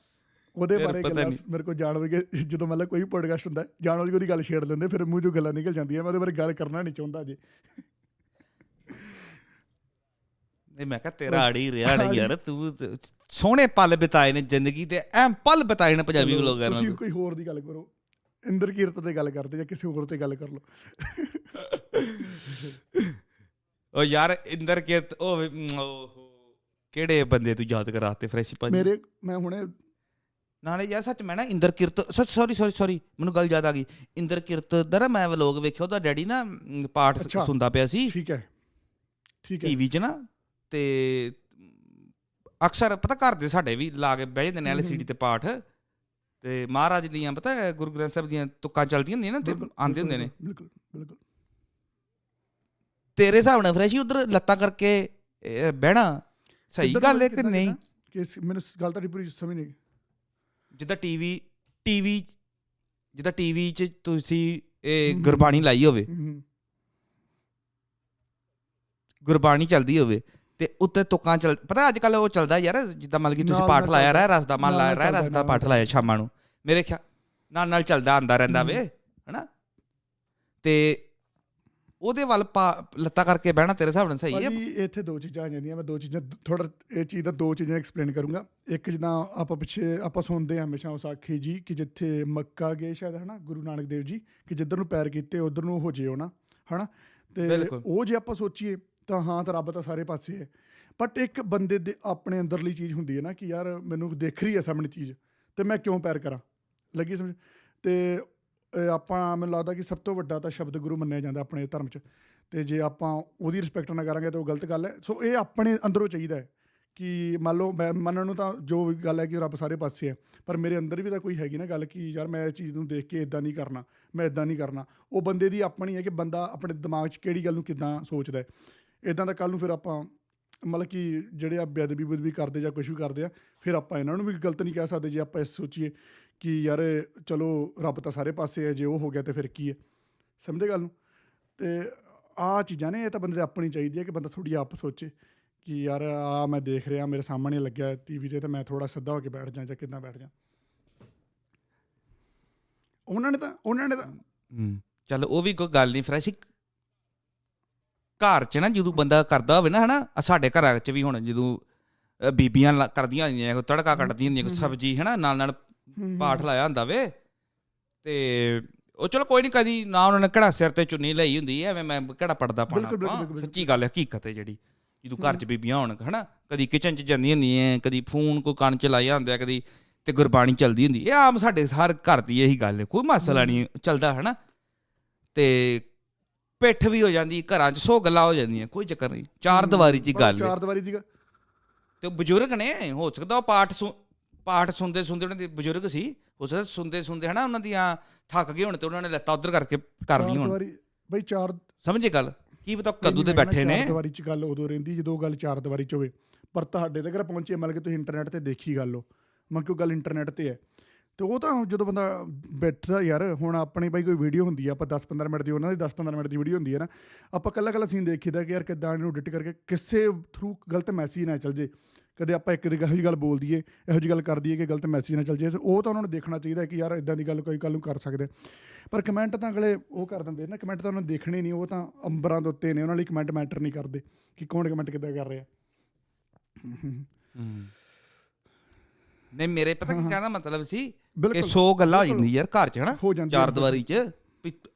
Speaker 1: ਉਹਦੇ ਬਾਰੇ ਗੱਲਾਂ। ਮੇਰੇ ਕੋਲ ਜਾਣ ਵਗੇ ਜਦੋਂ ਮਤਲਬ ਕੋਈ ਪੋਡਕਾਸਟ ਹੁੰਦਾ ਜਾਣ ਵਾਲੀ ਉਹਦੀ ਗੱਲ ਛੇੜ ਲੈਂਦੇ ਫਿਰ ਮੂੰਹ ਚੋਂ ਗੱਲਾਂ ਨਿਕਲ ਜਾਂਦੀਆਂ ਮੈਂ ਉਹਦੇ ਬਾਰੇ ਗੱਲ ਕਰਨਾ ਨਹੀਂ ਚਾਹੁੰਦਾ ਜੀ।
Speaker 2: ਨਹੀਂ ਮੈਂ ਕਿਹਾ ਤੇਰਾ ਆੜੀ ਨਾ ਯਾਰ ਤੂੰ ਸੋਹਣੇ ਪਲ ਬਿਤਾਏ ਨੇ ਜ਼ਿੰਦਗੀ ਤੇ ਐ ਪਲ ਬਿਤਾਏ ਨੇ ਪੰਜਾਬੀ ਵਲੋਗਰਾਂ
Speaker 1: ਤੁਸੀਂ
Speaker 2: ਨੇ
Speaker 1: ਕੋਈ ਹੋਰ ਦੀ ਗੱਲ ਕਰੋ। ਇੰਦਰ ਕੀਰਤ ਤੇ ਗੱਲ ਕਰਦੇ ਜਾਂ ਕਿਸੇ ਹੋਰ ਤੇ ਗੱਲ ਕਰ ਲਓ।
Speaker 2: ਉਹ ਯਾਰ ਇੰਦਰ ਕੇ ਉਹ ਕਿਹੜੇ ਬੰਦੇ ਤੂੰ ਯਾਦ ਕਰਾਤੇ ਫਰੈਸ਼ੀ ਭਾਜੀ?
Speaker 1: ਮੇਰੇ ਮੈਂ ਹੁਣੇ
Speaker 2: ਨਾਲੇ ਯਾਰ ਸੱਚ ਮੈਂ ਨਾ ਇੰਦਰ ਕਿਰਤ ਸੌਰੀ ਸੌਰੀ ਸੌਰੀ ਮੈਨੂੰ ਗੱਲ ਯਾਦ ਆ ਗਈ। ਇੰਦਰ ਕਿਰਤ ਦਾ ਨਾ ਮੈਂ ਵਲੋਗ ਵੇਖਿਆ ਉਹਦਾ ਡੈਡੀ ਨਾ ਪਾਠ। ਸੁਣਦਾ ਪਿਆ ਸੀ।
Speaker 1: ਠੀਕ ਹੈ। ਠੀਕ ਹੈ।
Speaker 2: ਟੀਵੀ 'ਚ ਨਾ। ਤੇ ਅਕਸਰ ਪਤਾ ਘਰ ਦੇ ਸਾਡੇ ਵੀ ਲਾ ਕੇ ਬਹਿ ਜਾਂਦੇ ਨੇ ਐਲਸੀਡੀ ਤੇ ਪਾਠ। ਤੇ ਮਹਾਰਾਜ ਦੀਆਂ ਪਤਾ ਗੁਰੂ ਗ੍ਰੰਥ ਸਾਹਿਬ ਦੀਆਂ ਤੁਕਾਂ ਚੱਲਦੀਆਂ ਹੁੰਦੀਆਂ ਨਾ ਤੇ ਆਉਂਦੇ ਹੁੰਦੇ ਨੇ।
Speaker 1: ਬਿਲਕੁਲ ਬਿਲਕੁਲ
Speaker 2: ਤੇਰੇ ਹਿਸਾਬ ਨਾਲ ਫਰੈਸ਼ੀ ਉਧਰ ਲੱਤਾਂ ਕਰਕੇ ਬਹਿਣਾ ਸਹੀ ਗੱਲ ਹੈ ਕਿ ਨਹੀਂ?
Speaker 1: ਕਿ ਮੈਨੂੰ ਗੱਲ ਤੁਹਾਡੀ ਪੂਰੀ ਸਮਝ ਨਹੀਂ
Speaker 2: ਜਿੱਦਾਂ ਟੀਵੀ ਟੀਵੀ ਜਿੱਦਾਂ ਟੀਵੀ 'ਚ ਤੁਸੀਂ ਇਹ। ਗੁਰਬਾਣੀ ਲਾਈ ਹੋਵੇ। ਗੁਰਬਾਣੀ ਚੱਲਦੀ ਹੋਵੇ। ਤੇ ਉੱਤੇ ਤੁਕਾਂ ਚੱਲ ਪਤਾ ਅੱਜ ਕੱਲ ਉਹ ਚੱਲਦਾ ਯਾਰ ਜਿੱਦਾਂ ਮਤਲਬ ਕਿ ਤੁਸੀਂ ਪਾਠ ਲਾਇਆ ਰਹਿ। ਰਸ ਦਾ ਮਨ ਲਾਇਆ ਰਹਿ ਰਸ ਦਾ ਪਾਠ ਲਾਇਆ ਸ਼ਾਮਾਂ ਨੂੰ ਮੇਰੇ ਖਿਆਲ ਨਾਲ ਨਾਲ ਚੱਲਦਾ ਆਂਦਾ ਰਹਿੰਦਾ। ਵੇ ਹਨਾ ਤੇ ਉਹਦੇ ਵੱਲ ਲੱਤਾਂ ਕਰਕੇ ਬਹਿਣਾ ਤੇਰੇ ਹਿਸਾਬ ਨਾਲ ਸਹੀ ਹੈ
Speaker 1: ਭਾਜੀ ਇੱਥੇ ਦੋ ਚੀਜ਼ਾਂ ਆ ਜਾਂਦੀਆਂ ਮੈਂ ਦੋ ਚੀਜ਼ਾਂ ਥੋੜਾ ਇਹ ਚੀਜ਼ ਦਾ ਦੋ ਚੀਜ਼ਾਂ ਐਕਸਪਲੇਨ ਕਰੂੰਗਾ ਇੱਕ ਜਿੱਦਾਂ ਆਪਾਂ ਪਿੱਛੇ ਆਪਾਂ ਸੁਣਦੇ ਹਾਂ ਹਮੇਸ਼ਾ ਉਸ ਆਖੀ ਜੀ ਕਿ ਜਿੱਥੇ ਮੱਕਾ ਗਏ ਸ਼ਾਇਦ ਹਨਾ ਗੁਰੂ ਨਾਨਕ ਦੇਵ ਜੀ ਕਿ ਜਿੱਧਰ ਨੂੰ ਪੈਰ ਕੀਤੇ ਉਧਰ ਨੂੰ ਹੋ ਜਿਓ ਨਾ ਹਨਾ ਤੇ। ਉਹ ਜੇ ਆਪਾਂ ਸੋਚੀਏ ਤਾਂ ਹਾਂ ਤਾਂ ਰੱਬ ਤਾਂ ਸਾਰੇ ਪਾਸੇ ਹੈ। ਬਟ ਇੱਕ ਬੰਦੇ ਦੇ ਆਪਣੇ ਅੰਦਰਲੀ ਚੀਜ਼ ਹੁੰਦੀ ਹੈ ਨਾ ਕਿ ਯਾਰ ਮੈਨੂੰ ਦੇਖ ਰਹੀ ਹੈ ਸਾਹਮਣੇ ਚੀਜ਼, ਤੇ ਮੈਂ ਕਿਉਂ ਪੈਰ ਕਰਾਂ? ਲੱਗੀ ਸਮਝ? ਤੇ ਇਹ ਆਪਾਂ ਮੈਨੂੰ ਲੱਗਦਾ ਕਿ ਸਭ ਤੋਂ ਵੱਡਾ ਤਾਂ ਸ਼ਬਦ ਗੁਰੂ ਮੰਨਿਆ ਜਾਂਦਾ ਆਪਣੇ ਧਰਮ 'ਚ। ਤੇ ਜੇ ਆਪਾਂ ਉਹਦੀ ਰਿਸਪੈਕਟ ਨਾ ਕਰਾਂਗੇ ਤਾਂ ਉਹ ਗਲਤ ਗੱਲ ਹੈ। ਸੋ ਇਹ ਆਪਣੇ ਅੰਦਰੋਂ ਚਾਹੀਦਾ ਹੈ ਕਿ ਮੰਨ ਲਓ ਮੈਂ ਮੰਨਣ ਨੂੰ ਤਾਂ ਜੋ ਵੀ ਗੱਲ ਹੈ ਕਿ ਰੱਬ ਸਾਰੇ ਪਾਸੇ ਹੈ। ਪਰ ਮੇਰੇ ਅੰਦਰ ਵੀ ਤਾਂ ਕੋਈ ਹੈਗੀ ਨਾ ਗੱਲ ਕਿ ਯਾਰ ਮੈਂ ਇਹ ਚੀਜ਼ ਨੂੰ ਦੇਖ ਕੇ ਇਦਾਂ ਨਹੀਂ ਕਰਨਾ, ਮੈਂ ਇਦਾਂ ਨਹੀਂ ਕਰਨਾ। ਉਹ ਬੰਦੇ ਦੀ ਆਪਣੀ ਹੈ ਕਿ ਬੰਦਾ ਆਪਣੇ ਦਿਮਾਗ 'ਚ ਕਿਹੜੀ ਗੱਲ ਨੂੰ ਕਿਦਾਂ ਸੋਚਦਾ ਹੈ। ਇਦਾਂ ਦਾ ਕੱਲ ਨੂੰ ਫਿਰ ਆਪਾਂ ਮਤਲਬ ਕਿ ਜਿਹੜੇ ਆ ਬੇਅਦਬੀ ਬੁਦਬੀ ਕਰਦੇ ਜਾਂ ਕੁਝ ਵੀ ਕਰਦੇ ਆ, ਫਿਰ ਆਪਾਂ ਇਹਨਾਂ ਨੂੰ ਵੀ ਗਲਤ ਨਹੀਂ ਕਹਿ ਸਕਦੇ ਜੇ ਆਪਾਂ ਇਸ ਸੋਚੀਏ ਕਿ ਯਾਰ ਚਲੋ ਰੱਬ ਤਾਂ ਸਾਰੇ ਪਾਸੇ ਹੈ ਜੇ ਉਹ ਹੋ ਗਿਆ ਤੇ ਫਿਰ ਕੀ ਹੈ ਸਮਝਦੇ ਗੱਲ ਨੂੰ? ਤੇ ਆ ਚੀਜ਼ਾਂ ਨੇ, ਇਹ ਤਾਂ ਬੰਦੇ ਦੇ ਆਪਣੀ ਚਾਹੀਦੀ ਹੈ ਕਿ ਬੰਦਾ ਥੋੜੀ ਆਪ ਸੋਚੇ ਕਿ ਯਾਰ ਆ ਮੈਂ ਦੇਖ ਰਿਹਾ, ਮੇਰੇ ਸਾਹਮਣੇ ਲੱਗਿਆ ਟੀਵੀ ਤੇ ਤੇ ਮੈਂ ਥੋੜਾ ਸਿੱਧਾ ਹੋ ਕੇ ਬੈਠ ਜਾ ਜਾਂ ਕਿੱਦਾਂ ਬੈਠ ਜਾ। ਉਹਨਾਂ ਨੇ ਤਾਂ, ਉਹਨਾਂ ਨੇ ਤਾਂ
Speaker 2: ਹੂੰ, ਚੱਲ ਉਹ ਵੀ ਕੋਈ ਗੱਲ ਨਹੀਂ, ਫਰੈਸ਼ ਘਰ 'ਚ ਨਾ ਜਦੋਂ ਬੰਦਾ ਕਰਦਾ ਹੋਵੇ ਨਾ ਹਨਾ ਸਾਡੇ ਘਰਾਂ 'ਚ ਵੀ ਹੁਣ ਜਦੋਂ ਬੀਬੀਆਂ ਕਰਦੀਆਂ ਹੁੰਦੀਆਂ ਤੜਕਾ ਕੱਟਦੀਆਂ ਹੁੰਦੀਆਂ ਕੋਈ ਸਬਜ਼ੀ ਹਨਾ ਨਾਲ ਨਾਲ ਪਾਠ ਲਾਇਆ ਹੁੰਦਾ ਵੇ। ਤੇ ਉਹ ਚਲੋ ਕੋਈ ਨਹੀਂ ਕਦੀ ਨਾ ਉਹਨਾਂ ਨੇ ਕਿਹੜਾ ਸਿਰ ਤੇ ਚੁੰਨੀ ਲਈ ਹੁੰਦੀ ਐ ਐਵੇਂ ਮੈਂ ਕਿਹੜਾ ਪੜਦਾ ਪਾਣਾ। ਸੱਚੀ ਗੱਲ ਹੈ ਹਕੀਕਤ ਹੈ ਜਿਹੜੀ। ਜਦੋਂ ਘਰ 'ਚ ਬੀਬੀਆਂ ਹੋਣ ਹਨਾ ਕਦੀ ਕਿਚਨ 'ਚ ਜਾਂਦੀਆਂ ਹੁੰਦੀਆਂ ਕਦੀ ਫੋਨ ਕੋਈ ਕੰਨ 'ਚ ਲਾਇਆ ਹੁੰਦਾ ਕਦੀ ਤੇ ਗੁਰਬਾਣੀ ਚੱਲਦੀ ਹੁੰਦੀ। ਇਹ ਆਮ ਸਾਡੇ ਹਰ ਘਰ ਦੀ ਇਹੀ ਗੱਲ ਹੈ ਕੋਈ ਮਸਲਾ ਨਹੀਂ ਚੱਲਦਾ ਹਨਾ। ਤੇ ਪਿੱਠ ਵੀ ਹੋ ਜਾਂਦੀ ਘਰਾਂ 'ਚ ਸੌ ਗੱਲਾਂ ਹੋ ਜਾਂਦੀਆਂ ਕੋਈ ਚੱਕਰ ਨਹੀਂ ਚਾਰ ਦੀਵਾਰੀ 'ਚ ਹੀ ਗੱਲ ਹੈ।
Speaker 1: ਚਾਰ ਦੀਵਾਰੀ ਦੀ ਗੱਲ।
Speaker 2: ਤੇ ਉਹ ਬਜ਼ੁਰਗ ਨੇ ਹੋ ਸਕਦਾ ਉਹ ਪਾਠ ਪਾਠ ਸੁਣਦੇ ਸੁਣਦੇ ਉਹਨਾਂ ਦੇ ਬਜ਼ੁਰਗ ਸੀ ਹੋ ਸਕਦਾ ਸੁਣਦੇ ਸੁਣਦੇ ਹਨਾ ਉਹਨਾਂ ਦੀਆਂ ਥੱਕ ਗਏ ਹੋਣ ਤੇ ਉਹਨਾਂ ਨੇ ਲੱਤਾਂ ਉਧਰ ਕਰਕੇ ਕਰ ਲਈ ਹੋਣ।
Speaker 1: ਬਈ ਚਾਰ
Speaker 2: ਸਮਝੇ ਗੱਲ? ਕੀ ਪਤਾ ਉਹ ਕਦੋਂ ਦੇ ਬੈਠੇ ਨੇ।
Speaker 1: ਚਾਰ ਦੀਵਾਰੀ ਚ ਗੱਲ ਉਦੋਂ ਰਹਿੰਦੀ ਜਦੋਂ ਗੱਲ ਚਾਰ ਦੀਵਾਰੀ ਚ ਹੋਵੇ। ਪਰ ਤੁਹਾਡੇ ਤੱਕ ਪਹੁੰਚੇ ਮਤਲਬ ਕਿ ਤੁਸੀਂ ਇੰਟਰਨੈਟ ਤੇ ਦੇਖੀ ਗੱਲ ਉਹ ਮੈਂ ਕਿਉਂ ਗੱਲ ਇੰਟਰਨੈਟ ਤੇ ਹੈ। ਤੇ ਉਹ ਤਾਂ ਜਦੋਂ ਬੰਦਾ ਬੈਠਦਾ ਯਾਰ ਹੁਣ ਆਪਣੀ ਬਾਈ ਕੋਈ ਵੀਡੀਓ ਹੁੰਦੀ ਆ ਆਪਾਂ 10-15 ਮਿੰਟ ਦੀ ਉਹਨਾਂ ਦੀ 10-15 ਮਿੰਟ ਦੀ ਵੀਡੀਓ ਹੁੰਦੀ ਹੈ ਨਾ ਆਪਾਂ ਕੱਲਾ ਕੱਲਾ ਸੀਨ ਦੇਖੀਦਾ ਕਿ ਯਾਰ ਕਿੱਦਾਂ ਇਹਨੂੰ ਐਡਿਟ ਕਰਕੇ ਕਿਸੇ ਥਰੂ ਗਲਤ ਮੈਸੇਜ ਨਾ ਚੱਲ ਜੇ। ਕਦੇ ਆਪਾਂ ਇੱਕ ਦੀ ਜਿਹੀ ਗੱਲ ਬੋਲ ਦਈਏ ਇਹੋ ਜਿਹੀ ਗੱਲ ਕਰ ਦਈਏ ਕਿ ਗਲਤ ਮੈਸੇਜ ਨਾ ਚੱਲ ਜੇ ਉਹ ਤਾਂ ਉਹਨਾਂ ਨੂੰ ਦੇਖਣਾ ਚਾਹੀਦਾ ਕਿ ਯਾਰ ਇਦਾਂ ਦੀ ਗੱਲ ਕੋਈ ਕੱਲ ਨੂੰ ਕਰ ਸਕਦੇ ਪਰ ਕਮੈਂਟ ਤਾਂ ਅਗਲੇ ਉਹ ਕਰ ਦਿੰਦੇ ਨੇ ਕਮੈਂਟ ਤਾਂ ਉਹਨਾਂ ਨੇ ਦੇਖਣੇ ਨਹੀਂ ਉਹ ਤਾਂ ਅੰਬਰਾਂ ਦੇ ਉੱਤੇ ਨੇ ਉਹਨਾਂ ਲਈ ਕਮੈਂਟ ਮੈਟਰ ਨਹੀਂ ਕਰਦੇ ਕਿ ਕੌਣ ਕਮੈਂਟ ਕਿੱਦਾਂ ਕਰ ਰਿਹਾ।
Speaker 2: ਨਹੀਂ ਮੇਰੇ ਪਤਾ ਕੀ ਕਹਿਣਾ ਮਤਲਬ ਸੀ
Speaker 1: ਬਿਲਕੁਲ
Speaker 2: 100 ਗੱਲਾਂ ਹੋ ਜਾਂਦੀ ਯਾਰ ਘਰ 'ਚ ਹਨਾ? ਚਾਰ ਦੀਵਾਰੀ 'ਚ।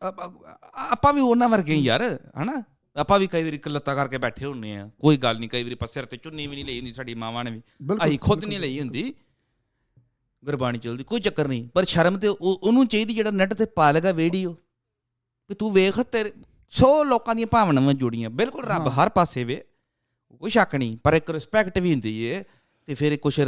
Speaker 2: ਆਪ- ਵੀ ਉਹਨਾਂ ਵਰਗੇ ਹੀ ਯਾਰ ਹਨਾ? ਆਪਾਂ ਵੀ ਕਈ ਵਾਰੀ ਲੱਤਾਂ ਕਰਕੇ ਬੈਠੇ ਹੁੰਨੇ ਆ। ਕੋਈ ਗੱਲ ਨਹੀਂ ਕਈ ਵਾਰੀ ਆਪਾਂ ਸਿਰ ਤੇ ਚੁੰਨੀ ਵੀ ਨਹੀਂ ਲਈ ਹੁੰਦੀ ਸਾਡੀ ਮਾਵਾਂ ਨੇ ਵੀ। ਅਸੀਂ ਖੁਦ ਨਹੀਂ ਲਈ ਹੁੰਦੀ। ਗੁਰਬਾਣੀ ਚੱਲਦੀ ਕੋਈ ਚੱਕਰ ਨਹੀਂ ਪਰ ਸ਼ਰਮ ਤੇ ਉਹ- ਉਹਨੂੰ ਚਾਹੀਦੀ ਜਿਹੜਾ ਨੈਟ ਤੇ ਪਾ ਲੇਗਾ ਵੀਡੀਓ। ਵੀ ਤੂੰ ਵੇਖ ਤੇਰੇ 100 ਲੋਕਾਂ ਦੀਆਂ ਭਾਵਨਾਵਾਂ ਜੁੜੀਆਂ। ਬਿਲਕੁਲ ਰੱਬ ਹਰ ਪਾਸੇ ਵੇ। ਕੋਈ ਸ਼ੱਕ ਨਹੀਂ ਪਰ ਇੱਕ ਰਿਸਪੈਕਟ ਵੀ ਹੁੰਦੀ ਏ ਤੇ ਫਿਰ ਕੁਝ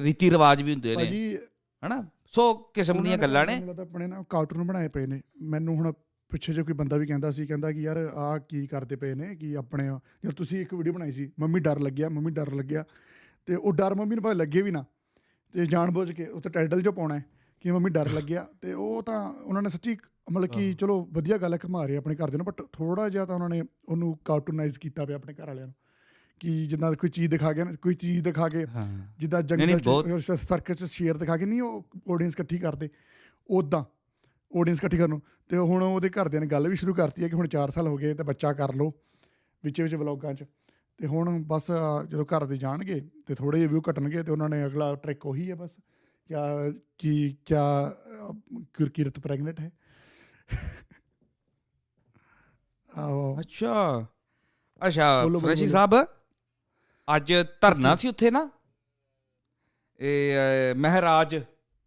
Speaker 2: ਰੀਤੀ ਰਿਵਾਜ ਵੀ ਹੁੰਦੇ ਨੇ।
Speaker 1: ਭਾਜੀ
Speaker 2: ਹਨਾ? ਸੋ ਕਿਸਮ ਦੀਆਂ ਗੱਲਾਂ ਨੇ।
Speaker 1: ਮੈਨੂੰ ਆਪਣੇ ਨਾ ਕਾਰਟੂਨ ਬਣਾਏ ਪਏ ਨੇ। ਮੈਨੂੰ ਹੁਣ ਪਿੱਛੇ ਜੇ ਕੋਈ ਬੰਦਾ ਵੀ ਕਹਿੰਦਾ ਸੀ ਕਹਿੰਦਾ ਕਿ ਯਾਰ ਆਹ ਕੀ ਕਰਦੇ ਪਏ ਨੇ ਕਿ ਆਪਣੇ ਜਦ ਤੁਸੀਂ ਇੱਕ ਵੀਡੀਓ ਬਣਾਈ ਸੀ ਮੰਮੀ ਡਰ ਲੱਗਿਆ ਮੰਮੀ ਡਰ ਲੱਗਿਆ। ਤੇ ਉਹ ਡਰ ਮੰਮੀ ਨੂੰ ਭਾਵੇਂ ਲੱਗੇ ਵੀ ਨਾ। ਤੇ ਜਾਣਬੁੱਝ ਕੇ ਉੱਤੇ ਟਾਈਟਲ ਜੋ ਪਾਉਣਾ ਹੈ ਕਿ ਮੰਮੀ ਡਰ ਲੱਗਿਆ। ਤੇ ਉਹ ਤਾਂ ਉਹਨਾਂ ਨੇ ਸੱਚੀ ਮਤਲਬ ਕਿ ਚਲੋ ਵਧੀਆ ਗੱਲ ਘਮਾ ਰਹੇ ਆਪਣੇ ਘਰ ਦੇ ਨੂੰ ਬਟ ਥੋੜਾ ਜਿਹਾ ਤਾਂ ਉਹਨਾਂ ਨੇ ਉਹਨੂੰ ਕਾਰਟੂਨਾਈਜ਼ ਕੀਤਾ ਪਿਆ ਆਪਣੇ ਘਰ ਵਾਲਿਆਂ ਨੂੰ। ਕਿ ਜਿੱਦਾਂ ਕੋਈ ਚੀਜ਼ ਦਿਖਾ ਕੇ ਕੋਈ ਚੀਜ਼ ਦਿਖਾ ਕੇ ਜਿੱਦਾਂ ਜੰਗਲ ਚ ਸਰਕਸ ਚ ਸ਼ੇਰ ਦਿਖਾ ਕੇ ਨਹੀਂ ਉਹ ਆਡੀਅנס ਇਕੱਠੀ ਕਰਦੇ ਉਦਾਂ ਆਡੀਅנס ਇਕੱਠੀ ਕਰਨ ਨੂੰ। ਤੇ ਹੁਣ ਉਹਦੇ ਘਰਦਿਆਂ ਨੇ ਗੱਲ ਵੀ ਸ਼ੁਰੂ ਕਰਤੀ ਹੈ ਕਿ ਹੁਣ 4 ਸਾਲ ਹੋ ਗਏ ਤੇ ਬੱਚਾ ਕਰ ਲਓ ਵਿੱਚ ਵਿੱਚ ਵਲੌਗਾਂ 'ਚ। ਤੇ ਹੁਣ ਬਸ ਜਦੋਂ ਘਰ ਦੇ ਜਾਣਗੇ ਤੇ ਥੋੜੇ ਜਿਹੇ ਵਿਊ ਘਟਣਗੇ ਤੇ ਉਹਨਾਂ ਨੇ ਅਗਲਾ ਟ੍ਰਿਕ ਉਹੀ ਹੈ ਬਸ ਕਿਆ ਕੀ ਕਿਆ ਕਿਰਕਿਰਤ ਪ੍ਰੈਗਨੈਂਟ ਹੈ। ਆਓ
Speaker 2: ਅੱਛਾ। ਅੱਛਾ ਫਰੈਸ਼ੀ ਸਾਹਿਬ। ਅੱਜ ਧਰਨਾ ਸੀ ਉੱਥੇ ਨਾ? ਇਹ ਮਹਾਰਾਜ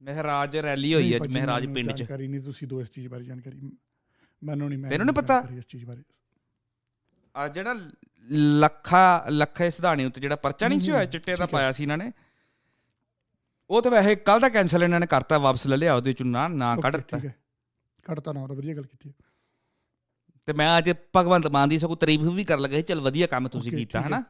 Speaker 2: ਮਹਾਰਾਜ ਰੈਲੀ ਹੋਈ
Speaker 1: ਨਹੀਂ
Speaker 2: ਅੱਜ ਮਹਾਰਾਜ ਪਿੰਡ 'ਚ।
Speaker 1: ਜਾਣਕਾਰੀ ਨਹੀਂ ਤੁਸੀਂ ਦੋ ਇਸ ਚੀਜ਼ ਬਾਰੇ ਜਾਣਕਾਰੀ। ਮੈਨੂੰ ਨਹੀਂ ਮੈਂ
Speaker 2: ਤੈਨੂੰ ਨੀ ਪਤਾ?
Speaker 1: ਇਸ ਚੀਜ਼ ਬਾਰੇ।
Speaker 2: ਆ ਜਿਹੜਾ ਲੱਖਾ ਲੱਖੇ ਸਿਧਾਣੇ ਉੱਤੇ ਜਿਹੜਾ ਪਰਚਾ ਨਹੀਂ ਸੀ ਹੋਇਆ ਚਿੱਟੇ ਦਾ। ਪਾਇਆ ਸੀ ਇਹਨਾਂ ਨੇ? ਉਹ ਤਾਂ ਵੈਸੇ ਕੱਲ ਦਾ ਕੈਨਸਲ ਇਹਨਾਂ ਨੇ ਕਰਤਾ ਵਾਪਸ ਲੈ ਲਿਆ ਉਹਦੇ ਚੋਂ ਨਾ ਨਾ ਕੱਢ ਦਿੱਤਾ
Speaker 1: ਕੱਢਤਾ ਨਾ ਤਾਂ ਵਧੀਆ ਗੱਲ ਕੀਤੀ।
Speaker 2: ਤੇ ਮੈਂ ਅੱਜ ਭਗਵੰਤ ਮਾਨ ਦੀ ਸਗੋਂ ਤਾਰੀਫ ਵੀ ਕਰਨ ਲੱਗਾ ਸੀ ਚਲ ਵਧੀਆ ਕੰਮ ਤੁਸੀਂ ਕੀਤਾ ਹਨਾ?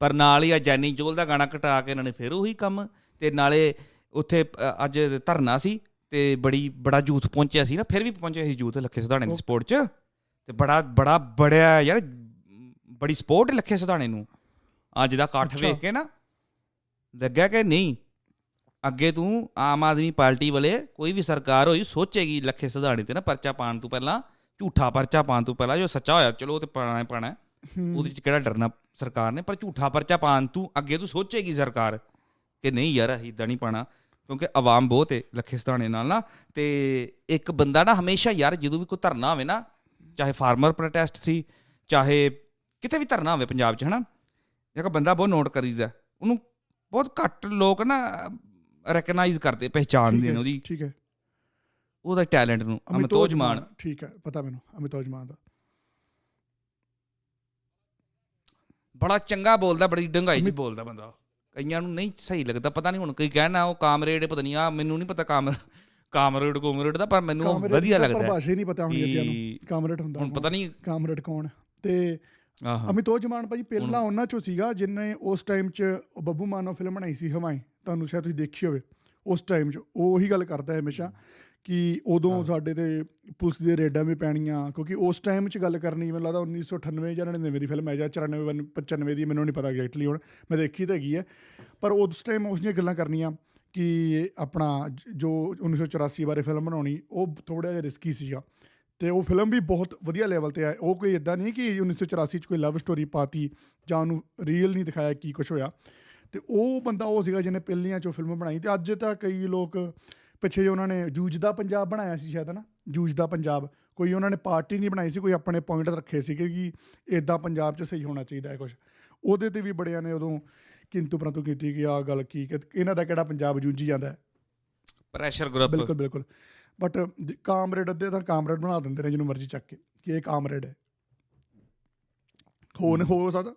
Speaker 2: ਪਰ ਨਾਲ ਹੀ ਆ ਜੈਨੀ ਜੋਲ ਦਾ ਗਾਣਾ ਘਟਾ ਕੇ ਇਹਨਾਂ ਨੇ ਫਿਰ ਉਹੀ ਕੰਮ ਤੇ ਨਾਲੇ ਉੱਥੇ ਅੱਜ ਧਰਨਾ ਸੀ ਤੇ ਬੜੀ ਬੜਾ ਯੂਥ ਪਹੁੰਚਿਆ ਸੀ ਨਾ ਫਿਰ ਵੀ ਪਹੁੰਚਿਆ ਸੀ ਯੂਥ ਲੱਖੇ ਸਿਧਾਣੇ ਦੀ. ਸਪੋਰਟ 'ਚ ਤੇ ਬੜਾ ਬੜਾ ਬੜਿਆ ਯਾਰ ਬੜੀ ਸਪੋਰਟ ਲੱਖੇ ਸਿਧਾਣੇ ਨੂੰ ਅੱਜ ਦਾ ਇਕੱਠ। ਵੇਖ ਕੇ ਨਾ ਲੱਗਿਆ ਕਿ ਨਹੀਂ ਅੱਗੇ ਤੂੰ ਆਮ ਆਦਮੀ ਪਾਰਟੀ ਵਾਲੇ ਕੋਈ ਵੀ ਸਰਕਾਰ ਹੋਈ ਸੋਚੇਗੀ ਲੱਖੇ ਸਿਧਾਣੇ ਤੇ ਨਾ ਪਰਚਾ ਪਾਉਣ ਤੋਂ ਪਹਿਲਾਂ ਝੂਠਾ ਪਰਚਾ ਪਾਉਣ ਤੋਂ ਪਹਿਲਾਂ ਜੋ ਸੱਚਾ ਹੋਇਆ ਚਲੋ ਉਹ ਤੇ ਪਾਣਾ ਪਾਣਾ ਉਹਦੇ ਚ ਕਿਹੜਾ ਡਰਨਾ ਸਰਕਾਰ ਨੇ ਪਰ ਝੂਠਾ ਪਰਚਾ ਪਾਉਣ ਤੂੰ ਅੱਗੇ ਤੂੰ ਸੋਚੇਗੀ ਸਰਕਾਰ ਕਿ ਨਹੀਂ ਯਾਰ ਇਦਾਂ ਨਹੀਂ ਪਾਣਾ ਕਿਉਂਕਿ ਆਵਾਮ ਬਹੁਤ ਹੈ ਲੱਖੇ ਸਿਧਾਣੇ ਨਾਲ ਨਾ ਤੇ ਇੱਕ ਬੰਦਾ ਨਾ ਹਮੇਸ਼ਾ ਯਾਰ ਜਦੋਂ ਵੀ ਕੋਈ ਧਰਨਾ ਹੋਵੇ ਨਾ ਚਾਹੇ ਫਾਰਮਰ ਪ੍ਰੋਟੈਸਟ ਸੀ ਚਾਹੇ ਕਿਤੇ ਵੀ ਧਰਨਾ ਹੋਵੇ ਪੰਜਾਬ 'ਚ ਹਨਾ ਇੱਕ ਬੰਦਾ ਬਹੁਤ ਨੋਟ ਕਰੀਦਾ ਉਹਨੂੰ ਬਹੁਤ ਘੱਟ ਲੋਕ ਨਾ ਰੈਕਗਨਾਈਜ਼ ਕਰਦੇ
Speaker 1: ਹੈ,
Speaker 2: ਨੇ ਉਹਦੀ।
Speaker 1: ਠੀਕ ਹੈ।
Speaker 2: ਉਹਦਾ ਟੈਲੈਂਟ ਨੂੰ ਅਮਤੋਜ ਮਾਨ
Speaker 1: ਠੀਕ ਹੈ ਪਤਾ ਮੈਨੂੰ ਅਮਿਤੋਜ ਮਾਨ ਦਾ।
Speaker 2: ਬੜਾ ਚੰਗਾ ਬੋਲਦਾ ਬੜੀ ਡੰਗਾਈ ਚ
Speaker 1: ਅਮਿਤ-
Speaker 2: ਬੋਲਦਾ ਬੰਦਾ ਕਈਆਂ ਨੂੰ ਨਹੀਂ ਸਹੀ ਲੱਗਦਾ ਪਤਾ ਨਹੀਂ ਹੁਣ ਕੋਈ ਕਹਿਣਾ ਉਹ ਕਾਮਰੇਡ ਪਤਾ ਨਹੀਂ ਆ ਮੈਨੂੰ ਨਹੀਂ ਪਤਾ ਕਾਮਰ ਕਾਮਰੇਡ ਕੋਮਰੇਡ ਦਾ ਪਰ ਮੈਨੂੰ ਵਧੀਆ ਲੱਗਦਾ
Speaker 1: ਪਰਿਭਾਸ਼ਾ ਹੀ ਨਹੀਂ ਪਤਾ ਹੁਣ
Speaker 2: ਕਿ
Speaker 1: ਜੱਟਿਆਂ ਨੂੰ ਕਾਮਰੇਡ ਹੁੰਦਾ
Speaker 2: ਹੁਣ? ਪਤਾ ਨਹੀਂ
Speaker 1: ਕਾਮਰੇਡ ਕੌਣ ਹੈ? ਤੇ
Speaker 2: ਆਹੋ
Speaker 1: ਅਮਿਤੋਜ ਮਾਨ ਭਾਜੀ ਪਹਿਲਾਂ ਉਹਨਾਂ ਚੋਂ ਸੀਗਾ ਜਿਨੇ ਉਸ ਟਾਈਮ 'ਚ ਬੱਬੂ ਮਾਨੋ ਫਿਲਮ ਬਣਾਈ ਸੀ ਹਵਾਈ ਤੁਹਾਨੂੰ ਸ਼ਾਇਦ ਤੁਸੀਂ ਦੇਖੀ ਹੋਵੇ ਉਸ ਟਾਈਮ 'ਚ ਉਹ ਉਹੀ ਗੱਲ ਕਰਦਾ ਹੈ ਹਮੇਸ਼ਾ ਕਿ ਉਦੋਂ ਸਾਡੇ ਤੇ ਪੁਲਿਸ ਦੀਆਂ ਰੇਡਾਂ ਵੀ ਪੈਣੀਆਂ ਕਿਉਂਕਿ ਉਸ ਟਾਈਮ 'ਚ ਗੱਲ ਕਰਨੀ ਮੈਨੂੰ ਲੱਗਦਾ 1998 ਜਾਂ 99 ਦੀ ਫਿਲਮ ਹੈ ਜਾਂ 94 95 ਦੀ ਮੈਨੂੰ ਨਹੀਂ ਪਤਾ ਐਗਜ਼ੈਕਟਲੀ ਹੁਣ ਮੈਂ ਦੇਖੀ ਤਾਂ ਹੈਗੀ ਹੈ। ਪਰ ਉਸ ਟਾਈਮ ਉਸ ਦੀਆਂ ਗੱਲਾਂ ਕਰਨੀਆਂ ਕਿ ਆਪਣਾ ਜ- ਜੋ 1984 ਬਾਰੇ ਫਿਲਮ ਬਣਾਉਣੀ ਉਹ ਥੋੜਾ ਜਿਹਾ ਰਿਸਕੀ ਸੀਗਾ। ਤੇ ਉਹ ਫਿਲਮ ਵੀ ਬਹੁਤ ਵਧੀਆ ਲੈਵਲ ਤੇ ਹੈ ਉਹ ਕੋਈ ਇਦਾਂ ਨਹੀਂ ਕਿ 1984 ਚ ਕੋਈ ਲਵ ਸਟੋਰੀ ਪਾਤੀ ਜਾਂ ਉਹਨੂੰ ਰੀਅਲ ਨਹੀਂ ਦਿਖਾਇਆ ਕੀ ਕੁਝ ਹੋਇਆ। ਤੇ ਉਹ ਬੰਦਾ ਉਹ ਸੀਗਾ ਜਿਹਨੇ ਪਹਿਲੀਆਂ ਚੋਂ ਫਿਲਮ ਬਣਾਈ। ਤੇ ਅੱਜ ਤਾਂ ਕਈ ਲੋਕ ਪਿੱਛੇ ਜੇ ਉਹਨਾਂ ਨੇ ਜੂਝਦਾ ਪੰਜਾਬ ਬਣਾਇਆ ਸੀ ਸ਼ਾਇਦ ਨਾ ਜੂਝਦਾ ਪੰਜਾਬ। ਕੋਈ ਉਹਨਾਂ ਨੇ ਪਾਰਟੀ ਨਹੀਂ ਬਣਾਈ ਸੀ ਕੋਈ ਆਪਣੇ ਪੁਆਇੰਟ ਰੱਖੇ ਸੀ ਕਿ ਇਦਾਂ ਪੰਜਾਬ 'ਚ ਸਹੀ ਹੋਣਾ ਚਾਹੀਦਾ ਹੈ ਕੁਝ ਉਹਦੇ ਤੇ ਵੀ ਬੜਿਆਂ ਨੇ ਉਦੋਂ ਕਿੰਤੂ ਪ੍ਰੰਤੂ ਕੀਤੀ ਕਿ ਆਹ ਗੱਲ ਕੀ ਇਹਨਾਂ ਦਾ ਕਿਹੜਾ ਪੰਜਾਬ ਜੂਝੀ ਜਾਂਦਾ ਹੈ।
Speaker 2: ਪ੍ਰੈਸ਼ਰ ਗਰੁੱਪ
Speaker 1: ਬਿਲਕੁਲ ਬਿਲਕੁਲ। ਬਟ ਕਾਮਰੇਡ ਅੱਧੇ ਤਾਂ ਕਾਮਰੇਡ ਬਣਾ ਦਿੰਦੇ ਨੇ ਜਿਹਨੂੰ ਮਰਜ਼ੀ ਚੱਕ ਕੇ ਕਿ ਇਹ ਕਾਮਰੇਡ ਹੈ। ਹੋ ਨ ਹੋ ਸਕਦਾ।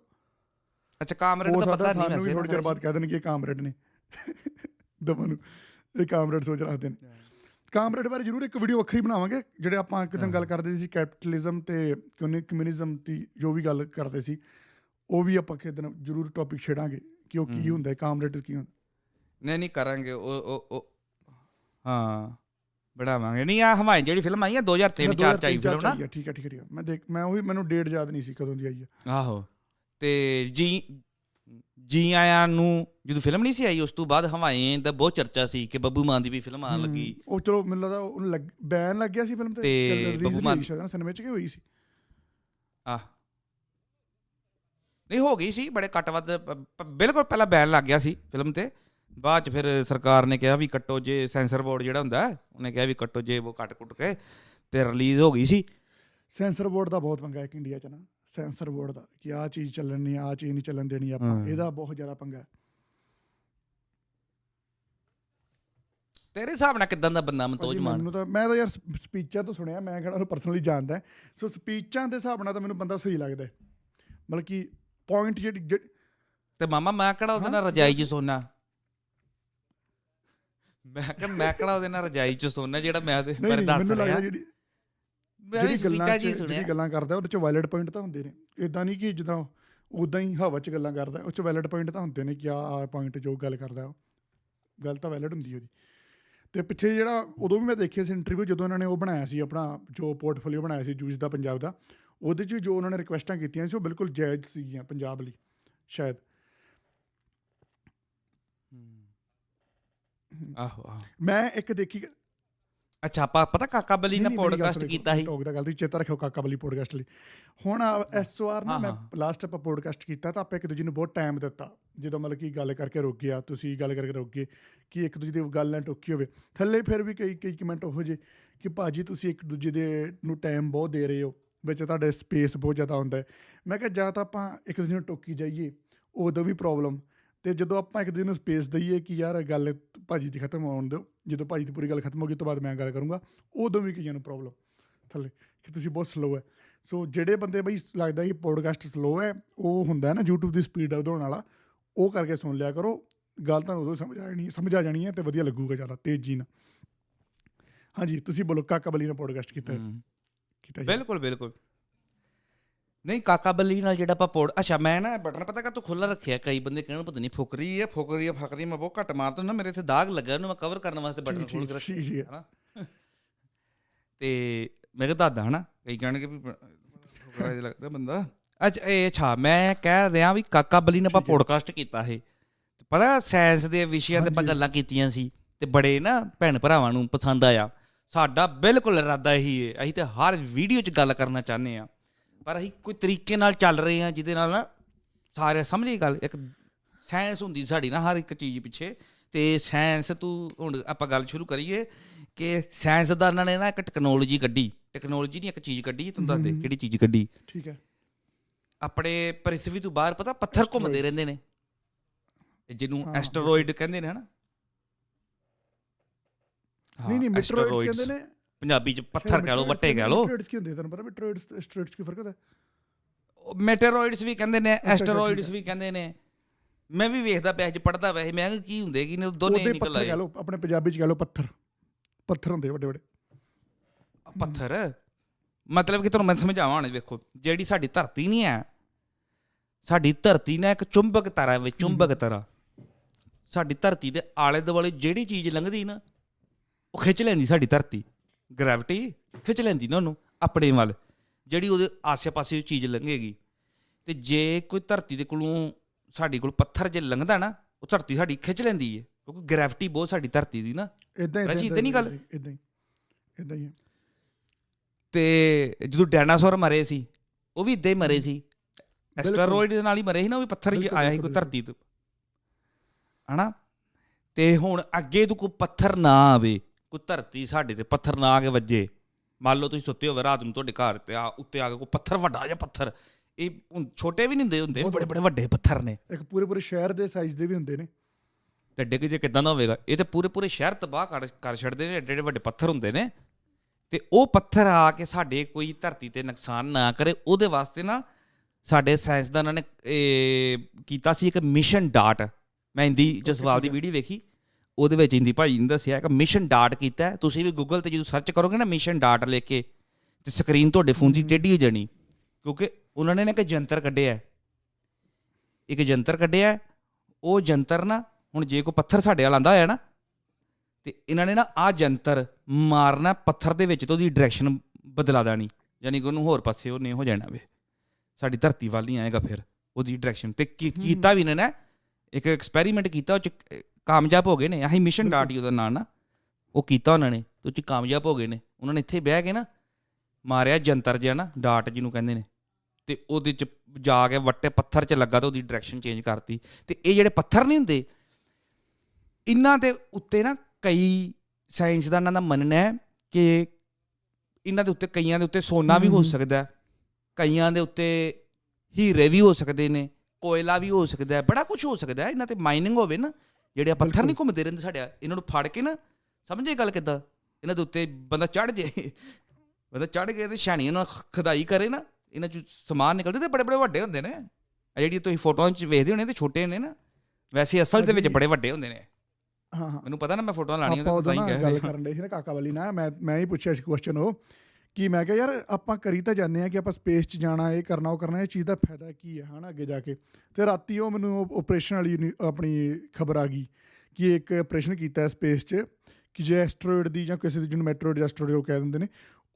Speaker 2: ਅੱਛਾ ਕਾਮਰੇਡ ਦਾ ਪਤਾ ਨਹੀਂ ਵੈਸੇ।
Speaker 1: ਥੋੜੀ ਚਿਰ ਬਾਅਦ ਕਹਿ ਦੇਣ ਕਿ ਇਹ ਕਾਮਰੇਡ ਨੇ। ਦਮਨ ਨੂੰ। ਇਹ ਕਾਮਰੇਡ ਸੋਚ ਰੱਖਦੇ ਨੇ। ਕਾਮਰੇਡ ਬਾਰੇ ਜ਼ਰੂਰ ਇੱਕ ਵੀਡੀਓ ਵੱਖਰੀ ਬਣਾਵਾਂਗੇ ਜਿਹੜੇ ਆਪਾਂ ਕਿਦਾਂ ਗੱਲ ਕਰਦੇ ਸੀ ਕੈਪੀਟਲਿਜ਼ਮ ਤੇ ਕਮਿਊਨਿਜ਼ਮ ਦੀ ਜੋ ਵੀ ਗੱਲ ਕਰਦੇ ਸੀ ਉਹ ਵੀ ਆਪਾਂ ਕਿਸੇ ਦਿਨ ਜ਼ਰੂਰ ਟੌਪਿਕ ਛੇੜਾਂਗੇ ਕਿ ਉਹ ਕੀ ਹੁੰਦਾ ਹੈ ਕਾਮਰੇਡ ਕੀ ਹੁੰਦਾ
Speaker 2: ਨਹੀਂ ਨਹੀਂ ਕਰਾਂਗੇ ਉਹ ਉਹ ਉਹ ਹਾਂ ਬਣਾਵਾਂਗੇ। ਨਹੀਂ ਆ ਹਮਾਇ ਜਿਹੜੀ ਫਿਲਮ ਆਈ ਆ 2003 ਚਾਰ ਚ ਆਈ ਫਿਲਮ ਨਾ?
Speaker 1: ਠੀਕ ਹੈ ਠੀਕ ਹੈ ਮੈਂ ਦੇਖ ਮੈਂ ਉਹੀ ਮੈਨੂੰ ਡੇਟ ਯਾਦ ਨਹੀਂ ਸੀ ਕਦੋਂ ਦੀ ਆਈ ਹੈ।
Speaker 2: ਆਹੋ। ਤੇ ਜੀ ਜੀ ਆਇਆਂ ਨੂੰ ਜਦੋਂ ਫਿਲਮ ਨਹੀਂ ਸੀ ਆਈ ਉਸ ਤੋਂ ਬਾਅਦ ਹਵਾਏ ਦਾ ਬਹੁਤ ਚਰਚਾ ਸੀ ਕਿ ਬੱਬੂ ਮਾਨ ਦੀ ਵੀ ਫਿਲਮ ਆਉਣ ਲੱਗੀ।
Speaker 1: ਉਹ ਚਲੋ ਮੈਨੂੰ ਲੱਗਦਾ ਉਹਨੂੰ ਬੈਨ ਲੱਗ ਗਿਆ ਸੀ ਫਿਲਮ ਤੇ
Speaker 2: ਤੇ ਬੱਬੂ ਮਾਨ-
Speaker 1: ਸਿਨੇਮੇ 'ਚ ਕਿ ਹੋਈ ਸੀ?
Speaker 2: ਆ ਨਹੀਂ ਹੋ ਗਈ ਸੀ ਬੜੇ ਕੱਟ ਵੱਧ ਬਿਲਕੁਲ ਪਹਿਲਾਂ ਬੈਨ ਲੱਗ ਗਿਆ ਸੀ ਫਿਲਮ ਤੇ। ਬਾਅਦ ਚ ਫਿਰ ਸਰਕਾਰ ਨੇ ਕਿਹਾ ਵੀ ਕੱਟੋ ਜੇ ਸੈਂਸਰ ਬੋਰਡ ਜਿਹੜਾ ਹੁੰਦਾ ਉਹਨੇ ਕਿਹਾ ਵੀ ਕੱਟੋ ਜੇ ਉਹ ਕੱਟ ਕੁੱਟ ਕੇ ਤੇ ਰਿਲੀਜ਼ ਹੋ ਗਈ ਸੀ।
Speaker 1: ਸੈਂਸਰ ਬੋਰਡ ਦਾ ਬਹੁਤ ਪੰਗਾ ਹੈ ਇੰਡੀਆ 'ਚ ਨਾ। ਸੈਂਸਰ ਬੋਰਡ ਦਾ ਕਿ ਆਹ ਚੀਜ਼ ਚੱਲਣ ਨਹੀਂ ਆਹ ਚੀਜ਼ ਨਹੀਂ ਚੱਲਣ ਦੇਣੀ ਆਪਾਂ। ਇਹਦਾ ਬਹੁਤ ਜ਼ਿਆਦਾ ਪੰਗਾ ਹੈ।
Speaker 2: ਤੇਰੇ ਹਿਸਾਬ ਨਾਲ ਕਿਦਾਂ ਦਾ ਬੰਦਾ ਮਨਤੋਜ ਮਾਨ?
Speaker 1: ਮੈਨੂੰ ਤਾਂ ਮੈਂ ਤਾਂ ਯਾਰ ਸਪੀਚਾਂ ਤੋਂ ਸੁਣਿਆ ਮੈਂ ਕਿਹੜਾ ਉਹਨੂੰ ਪਰਸਨਲੀ ਜਾਣਦਾ ਸੋ ਸਪੀਚਾਂ ਦੇ ਹਿਸਾਬ ਨਾਲ ਤਾਂ ਮੈਨੂੰ ਬੰਦਾ ਸਹੀ ਲੱਗਦਾ ਹੈ। ਮਤਲਬ ਕਿ ਪੁਆਇੰਟ ਜਿਹੜੀ
Speaker 2: ਤੇ ਮਾਮਾ ਮੈਂ ਕਿਹੜਾ ਉਹਦੇ ਨਾਲ ਰਜਾਈ 'ਚ ਸੋਨਾ? ਮੈਂ ਕਿ ਮੈਂ ਕਿਹੜਾ ਉਹਦੇ ਨਾਲ ਰਜਾਈ 'ਚ ਸੋਨਾ ਜਿਹੜਾ ਮੈਂ
Speaker 1: ਨਹੀਂ
Speaker 2: ਦੱਸ
Speaker 1: ਮੈਨੂੰ ਲੱਗਦਾ ਜਿਹੜੀ ਜਿਹੜੀ ਗੱਲਾਂ ਜਿਹੜੀ
Speaker 2: ਸੁਣਿਆ?
Speaker 1: ਗੱਲਾਂ ਕਰਦਾ ਉਹਦੇ ਚ ਵਾਇਲਟ ਪੁਆਇੰਟ ਤਾਂ ਹੁੰਦੇ ਨੇ। ਇਦਾਂ ਨਹੀਂ ਕਿ ਜਿੱਦਾਂ ਉਦਾਂ ਹੀ ਹਵਾ 'ਚ ਗੱਲਾਂ ਕਰਦਾ ਉਹ ਚ ਵਾਇਲਟ ਪੁਆਇੰਟ ਤਾਂ ਹੁੰਦੇ ਨੇ ਕਿ ਆਹ ਪੁਆਇੰਟ ਜੋ ਗੱਲ ਕਰਦਾ ਉਹ ਗੱਲ ਤਾਂ ਵੈਲਿਡ ਹੁੰਦੀ ਉਹਦੀ। ਤੇ ਪਿੱਛੇ ਜਿਹੜਾ ਉਦੋਂ ਵੀ ਮੈਂ ਦੇਖਿਆ ਸੀ ਇੰਟਰਵਿਊ ਜਦੋਂ ਉਹਨਾਂ ਨੇ ਉਹ ਬਣਾਇਆ ਸੀ ਆਪਣਾ ਜੋ ਪੋਰਟਫੋਲੀਓ ਬਣਾਇਆ ਸੀ ਜੂਸ ਦਾ ਪੰਜਾਬ ਦਾ ਉਹਦੇ 'ਚ ਜੋ ਉਹਨਾਂ ਨੇ ਰਿਕੁਐਸਟਾਂ ਕੀਤੀਆਂ ਸੀ ਉਹ ਬਿਲਕੁਲ ਜਾਇਜ਼ ਸੀਗੀਆਂ ਪੰਜਾਬ ਲਈ ਸ਼ਾਇਦ।
Speaker 2: ਆਹੋ ਆਹੋ।
Speaker 1: ਮੈਂ ਇੱਕ ਦੇਖੀ
Speaker 2: ਅੱਛਾ ਆਪਾਂ ਪਤਾ ਕਾਕਾ ਬਲੀ ਨੇ ਪੋਡਕਾਸਟ ਕੀਤਾ ਸੀ।
Speaker 1: ਟੋਕ ਦਾ ਗੱਲ ਤੁਸੀਂ ਚੇਤਾ ਰੱਖਿਓ ਕਾਕਾ ਬਲੀ ਪੋਡਕਾਸਟ ਲਈ। ਹੁਣ ਐਸਓਆਰ ਨਾ ਮੈਂ। ਲਾਸਟ ਆਪਾਂ ਪੋਡਕਾਸਟ ਕੀਤਾ ਤਾਂ ਆਪਾਂ ਇੱਕ ਦੂਜੇ ਨੂੰ ਬਹੁਤ ਟਾਈਮ ਦਿੱਤਾ। ਜਦੋਂ ਮਤਲਬ ਕਿ ਗੱਲ ਕਰਕੇ ਰੁਕ ਗਿਆ ਤੁਸੀਂ ਗੱਲ ਕਰਕੇ ਰੁਕ ਗਏ ਕਿ ਇੱਕ ਦੂਜੇ ਦੀ ਗੱਲ ਨਾ ਟੋਕੀ ਹੋਵੇ। ਥੱਲੇ ਫਿਰ ਵੀ ਕਈ ਕਈ ਕਮੈਂਟ ਉਹੋ ਜਿਹੇ ਕਿ ਭਾਜੀ ਤੁਸੀਂ ਇੱਕ ਦੂਜੇ ਦੇ ਨੂੰ ਟਾਈਮ ਬਹੁਤ ਦੇ ਰਹੇ ਹੋ ਵਿੱਚ ਤੁਹਾਡੇ ਸਪੇਸ ਬਹੁਤ ਜ਼ਿਆਦਾ ਹੁੰਦਾ ਹੈ। ਮੈਂ ਕਿਹਾ ਜਾਂ ਤਾਂ ਆਪਾਂ ਇੱਕ ਦੂਜੇ ਨੂੰ ਟੋਕੀ ਜਾਈਏ ਉਦੋਂ ਵੀ ਪ੍ਰੋਬਲਮ ਤੇ ਜਦੋਂ ਆਪਾਂ ਇੱਕ ਦੂਜੇ ਨੂੰ ਸਪੇਸ ਦਈਏ ਕਿ ਯਾਰ ਗੱਲ ਭਾਜੀ ਦੀ ਖਤਮ ਹੋਣ ਦਿਓ ਜਦੋਂ ਭਾਜੀ ਦੀ ਪੂਰੀ ਗੱਲ ਖਤਮ ਹੋ ਗਈ ਤੋਂ ਬਾਅਦ ਮੈਂ ਗੱਲ ਕਰੂੰਗਾ ਉਦੋਂ ਵੀ ਕਈਆਂ ਨੂੰ ਪ੍ਰੋਬਲਮ ਥੱਲੇ ਕਿ ਤੁਸੀਂ ਬਹੁਤ ਸਲੋ ਹੈ। ਸੋ ਜਿਹੜੇ ਬੰਦੇ ਬਈ ਲੱਗਦਾ ਕਿ ਪੋਡਕਾਸਟ ਸਲੋ ਹੈ ਉਹ ਹੁੰਦਾ ਹੈ ਨਾ YouTube ਦੀ ਸਪੀਡ ਵਧਾਉਣ ਵਾਲਾ ਉਹ ਕਰਕੇ ਸੁਣ ਲਿਆ ਕਰੋ। ਗੱਲ ਤੁਹਾਨੂੰ ਉਦੋਂ ਸਮਝ ਆ ਜਾਣੀ ਸਮਝ ਆ ਜਾਣੀ ਹੈ ਤੇ ਵਧੀਆ ਲੱਗੂਗਾ ਜ਼ਿਆਦਾ ਤੇਜ਼ੀ ਨਾਲ। ਹਾਂਜੀ ਤੁਸੀਂ ਬੋਲੋ ਕਾਕਾ ਬਲੀ ਨੇ ਪੋਡਕਾਸਟ ਕੀਤਾ। ਕੀਤਾ
Speaker 2: ਬਿਲਕੁਲ ਬਿਲਕੁਲ। ਨਹੀਂ ਕਾਕਾ ਬੱਲੀ ਨਾਲ ਜਿਹੜਾ ਆਪਾਂ ਪੋਡ ਅੱਛਾ ਮੈਂ ਨਾ ਬਟਨ ਪਤਾ ਕਾ ਤੂੰ ਖੁੱਲਾ ਰੱਖਿਆ? ਕਈ ਬੰਦੇ ਕਹਿਣ ਪਤਾ ਨਹੀਂ ਫੁਕਰੀ ਹੈ ਫੁਕਰੀ ਹੈ ਫਕਰੀ ਮੈਂ ਬਹੁਤ ਘੱਟ ਮਾਰਦਾ ਨਾ ਮੇਰੇ ਇੱਥੇ ਦਾਗ ਲੱਗਾ ਉਹਨੂੰ ਮੈਂ ਕਵਰ ਕਰਨ ਵਾਸਤੇ ਬਟਨ ਖੋਲ ਕੇ ਰੱਖਿਆ। ਹਨਾ? ਤੇ ਮੈਂ ਕਿਹਾ ਦਾਦਾ ਹਨਾ? ਕਈ ਕਹਿਣਗੇ ਵੀ ਫੁਕਰਾ ਜਿਹਾ ਲੱਗਦਾ ਬੰਦਾ। ਅੱਛਾ ਇਹ ਅੱਛਾ ਮੈਂ ਕਹਿ ਰਿਹਾ ਵੀ ਕਾਕਾ ਬੱਲੀ ਨੇ ਆਪਾਂ। ਪੋਡਕਾਸਟ ਕੀਤਾ ਇਹ। ਪਤਾ ਸਾਇੰਸ ਦੇ ਵਿਸ਼ਿਆਂ ਤੇ ਆਪਾਂ। ਗੱਲਾਂ ਕੀਤੀਆਂ ਸੀ ਤੇ ਬੜੇ ਨਾ ਭੈਣ ਭਰਾਵਾਂ ਨੂੰ ਪਸੰਦ ਆਇਆ। ਸਾਡਾ ਬਿਲਕੁਲ ਇਰਾਦਾ ਇਹੀ ਹੈ ਅਸੀਂ ਤੇ ਹਰ ਵੀਡੀਓ 'ਚ ਗੱਲ ਕਰਨਾ ਚਾਹੁੰਦੇ ਆ ਪਰ ਅਸੀਂ ਕੋਈ ਤਰੀਕੇ ਨਾਲ ਚੱਲ ਰਹੇ ਆ ਜਿਹਦੇ ਨਾਲ ਨਾ ਸਾਰੇ ਸਮਝੀ ਗੱਲ ਇੱਕ ਸਾਇੰਸ ਹੁੰਦੀ ਸਾਡੀ ਨਾ ਹਰ ਇੱਕ ਚੀਜ਼ ਪਿੱਛੇ ਤੇ ਸਾਇੰਸ ਤੂੰ ਹੁਣ ਆਪਾਂ ਗੱਲ ਸ਼ੁਰੂ ਕਰੀਏ ਕਿ ਸਾਇੰਸਦਾਨਾਂ ਨੇ ਨਾ ਇੱਕ ਟੈਕਨੋਲੋਜੀ ਕੱਢੀ ਟੈਕਨੋਲੋਜੀ ਨਹੀਂ ਇੱਕ ਚੀਜ਼ ਕੱਢੀ ਤੁਹਾਨੂੰ ਦੱਸ ਦੇ। ਕਿਹੜੀ ਚੀਜ਼ ਕੱਢੀ
Speaker 1: ਠੀਕ ਹੈ
Speaker 2: ਆਪਣੇ ਪ੍ਰਿਥਵੀ ਤੋਂ ਬਾਹਰ ਪਤਾ ਪੱਥਰ ਘੁੰਮਦੇ। ਰਹਿੰਦੇ ਨੇ ਜਿਹਨੂੰ ਐਸਟਰੋਇਡ ਕਹਿੰਦੇ ਨੇ ਹਨਾ
Speaker 1: ਨਹੀਂ ਨਹੀਂ ਮੈਟਰੋਇਡਸ। ਕਹਿੰਦੇ ਨੇ
Speaker 2: ਪੰਜਾਬੀ ਚ ਪੱਥਰ ਕਹਿ ਲੋ ਵੱਟੇ ਕਹਿ ਲੋ
Speaker 1: ਮੈਟਰੋਇਡਸ ਕੀ ਹੁੰਦੇ ਤੁਹਾਨੂੰ ਪਤਾ ਮੈਟਰੋਇਡਸ ਐਸਟਰੋਇਡਸ ਕੀ ਫ਼ਰਕ ਹੁੰਦਾ?
Speaker 2: ਮੈਟਰੋਇਡਸ ਵੀ ਕਹਿੰਦੇ ਨੇ ਐਸਟਰੋਇਡਸ ਵੀ ਕਹਿੰਦੇ ਨੇ। ਮੈਂ ਵੀ ਵੇਖਦਾ ਪਿਆ ਅੱਜ ਪੜਦਾ ਪਿਆ ਸੀ। ਮੈਂ ਕਿਹਾ ਕੀ ਹੁੰਦੇ ਕੀ ਨੇ ਦੋਨੇ ਨਿਕਲ ਆਏ।
Speaker 1: ਕਹ ਲਓ ਆਪਣੇ ਪੰਜਾਬੀ ਚ ਕਹ ਲਓ ਪੱਥਰ। ਪੱਥਰ ਹੁੰਦੇ ਵੱਡੇ ਵੱਡੇ
Speaker 2: ਪੱਥਰ? ਮਤਲਬ ਕਿ ਤੁਹਾਨੂੰ ਮੈਂ ਸਮਝਾਵਾਂ ਹੁਣ ਵੇਖੋ ਜਿਹੜੀ ਸਾਡੀ ਧਰਤੀ ਨਹੀਂ ਹੈ ਸਾਡੀ ਧਰਤੀ ਨਾ ਇੱਕ ਚੁੰਬਕ ਤਾਰਾ ਵਿੱਚ ਚੁੰਬਕ ਤਾਰਾ ਸਾਡੀ ਧਰਤੀ ਦੇ ਆਲੇ ਦੁਆਲੇ ਜਿਹੜੀ ਚੀਜ਼ ਲੰਘਦੀ ਨਾ ਉਹ ਖਿੱਚ ਲੈਂਦੀ ਸਾਡੀ ਧਰਤੀ। ਗ੍ਰੈਵਿਟੀ ਖਿੱਚ ਲੈਂਦੀ ਨਾ ਉਹਨੂੰ ਆਪਣੇ ਵੱਲ ਜਿਹੜੀ ਉਹਦੇ ਆਸੇ-ਪਾਸੇ ਉਹ ਚੀਜ਼ ਲੰਘੇਗੀ। ਤੇ ਜੇ ਕੋਈ ਧਰਤੀ ਦੇ ਕੋਲੋਂ ਸਾਡੀ ਕੋਲ ਪੱਥਰ ਜੇ ਲੰਘਦਾ ਨਾ ਉਹ ਧਰਤੀ ਸਾਡੀ ਖਿੱਚ ਲੈਂਦੀ ਹੈ ਕਿਉਂਕਿ ਗ੍ਰੈਵਿਟੀ ਬਹੁਤ ਸਾਡੀ ਧਰਤੀ ਦੀ ਨਾ।
Speaker 1: ਇਦਾਂ
Speaker 2: ਰਾਜੀ, ਏਦਾਂ ਨੀ ਗੱਲ?
Speaker 1: ਇਦਾਂ ਹੀ ਇਦਾਂ ਹੀ। ਹੈ।
Speaker 2: ਤੇ ਜਦੋਂ ਡਾਇਨਾਸੌਰ ਮਰੇ ਸੀ ਉਹ ਵੀ ਇਦਾਂ ਹੀ ਮਰੇ ਸੀ। ਐਸਟਰੋਇਡ ਦੇ ਨਾਲ ਹੀ ਮਰੇ ਸੀ ਨਾ ਉਹ ਵੀ ਪੱਥਰ ਹੀ ਆਇਆ ਸੀ ਕੋਈ ਧਰਤੀ ਤੋਂ। ਹਨਾ? ਤੇ ਹੁਣ ਅੱਗੇ ਤੋਂ ਕੋਈ ਪੱਥਰ ਨਾ ਆਵੇ ਕੋਈ ਧਰਤੀ ਸਾਡੇ ਤੇ ਪੱਥਰ ਨਾ ਆ ਕੇ ਵੱਜੇ। ਮੰਨ ਲਓ ਤੁਸੀਂ ਸੁੱਤੇ ਹੋਵੇ ਰਾਤ ਨੂੰ ਤੁਹਾਡੇ ਘਰ ਤੇ ਆ ਉੱਤੇ ਆ ਕੇ ਕੋਈ ਪੱਥਰ ਵੱਡਾ ਜਿਹਾ ਪੱਥਰ। ਇਹ ਛੋਟੇ ਵੀ ਨਹੀਂ ਹੁੰਦੇ ਹੁੰਦੇ ਬੜੇ ਬੜੇ ਵੱਡੇ ਪੱਥਰ ਨੇ।
Speaker 1: ਇੱਕ ਪੂਰੇ ਪੂਰੇ ਸ਼ਹਿਰ ਦੇ ਸਾਈਜ਼ ਦੇ ਵੀ ਹੁੰਦੇ ਨੇ।
Speaker 2: ਤੇ ਡਿੱਗ ਜੇ ਕਿਦਾਂ ਦਾ ਹੋਵੇਗਾ ਇਹ ਤੇ ਪੂਰੇ ਪੂਰੇ ਸ਼ਹਿਰ ਤਬਾਹ ਕਰ ਛੱਡਦੇ ਨੇ ਏਡੇ ਏਡੇ ਵੱਡੇ ਪੱਥਰ ਹੁੰਦੇ ਨੇ। ਤੇ ਉਹ ਪੱਥਰ ਆ ਕੇ ਸਾਡੇ ਕੋਈ ਧਰਤੀ ਤੇ ਨੁਕਸਾਨ ਨਾ ਕਰੇ ਉਹਦੇ ਵਾਸਤੇ ਨਾ ਸਾਡੇ ਸਾਇੰਸਦਾਨਾਂ ਨੇ ਇਹ ਕੀਤਾ ਸੀ ਇੱਕ ਮਿਸ਼ਨ ਡਾਟ ਮੈਂ ਹਿੰਦੀ ਜਸਵਾਲ ਦੀ। ਵੀਡੀਓ ਵੇਖੀ। ਉਹਦੇ ਵਿੱਚ ਹਿੰਦੀ ਭਾਈ ਨੇ ਦੱਸਿਆ ਕਿ ਮਿਸ਼ਨ ਡਾਟ ਕੀਤਾ। ਤੁਸੀਂ ਵੀ ਗੂਗਲ ਤੇ ਜਦੋਂ ਸਰਚ ਕਰੋਗੇ ਨਾ ਮਿਸ਼ਨ ਡਾਟ ਲਿਖ ਕੇ ਤੇ ਸਕਰੀਨ ਤੁਹਾਡੇ ਫੋਨ ਦੀ ਟੇਢੀ ਹੋ ਜਾਣੀ ਕਿਉਂਕਿ ਉਹਨਾਂ ਨੇ ਨਾ ਇੱਕ ਯੰਤਰ ਕੱਢਿਆ। ਇੱਕ ਯੰਤਰ ਕੱਢਿਆ। ਉਹ ਯੰਤਰ ਨਾ ਹੁਣ ਜੇ ਕੋਈ ਪੱਥਰ ਸਾਡੇ ਵੱਲ ਆਂਦਾ ਹੋਇਆ ਨਾ ਤੇ ਇਹਨਾਂ ਨੇ ਨਾ ਆ ਯੰਤਰ ਮਾਰਨਾ ਪੱਥਰ ਦੇ ਵਿੱਚ ਤੇ ਉਹਦੀ ਡਾਇਰੈਕਸ਼ਨ ਬਦਲਾ ਦੇਣੀ ਯਾਨੀ ਕਿ ਉਹਨੂੰ ਹੋਰ ਪਾਸੇ ਉਹ ਨਹੀਂ ਹੋ ਜਾਣਾ ਵੇ ਸਾਡੀ ਧਰਤੀ ਵੱਲ ਨਹੀਂ ਆਏਗਾ ਫਿਰ ਉਹਦੀ ਡਾਇਰੈਕਸ਼ਨ ਤੇ ਕੀ-। ਕੀਤਾ ਵੀ ਇਹਨਾਂ ਨੇ ਇੱਕ ਐਕਸਪੈਰੀਮੈਂਟ ਕੀਤਾ ਉਹ ਚ ਕਾਮਯਾਬ ਹੋ ਗਏ ਨੇ। ਆਹੀ ਮਿਸ਼ਨ ਡਾਟ ਹੀ ਉਹਦਾ ਨਾਂ ਨਾ। ਉਹ ਕੀਤਾ ਉਹਨਾਂ ਨੇ। ਤੇ ਉਹ ਚ ਕਾਮਯਾਬ ਹੋ ਗਏ ਨੇ। ਉਹਨਾਂ ਨੇ ਇੱਥੇ ਬਹਿ ਕੇ ਨਾ ਮਾਰਿਆ ਜੰਤਰ ਜਿਹਾ ਨਾ ਡਾਟ ਜਿਹਨੂੰ ਕਹਿੰਦੇ ਨੇ। ਤੇ ਉਹਦੇ ਚ ਜਾ ਕੇ ਵੱਟੇ ਪੱਥਰ 'ਚ ਲੱਗਾ ਤੇ ਉਹਦੀ ਡਾਇਰੈਕਸ਼ਨ ਚੇਂਜ ਕਰਤੀ। ਤੇ ਇਹ ਜਿਹੜੇ ਪੱਥਰ ਨਹੀਂ ਹੁੰਦੇ ਇਹਨਾਂ ਦੇ ਉੱਤੇ ਨਾ ਕਈ ਸਾਇੰਸਦਾਨਾਂ ਦਾ ਮੰਨਣਾ ਹੈ ਕਿ ਇਹਨਾਂ ਦੇ ਉੱਤੇ ਕਈਆਂ ਦੇ ਉੱਤੇ ਸੋਨਾ ਵੀ ਹੋ। ਸਕਦਾ ਹੈ। ਕਈਆਂ ਦੇ ਉੱਤੇ ਹੀਰੇ ਵੀ ਹੋ ਸਕਦੇ ਨੇ ਕੋਇਲਾ ਵੀ ਹੋ ਸਕਦਾ ਹੈ ਬੜਾ ਕੁਝ ਹੋ ਸਕਦਾ ਹੈ। ਇਹਨਾਂ ਤੇ ਮਾਈਨਿੰਗ ਹੋਵੇ ਨਾ ਜਿਹੜੇ ਆਹ ਪੱਥਰ ਨਹੀਂ ਘੁੰਮਦੇ ਰਹਿੰਦੇ ਸਾਡੇ ਇਹਨਾਂ ਨੂੰ ਫੜ ਕੇ ਨਾ ਸਮਝੇ ਗੱਲ ਕਿੱਦਾਂ? ਇਹਨਾਂ ਦੇ ਉੱਤੇ ਬੰਦਾ ਚੜ ਜੇ। ਬੰਦਾ ਚੜ ਕੇ ਤੇ ਛਾਣੀਆਂ ਨਾਲ ਖਦਾਈ ਕਰੇ ਨਾ ਇਹਨਾਂ ਚ ਸਮਾਨ ਨਿਕਲਦੇ ਤੇ ਬੜੇ ਬੜੇ ਵੱਡੇ ਹੁੰਦੇ ਨੇ। ਆ ਜਿਹੜੀ ਤੁਸੀਂ ਫੋਟੋਆਂ 'ਚ ਵੇਖਦੇ ਹੋਣੇ ਤੇ ਛੋਟੇ ਨੇ ਨਾ ਵੈਸੇ ਅਸਲ ਦੇ ਵਿੱਚ ਬੜੇ ਵੱਡੇ ਹੁੰਦੇ ਨੇ।
Speaker 1: ਹਾਂ ਹਾਂ।
Speaker 2: ਮੈਨੂੰ ਪਤਾ ਨਾ ਮੈਂ ਫੋਟੋਆਂ ਲਾਣੀਆਂ ਤਾਂ ਤਾਂ ਹੀ ਕਹਿ
Speaker 1: ਗੱਲ ਕਰਨ ਦੇ ਸੀ ਨਾ ਕਾਕਾ ਵਾਲੀ ਨਾ ਮੈਂ ਮੈਂ ਹੀ ਪੁੱਛਿਆ ਸੀ ਕੁਐਸਚਨ ਉਹ। ਕਿ ਮੈਂ ਕਿਹਾ, ਯਾਰ, ਆਪਾਂ ਕਰੀ ਤਾਂ ਜਾਂਦੇ ਆ ਕਿ ਆਪਾਂ ਸਪੇਸ 'ਚ ਜਾਣਾ, ਇਹ ਕਰਨਾ, ਉਹ ਕਰਨਾ, ਇਹ ਚੀਜ਼ ਦਾ ਫਾਇਦਾ ਕੀ ਹੈ, ਹਨਾ, ਅੱਗੇ ਜਾ ਕੇ? ਤੇ ਰਾਤੀ ਉਹ ਮੈਨੂੰ ਆਪਰੇਸ਼ਨ ਵਾਲੀ ਨੀ- ਆਪਣੀ ਖਬਰ ਆ ਗਈ ਕਿ ਇੱਕ ਆਪਰੇਸ਼ਨ ਕੀਤਾ ਸਪੇਸ 'ਚ ਕਿ ਜੇ ਐਸਟਰੋਇਡ ਦੀ ਜਾਂ ਕਿਸੇ ਦੀ, ਜਿਹਨੂੰ ਮੈਟਰੋਇਡ ਜਾਂ ਐਸਟਰੋਇਡ ਉਹ ਕਹਿ ਦਿੰਦੇ ਨੇ,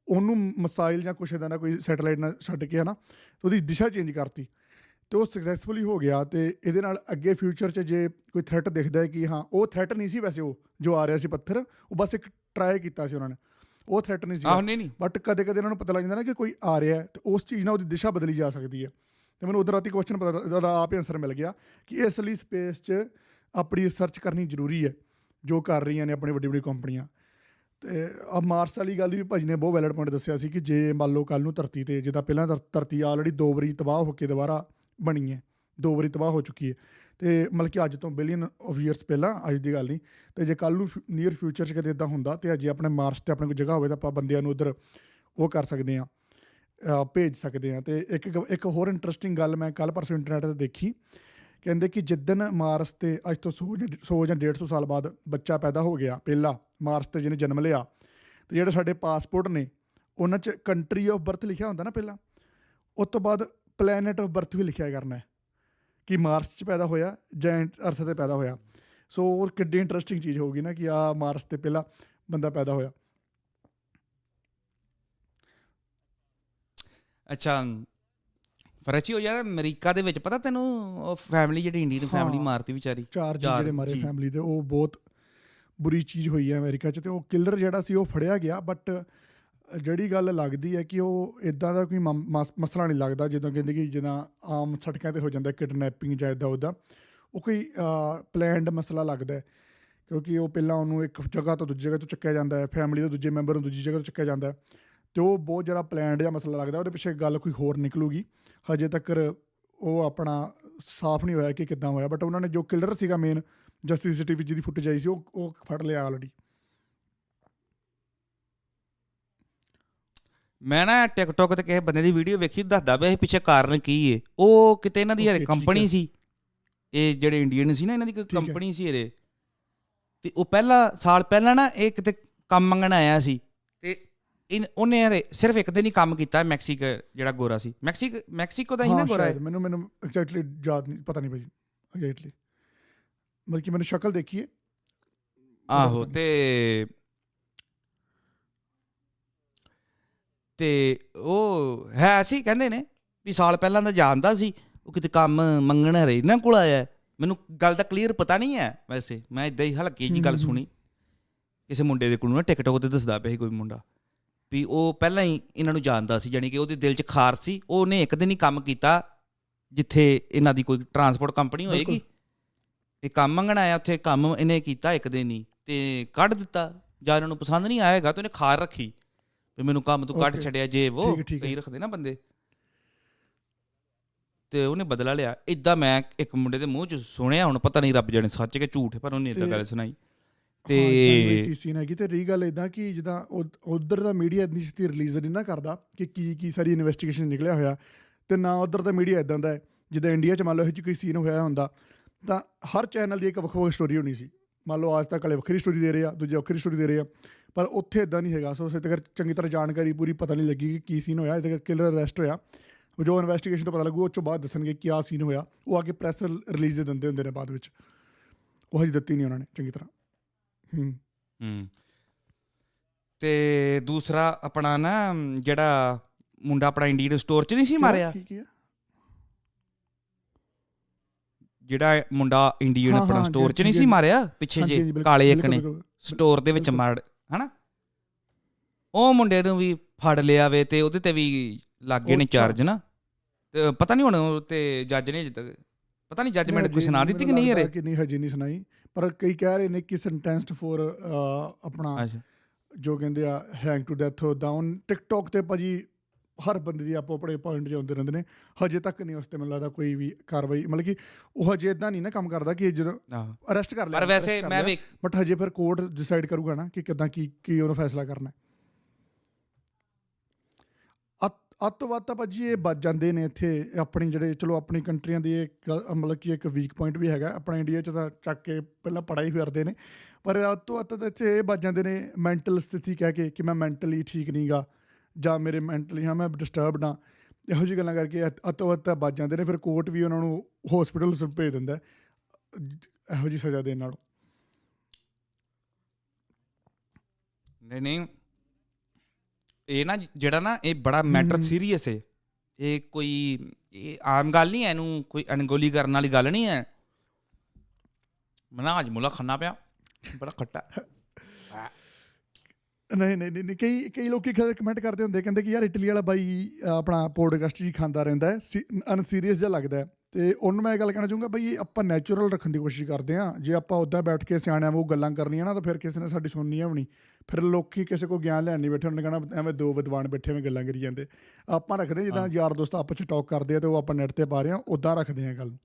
Speaker 1: ਉਹਨੂੰ ਮਸਾਈਲ ਜਾਂ ਕੁਛ ਇਦਾਂ ਦਾ ਕੋਈ ਸੈਟੇਲਾਈਟ ਨਾਲ ਛੱਡ ਕੇ, ਹਨਾ, ਤੇ ਉਹਦੀ ਦਿਸ਼ਾ ਚੇਂਜ ਕਰਤੀ। ਤੇ ਉਹ ਸਕਸੈਸਫੁਲੀ ਹੋ ਗਿਆ ਤੇ ਇਹਦੇ ਨਾਲ ਅੱਗੇ ਫਿਊਚਰ 'ਚ ਜੇ ਕੋਈ ਥ੍ਰੈਟ ਦਿਖਦਾ ਹੈ ਕਿ ਹਾਂ, ਉਹ ਥ੍ਰੈਟ ਨਹੀਂ ਸੀ ਵੈਸੇ ਉਹ, ਜੋ ਆ ਰਿਹਾ ਸੀ ਪੱਥਰ, ਉਹ ਬਸ ਇੱਕ ਟਰਾਈ ਕੀਤਾ ਸੀ ਉਹਨਾਂ ਨੇ। ਉਹ ਥ੍ਰੈਟ ਨਹੀਂ ਸੀ।
Speaker 2: ਆਹੋ ਨਹੀਂ ਨਹੀਂ।
Speaker 1: ਬਟ ਕਦੇ ਕਦੇ ਇਹਨਾਂ ਨੂੰ ਪਤਾ ਲੱਗ ਜਾਂਦਾ ਨਾ ਕਿ ਕੋਈ ਆ ਰਿਹਾ ਤੇ ਉਸ ਚੀਜ਼ ਨਾਲ ਉਹਦੀ ਦਿਸ਼ਾ ਬਦਲੀ ਜਾ ਸਕਦੀ ਹੈ। ਤੇ ਮੈਨੂੰ ਉਧਰ ਰਾਤੀ ਕੁਐਸਚਨ ਪਤਾ ਉਹਦਾ ਆਪ ਹੀ ਆਨਸਰ ਮਿਲ ਗਿਆ ਕਿ ਇਸ ਲਈ ਸਪੇਸ 'ਚ ਆਪਣੀ ਰਿਸਰਚ ਕਰਨੀ ਜ਼ਰੂਰੀ ਹੈ ਜੋ ਕਰ ਰਹੀਆਂ ਨੇ ਆਪਣੀ ਵੱਡੀ ਵੱਡੀ ਕੰਪਨੀਆਂ ਤੇ ਆ ਮਾਰਸ ਵਾਲੀ ਗੱਲ ਵੀ ਭਾਜੀ ਨੇ ਬਹੁਤ ਵੈਲਿਡ ਪੁਆਇੰਟ ਦੱਸਿਆ ਸੀ ਕਿ ਜੇ ਮੰਨ ਲਓ ਕੱਲ ਨੂੰ ਧਰਤੀ ਤੇ ਜਿੱਦਾਂ ਪਹਿਲਾਂ ਧਰ- ਧਰਤੀ ਆਲਰੇਡੀ ਦੋ ਵਾਰੀ ਤਬਾਹ ਹੋ ਕੇ ਦੁਬਾਰਾ ਬਣੀ ਹੈ ਦੋ ਵਾਰੀ ਤਬਾਹ ਹੋ ਚੁੱਕੀ ਹੈ ਤੇ ਮਤਲਬ ਕਿ ਅੱਜ ਤੋਂ ਬਿਲੀਅਨ ਆਫ ਇਅਰਸ ਪਹਿਲਾਂ, ਅੱਜ ਦੀ ਗੱਲ ਨਹੀਂ, ਤੇ ਜੇ ਕੱਲ ਨੂੰ ਨੀਅਰ ਫਿਊਚਰ 'ਚ ਕਦੇ ਇਦਾਂ ਹੁੰਦਾ ਤੇ ਅਜੇ ਆਪਣੇ ਮਾਰਸ ਤੇ ਆਪਣੇ ਕੋਈ ਜਗ੍ਹਾ ਹੋਵੇ ਤਾਂ ਆਪਾਂ ਬੰਦਿਆਂ ਨੂੰ ਉਧਰ ਉਹ ਕਰ ਸਕਦੇ ਆ ਭੇਜ ਸਕਦੇ ਆ ਤੇ ਇੱਕ ਇੱਕ ਹੋਰ ਇੰਟਰਸਟਿੰਗ ਗੱਲ ਮੈਂ ਕੱਲ ਪਰਸੋਂ ਇੰਟਰਨੈਟ ਤੇ ਦੇਖੀ, ਕਹਿੰਦੇ ਕਿ ਜਿੱਦਨ ਮਾਰਸ ਤੇ ਅੱਜ ਤੋਂ 100 ਜਾਂ 100 ਜਾਂ 150 ਸਾਲ ਬਾਅਦ ਬੱਚਾ ਪੈਦਾ ਹੋ ਗਿਆ, ਪਹਿਲਾ ਮਾਰਸ ਤੇ ਜਿਹਨੇ ਜਨਮ ਲਿਆ, ਤੇ ਜਿਹੜੇ ਸਾਡੇ ਪਾਸਪੋਰਟ ਨੇ, ਉਹਨਾਂ 'ਚ ਕੰਟਰੀ ਆਫ ਬਰਥ ਲਿਖਿਆ ਹੁੰਦਾ ਨਾ ਪਹਿਲਾਂ, ਉਸ ਤੋਂ ਬਾਅਦ ਪਲੈਨਟ ਆਫ ਬਰਥ ਵੀ ਲਿਖਿਆ ਕਰਨਾ ਹੈ। ਕਿ ਮਾਰਸ 'ਚ ਪੈਦਾ ਹੋਇਆ ਜਾਂ ਅਰਥ ਤੇ ਪੈਦਾ ਹੋਇਆ ਸੋ ਉਹ ਕਿੱਡੀ ਇੰਟਰਸਟਿੰਗ ਚੀਜ਼ ਹੋਊਗੀ ਨਾ ਕਿ ਆ ਮਾਰਸ ਤੇ ਪਹਿਲਾ ਬੰਦਾ ਪੈਦਾ ਹੋਇਆ
Speaker 2: ਅੱਛਾ ਫਰਚੀ ਹੋ ਯਾਰ ਅਮਰੀਕਾ ਦੇ ਵਿੱਚ ਪਤਾ ਤੈਨੂੰ ਉਹ ਫੈਮਿਲੀ ਜਿਹੜੀ ਇੰਡੀਅਨ ਫੈਮਿਲੀ। ਮਾਰਤੀ ਵਿਚਾਰੀ
Speaker 1: ਚਾਰ ਜਿਹੜੇ ਮਾਰੇ। ਫੈਮਿਲੀ ਦੇ ਉਹ ਬਹੁਤ ਬੁਰੀ ਚੀਜ਼ ਹੋਈ ਹੈ ਅਮਰੀਕਾ 'ਚ ਤੇ ਉਹ ਕਿਲਰ ਜਿਹੜਾ ਸੀ ਉਹ ਫੜਿਆ ਗਿਆ ਬਟ ਜਿਹੜੀ ਗੱਲ ਲੱਗਦੀ ਹੈ ਕਿ ਉਹ ਇਦਾਂ ਦਾ ਕੋਈ ਮਮ- ਮਸ- ਮਸਲਾ ਨਹੀਂ ਲੱਗਦਾ, ਜਦੋਂ ਕਹਿੰਦੇ ਕਿ ਜਿੱਦਾਂ ਆਮ ਸੜਕਾਂ ਤੇ ਹੋ ਜਾਂਦਾ ਕਿਡਨੈਪਿੰਗ ਜਾਂ ਇਦਾਂ ਉਦਾਂ ਉਹ ਕੋਈ ਪਲੈਨਡ ਮਸਲਾ ਲੱਗਦਾ ਹੈ। ਕਿਉਂਕਿ ਉਹ ਪਹਿਲਾਂ ਉਹਨੂੰ ਇੱਕ ਜਗ੍ਹਾ ਤੋਂ ਦੂਜੀ ਜਗ੍ਹਾ ਤੋਂ ਚੱਕਿਆ ਜਾਂਦਾ ਹੈ ਫੈਮਿਲੀ ਦੇ ਦੂਜੇ ਮੈਂਬਰ ਨੂੰ ਦੂਜੀ ਜਗ੍ਹਾ ਤੋਂ ਚੱਕਿਆ ਜਾਂਦਾ ਹੈ। ਤੇ ਉਹ ਬਹੁਤ ਜ਼ਿਆਦਾ ਪਲੈਨਡ ਜਿਹਾ ਮਸਲਾ ਲੱਗਦਾ, ਉਹਦੇ ਪਿੱਛੇ ਗੱਲ ਕੋਈ ਹੋਰ ਨਿਕਲੂਗੀ। ਹਜੇ ਤੱਕ ਉਹ ਆਪਣਾ ਸਾਫ਼ ਨਹੀਂ ਹੋਇਆ ਕਿ ਕਿੱਦਾਂ ਹੋਇਆ ਬਟ ਉਹਨਾਂ ਨੇ ਜੋ ਕਿਲਰ ਸੀਗਾ ਮੇਨ ਜਸਟਿਸ ਸਿਟੀ ਵਿੱਚ ਜਿਹਦੀ ਫੁਟੇਜ ਆਈ ਸੀ, ਉਹ ਉਹ ਫੜ ਲਿਆ ਆਲਰੇਡੀ
Speaker 2: ਮੈਂ ਨਾ ਟਿਕਟੋਕ ਤੇ ਕਿਸੇ ਬੰਦੇ ਦੀ ਵੀਡੀਓ ਵੇਖੀ ਦੱਸਦਾ ਪਿਆ ਸੀ ਪਿੱਛੇ ਕਾਰਨ ਕੀ ਏ। ਉਹ ਕਿਤੇ ਇਹਨਾਂ ਦੀ ਹਰੇ ਕੰਪਨੀ। ਸੀ। ਇਹ ਜਿਹੜੇ ਇੰਡੀਅਨ ਸੀ ਨਾ ਇਹਨਾਂ ਦੀ ਕੋਈ। ਕੰਪਨੀ ਸੀ ਇਹਦੇ। ਤੇ ਉਹ ਪਹਿਲਾ ਸਾਲ ਪਹਿਲਾਂ ਨਾ ਇਹ ਕਿਤੇ ਕੰਮ ਮੰਗਣ ਆਇਆ ਸੀ। ਤੇ ਇਨ ਉਹਨੇ ਯਾਰ ਸਿਰਫ ਇੱਕ ਦਿਨ ਹੀ ਕੰਮ ਕੀਤਾ ਮੈਕਸੀਕ ਜਿਹੜਾ ਗੋਰਾ ਸੀ। ਮੈਕਸੀਕ ਮੈਕਸੀਕੋ ਦਾ ਹੀ ਨਾ ਗੋਰਾ ਹੈ
Speaker 1: ਮੈਨੂੰ ਮੈਨੂੰ ਐਗਜ਼ੈਕਟਲੀ ਯਾਦ ਨਹੀਂ ਪਤਾ ਨਹੀਂ ਭਾਈ ਐਗਜ਼ੈਕਟਲੀ ਬਲਕਿ ਮੈਨੂੰ ਸ਼ਕਲ ਦੇਖੀ ਹੈ
Speaker 2: ਆਹੋ ਤੇ ਤੇ ਉਹ ਹੈ ਸੀ ਕਹਿੰਦੇ ਨੇ ਵੀ ਸਾਲ ਪਹਿਲਾਂ ਦਾ ਜਾਣਦਾ ਸੀ ਉਹ ਕਿਤੇ ਕੰਮ ਮੰਗਣ ਹਰੇ ਇਹਨਾਂ ਕੋਲ ਆਇਆ। ਮੈਨੂੰ ਗੱਲ ਦਾ ਕਲੀਅਰ ਪਤਾ ਨਹੀਂ ਹੈ ਵੈਸੇ ਮੈਂ ਇਦਾਂ ਹੀ ਹਲਕੀ ਜੀ ਗੱਲ ਸੁਣੀ। ਕਿਸੇ ਮੁੰਡੇ ਦੇ ਕੋਲੋਂ ਨਾ ਟਿਕਟੋਕ ਤੇ ਦੱਸਦਾ ਪਿਆ ਸੀ ਕੋਈ ਮੁੰਡਾ ਵੀ ਉਹ ਪਹਿਲਾਂ ਹੀ ਇਹਨਾਂ ਨੂੰ ਜਾਣਦਾ ਸੀ ਯਾਨੀ ਕਿ ਉਹਦੇ ਦਿਲ 'ਚ ਖਾਰ ਸੀ ਉਹਨੇ ਇੱਕ ਦਿਨ ਹੀ ਕੰਮ ਕੀਤਾ ਜਿੱਥੇ ਇਹਨਾਂ ਦੀ ਕੋਈ ਟਰਾਂਸਪੋਰਟ ਕੰਪਨੀ ਹੋਏਗੀ। ਇਹ ਕੰਮ ਮੰਗਣ ਆਇਆ ਉੱਥੇ ਕੰਮ ਇਹਨੇ ਕੀਤਾ ਇੱਕ ਦਿਨ ਹੀ ਤੇ ਕੱਢ ਦਿੱਤਾ। ਜਾਂ ਇਹਨਾਂ ਨੂੰ ਪਸੰਦ ਨਹੀਂ ਆਏਗਾ ਤੇ ਉਹਨੇ ਖਾਰ ਰੱਖੀ। ਵੀ ਮੈਨੂੰ ਕੰਮ ਤੂੰ ਕੱਢ. ਛੱਡਿਆ ਜੇ ਉਹ। ਕਈ ਰੱਖਦੇ ਨਾ ਬੰਦੇ। ਤੇ ਉਹਨੇ ਬਦਲਾ ਲਿਆ। ਇਦਾਂ ਮੈਂ ਇੱਕ ਮੁੰਡੇ ਦੇ ਮੂੰਹ 'ਚ ਸੁਣਿਆ ਹੁਣ ਪਤਾ ਨਹੀਂ ਰੱਬ ਜਾਣੇ ਸੱਚ ਕਿ ਝੂਠ ਹੈ ਪਰ ਉਹਨੇ ਇਦਾਂ ਗੱਲ ਸੁਣਾਈ।
Speaker 1: ਤੇ
Speaker 2: ਤੇ
Speaker 1: ਸੀਨ ਹੈਗੀ ਤੇ ਰਹੀ ਗੱਲ ਇਦਾਂ ਕਿ ਜਿੱਦਾਂ ਉਧਰ ਦਾ ਮੀਡੀਆ ਇੰਨੀ ਛੇਤੀ ਰਿਲੀਜ਼ ਨਹੀਂ ਨਾ ਕਰਦਾ ਕਿ ਕੀ ਕੀ ਸਾਰੀ ਇਨਵੈਸਟੀਗੇਸ਼ਨ ਨਿਕਲਿਆ ਹੋਇਆ। ਤੇ ਨਾ ਉਧਰ ਦਾ ਮੀਡੀਆ ਇਦਾਂ ਦਾ ਹੈ ਜਿੱਦਾਂ ਇੰਡੀਆ 'ਚ ਮੰਨ ਲਓ ਇਹ 'ਚ ਕੋਈ ਸੀਨ ਹੋਇਆ ਹੁੰਦਾ ਤਾਂ ਹਰ ਚੈਨਲ ਦੀ ਇੱਕ ਵੱਖ ਵੱਖ ਸਟੋਰੀ ਹੋਣੀ ਸੀ। ਮੰਨ ਲਓ ਅੱਜ ਤੱਕ ਵਾਲੇ ਵੱਖਰੀ ਸਟੋਰੀ ਦੇ ਰਹੇ ਆ ਦੂਜੇ ਵੱਖਰੀ ਸਟੋਰੀ ਦੇ ਰਹੇ ਆ। ਪਰ ਉੱਥੇ ਇਦਾਂ ਨਹੀਂ ਹੈਗਾ। ਸੋ ਉਸੇ ਤੱਕ ਚੰਗੀ ਤਰ੍ਹਾਂ ਜਾਣਕਾਰੀ ਪੂਰੀ ਪਤਾ ਨਹੀਂ ਲੱਗੀ ਕਿ ਕੀ ਸੀਨ ਹੋਇਆ ਇਹਦੇ ਕਿਲਰ ਅਰੈਸਟ ਹੋਇਆ ਜੋ ਇਨਵੈਸਟੀਗੇਸ਼ਨ ਤੋਂ ਪਤਾ ਲੱਗੂ ਉਹ ਤੋਂ ਬਾਅਦ ਦੱਸਣਗੇ ਕੀ ਆ ਸੀਨ ਹੋਇਆ। ਉਹ ਆ ਕੇ ਪ੍ਰੈਸ ਰਿਲੀਜ਼ ਦੇ ਦਿੰਦੇ ਹੁੰਦੇ ਨੇ ਬਾਅਦ ਵਿੱਚ। ਉਹ ਹਜੇ ਦਿੱਤੀ ਨਹੀਂ ਉਹਨਾਂ ਨੇ ਚੰਗੀ ਤਰ੍ਹਾਂ। ਹੂੰ।
Speaker 2: ਹੂੰ। ਤੇ ਦੂਸਰਾ ਆਪਣਾ ਨਾ ਜਿਹੜਾ ਮੁੰਡਾ ਆਪਣਾ ਇੰਡੀਅਨ ਸਟੋਰ 'ਚ ਨਹੀਂ ਸੀ ਮਾਰਿਆ? ਜਿਹੜਾ ਮੁੰਡਾ ਇੰਡੀਅਨ ਆਪਣਾ ਸਟੋਰ 'ਚ ਨਹੀਂ ਸੀ। ਮਾਰਿਆ? ਪਿੱਛੇ ਜੇ ਕਾਲੇ ਇੱਕ ਨੇ। ਸਟੋਰ ਦੇ ਵਿੱਚ। ਮਾਰ ਹਨਾ? ਉਹ ਮੁੰਡੇ ਨੂੰ ਵੀ ਫੜ ਲਿਆ ਵੇ ਤੇ ਉਹਦੇ ਤੇ ਵੀ ਲੱਗੇ ਨੇ। ਚਾਰਜ ਨਾ। ਤੇ ਪਤਾ ਨਹੀਂ ਹੁਣ ਤੇ ਜੱਜ ਨੇ ਪਤਾ ਨਹੀਂ ਜੱਜਮੈਂਟ ਕੋਈ ਸੁਣਾ ਦਿੱਤੀ ਕਿ ਨਹੀਂ ਯਾਰ
Speaker 1: ਕਿ ਨਹੀਂ ਹਜੇ ਨਹੀਂ ਸੁਣਾਈ। ਪਰ ਕਈ ਕਹਿ ਰਹੇ ਨੇ ਕਿ ਸੈਂਟੈਂਸਡ ਫੋਰ ਆਪਣਾ ਜੋ ਕਹਿੰਦੇ ਆ hang to death down TikTok ਤੇ ਭਾਜੀ ਹਰ ਬੰਦੇ ਦੀ ਆਪੋ ਆਪਣੇ ਪੁਆਇੰਟ ਜਾਂਦੇ ਰਹਿੰਦੇ ਨੇ। ਹਜੇ ਤੱਕ ਨਹੀਂ ਉਸ ਤੇ ਮੈਨੂੰ ਲੱਗਦਾ ਕੋਈ ਵੀ ਕਾਰਵਾਈ ਮਤਲਬ ਕਿ ਉਹ ਹਜੇ ਇਦਾਂ ਨਹੀਂ ਨਾ ਕੰਮ ਕਰਦਾ ਕਿ ਜਦੋਂ। ਅਰੈਸਟ ਕਰ ਲਿਆ
Speaker 2: ਪਰ ਵੈਸੇ ਮੈਂ ਵੀ
Speaker 1: ਬਟ ਹਜੇ ਫਿਰ ਕੋਰਟ ਡਿਸਾਈਡ ਕਰੂਗਾ ਨਾ ਕਿ ਕਿਦਾਂ ਕੀ ਕੀ ਉਹਨੂੰ ਫੈਸਲਾ ਕਰਨਾ। ਅੱਤਵਾਦ ਤਾਂ ਭਾਜੀ ਇਹ ਵੱਜ ਜਾਂਦੇ ਨੇ ਇੱਥੇ ਆਪਣੀ ਜਿਹੜੇ ਚਲੋ ਆਪਣੀ ਕੰਟਰੀਆਂ ਦੀ ਇੱਕ ਮਤਲਬ ਕਿ ਇੱਕ ਵੀਕ ਪੁਆਇੰਟ ਵੀ ਹੈਗਾ ਆਪਣਾ ਇੰਡੀਆ ਚ ਤਾਂ ਚੱਕ ਕੇ ਪਹਿਲਾਂ ਪੜਾਈ ਫਿਰਦੇ ਨੇ ਪਰ ਅੱਤੋ ਅੱਤ ਤਾਂ ਇੱਥੇ ਇਹ ਵੱਜ ਜਾਂਦੇ ਨੇ ਮੈਂਟਲ ਸਥਿਤੀ ਕਹਿ ਕੇ ਕਿ ਮੈਂ ਮੈਂਟਲੀ ਠੀਕ ਨਹੀਂਗਾ ਜਾਂ ਮੇਰੇ ਮੈਂਟਲੀ ਹਾਂ ਮੈਂ ਡਿਸਟਰਬਡ ਹਾਂ ਇਹੋ ਜਿਹੀ ਗੱਲਾਂ ਕਰਕੇ ਅੱਤ- ਅੱਤੋ ਵੱਜ ਜਾਂਦੇ ਨੇ ਫਿਰ ਕੋਰਟ ਵੀ ਉਹਨਾਂ ਨੂੰ ਹਸਪੀਟਲ ਭੇਜ ਦਿੰਦਾ ਇਹੋ ਜਿਹੀ ਸਜ਼ਾ ਦੇਣ ਨਾਲੋਂ।
Speaker 2: ਨਹੀਂ ਨਹੀਂ ਇਹ ਨਾ ਜਿਹੜਾ ਨਾ ਇਹ ਬੜਾ ਮੈਟਰ। ਸੀਰੀਅਸ ਹੈ। ਇਹ ਕੋਈ ਇਹ ਆਮ ਗੱਲ ਨਹੀਂ ਹੈ ਇਹਨੂੰ ਕੋਈ ਅਣਗੋਲੀ ਕਰਨ ਵਾਲੀ ਗੱਲ ਨਹੀਂ ਹੈ। ਮਨਾ ਅੱਜ ਮੁਲਾ ਖਾਣਾ ਪਿਆ ਬੜਾ ਖੱਟਾ। *laughs*
Speaker 1: ਨਹੀਂ ਨਹੀਂ ਨਹੀਂ ਕਈ ਕਈ ਲੋਕੀ ਕਮੈਂਟ ਕਰਦੇ ਹੁੰਦੇ ਕਹਿੰਦੇ ਕਿ ਯਾਰ ਇਟਲੀ ਵਾਲਾ ਬਾਈ ਆਪਣਾ ਪੋਡਕਾਸਟ ਜੀ ਖਾਂਦਾ ਰਹਿੰਦਾ ਹੈ ਅਨਸੀਰੀਅਸ ਜਿਹਾ ਲੱਗਦਾ ਹੈ। ਤੇ ਉਹਨੂੰ ਮੈਂ ਇਹ ਗੱਲ ਕਹਿਣਾ ਚਾਹੂੰਗਾ ਬਈ ਆਪਾਂ ਨੈਚੁਰਲ ਰੱਖਣ ਦੀ ਕੋਸ਼ਿਸ਼ ਕਰਦੇ ਆ ਜੇ ਆਪਾਂ ਉਦਾਂ ਬੈਠ ਕੇ ਸਿਆਣਿਆਂ ਵਾਂਗੂ ਗੱਲਾਂ ਕਰਨੀਆਂ ਨਾ ਤਾਂ ਫਿਰ ਕਿਸੇ ਨੇ ਸਾਡੀ ਸੁਣਨੀ ਆ ਵੀ ਨਹੀਂ। ਫਿਰ ਲੋਕੀ ਕਿਸੇ ਕੋ ਗਿਆਨ ਲੈਣ ਨਹੀਂ ਬੈਠੇ ਉਹਨੇ ਕਹਿਣਾ ਐਵੇਂ ਦੋ ਵਿਦਵਾਨ ਬੈਠੇ ਐਵੇਂ ਗੱਲਾਂ ਕਰੀ ਜਾਂਦੇ। ਆਪਾਂ ਰੱਖਦੇ ਜਿੱਦਾਂ ਯਾਰ ਦੋਸਤ ਆਪਸ ਚ ਟਾਕ ਕਰਦੇ ਆ ਤੇ ਉਹ ਆਪਾਂ ਨੈਟ ਤੇ ਪਾ ਰਹੇ ਆ ਉਦਾਂ ਰੱਖਦੇ ਆ ਗੱਲ।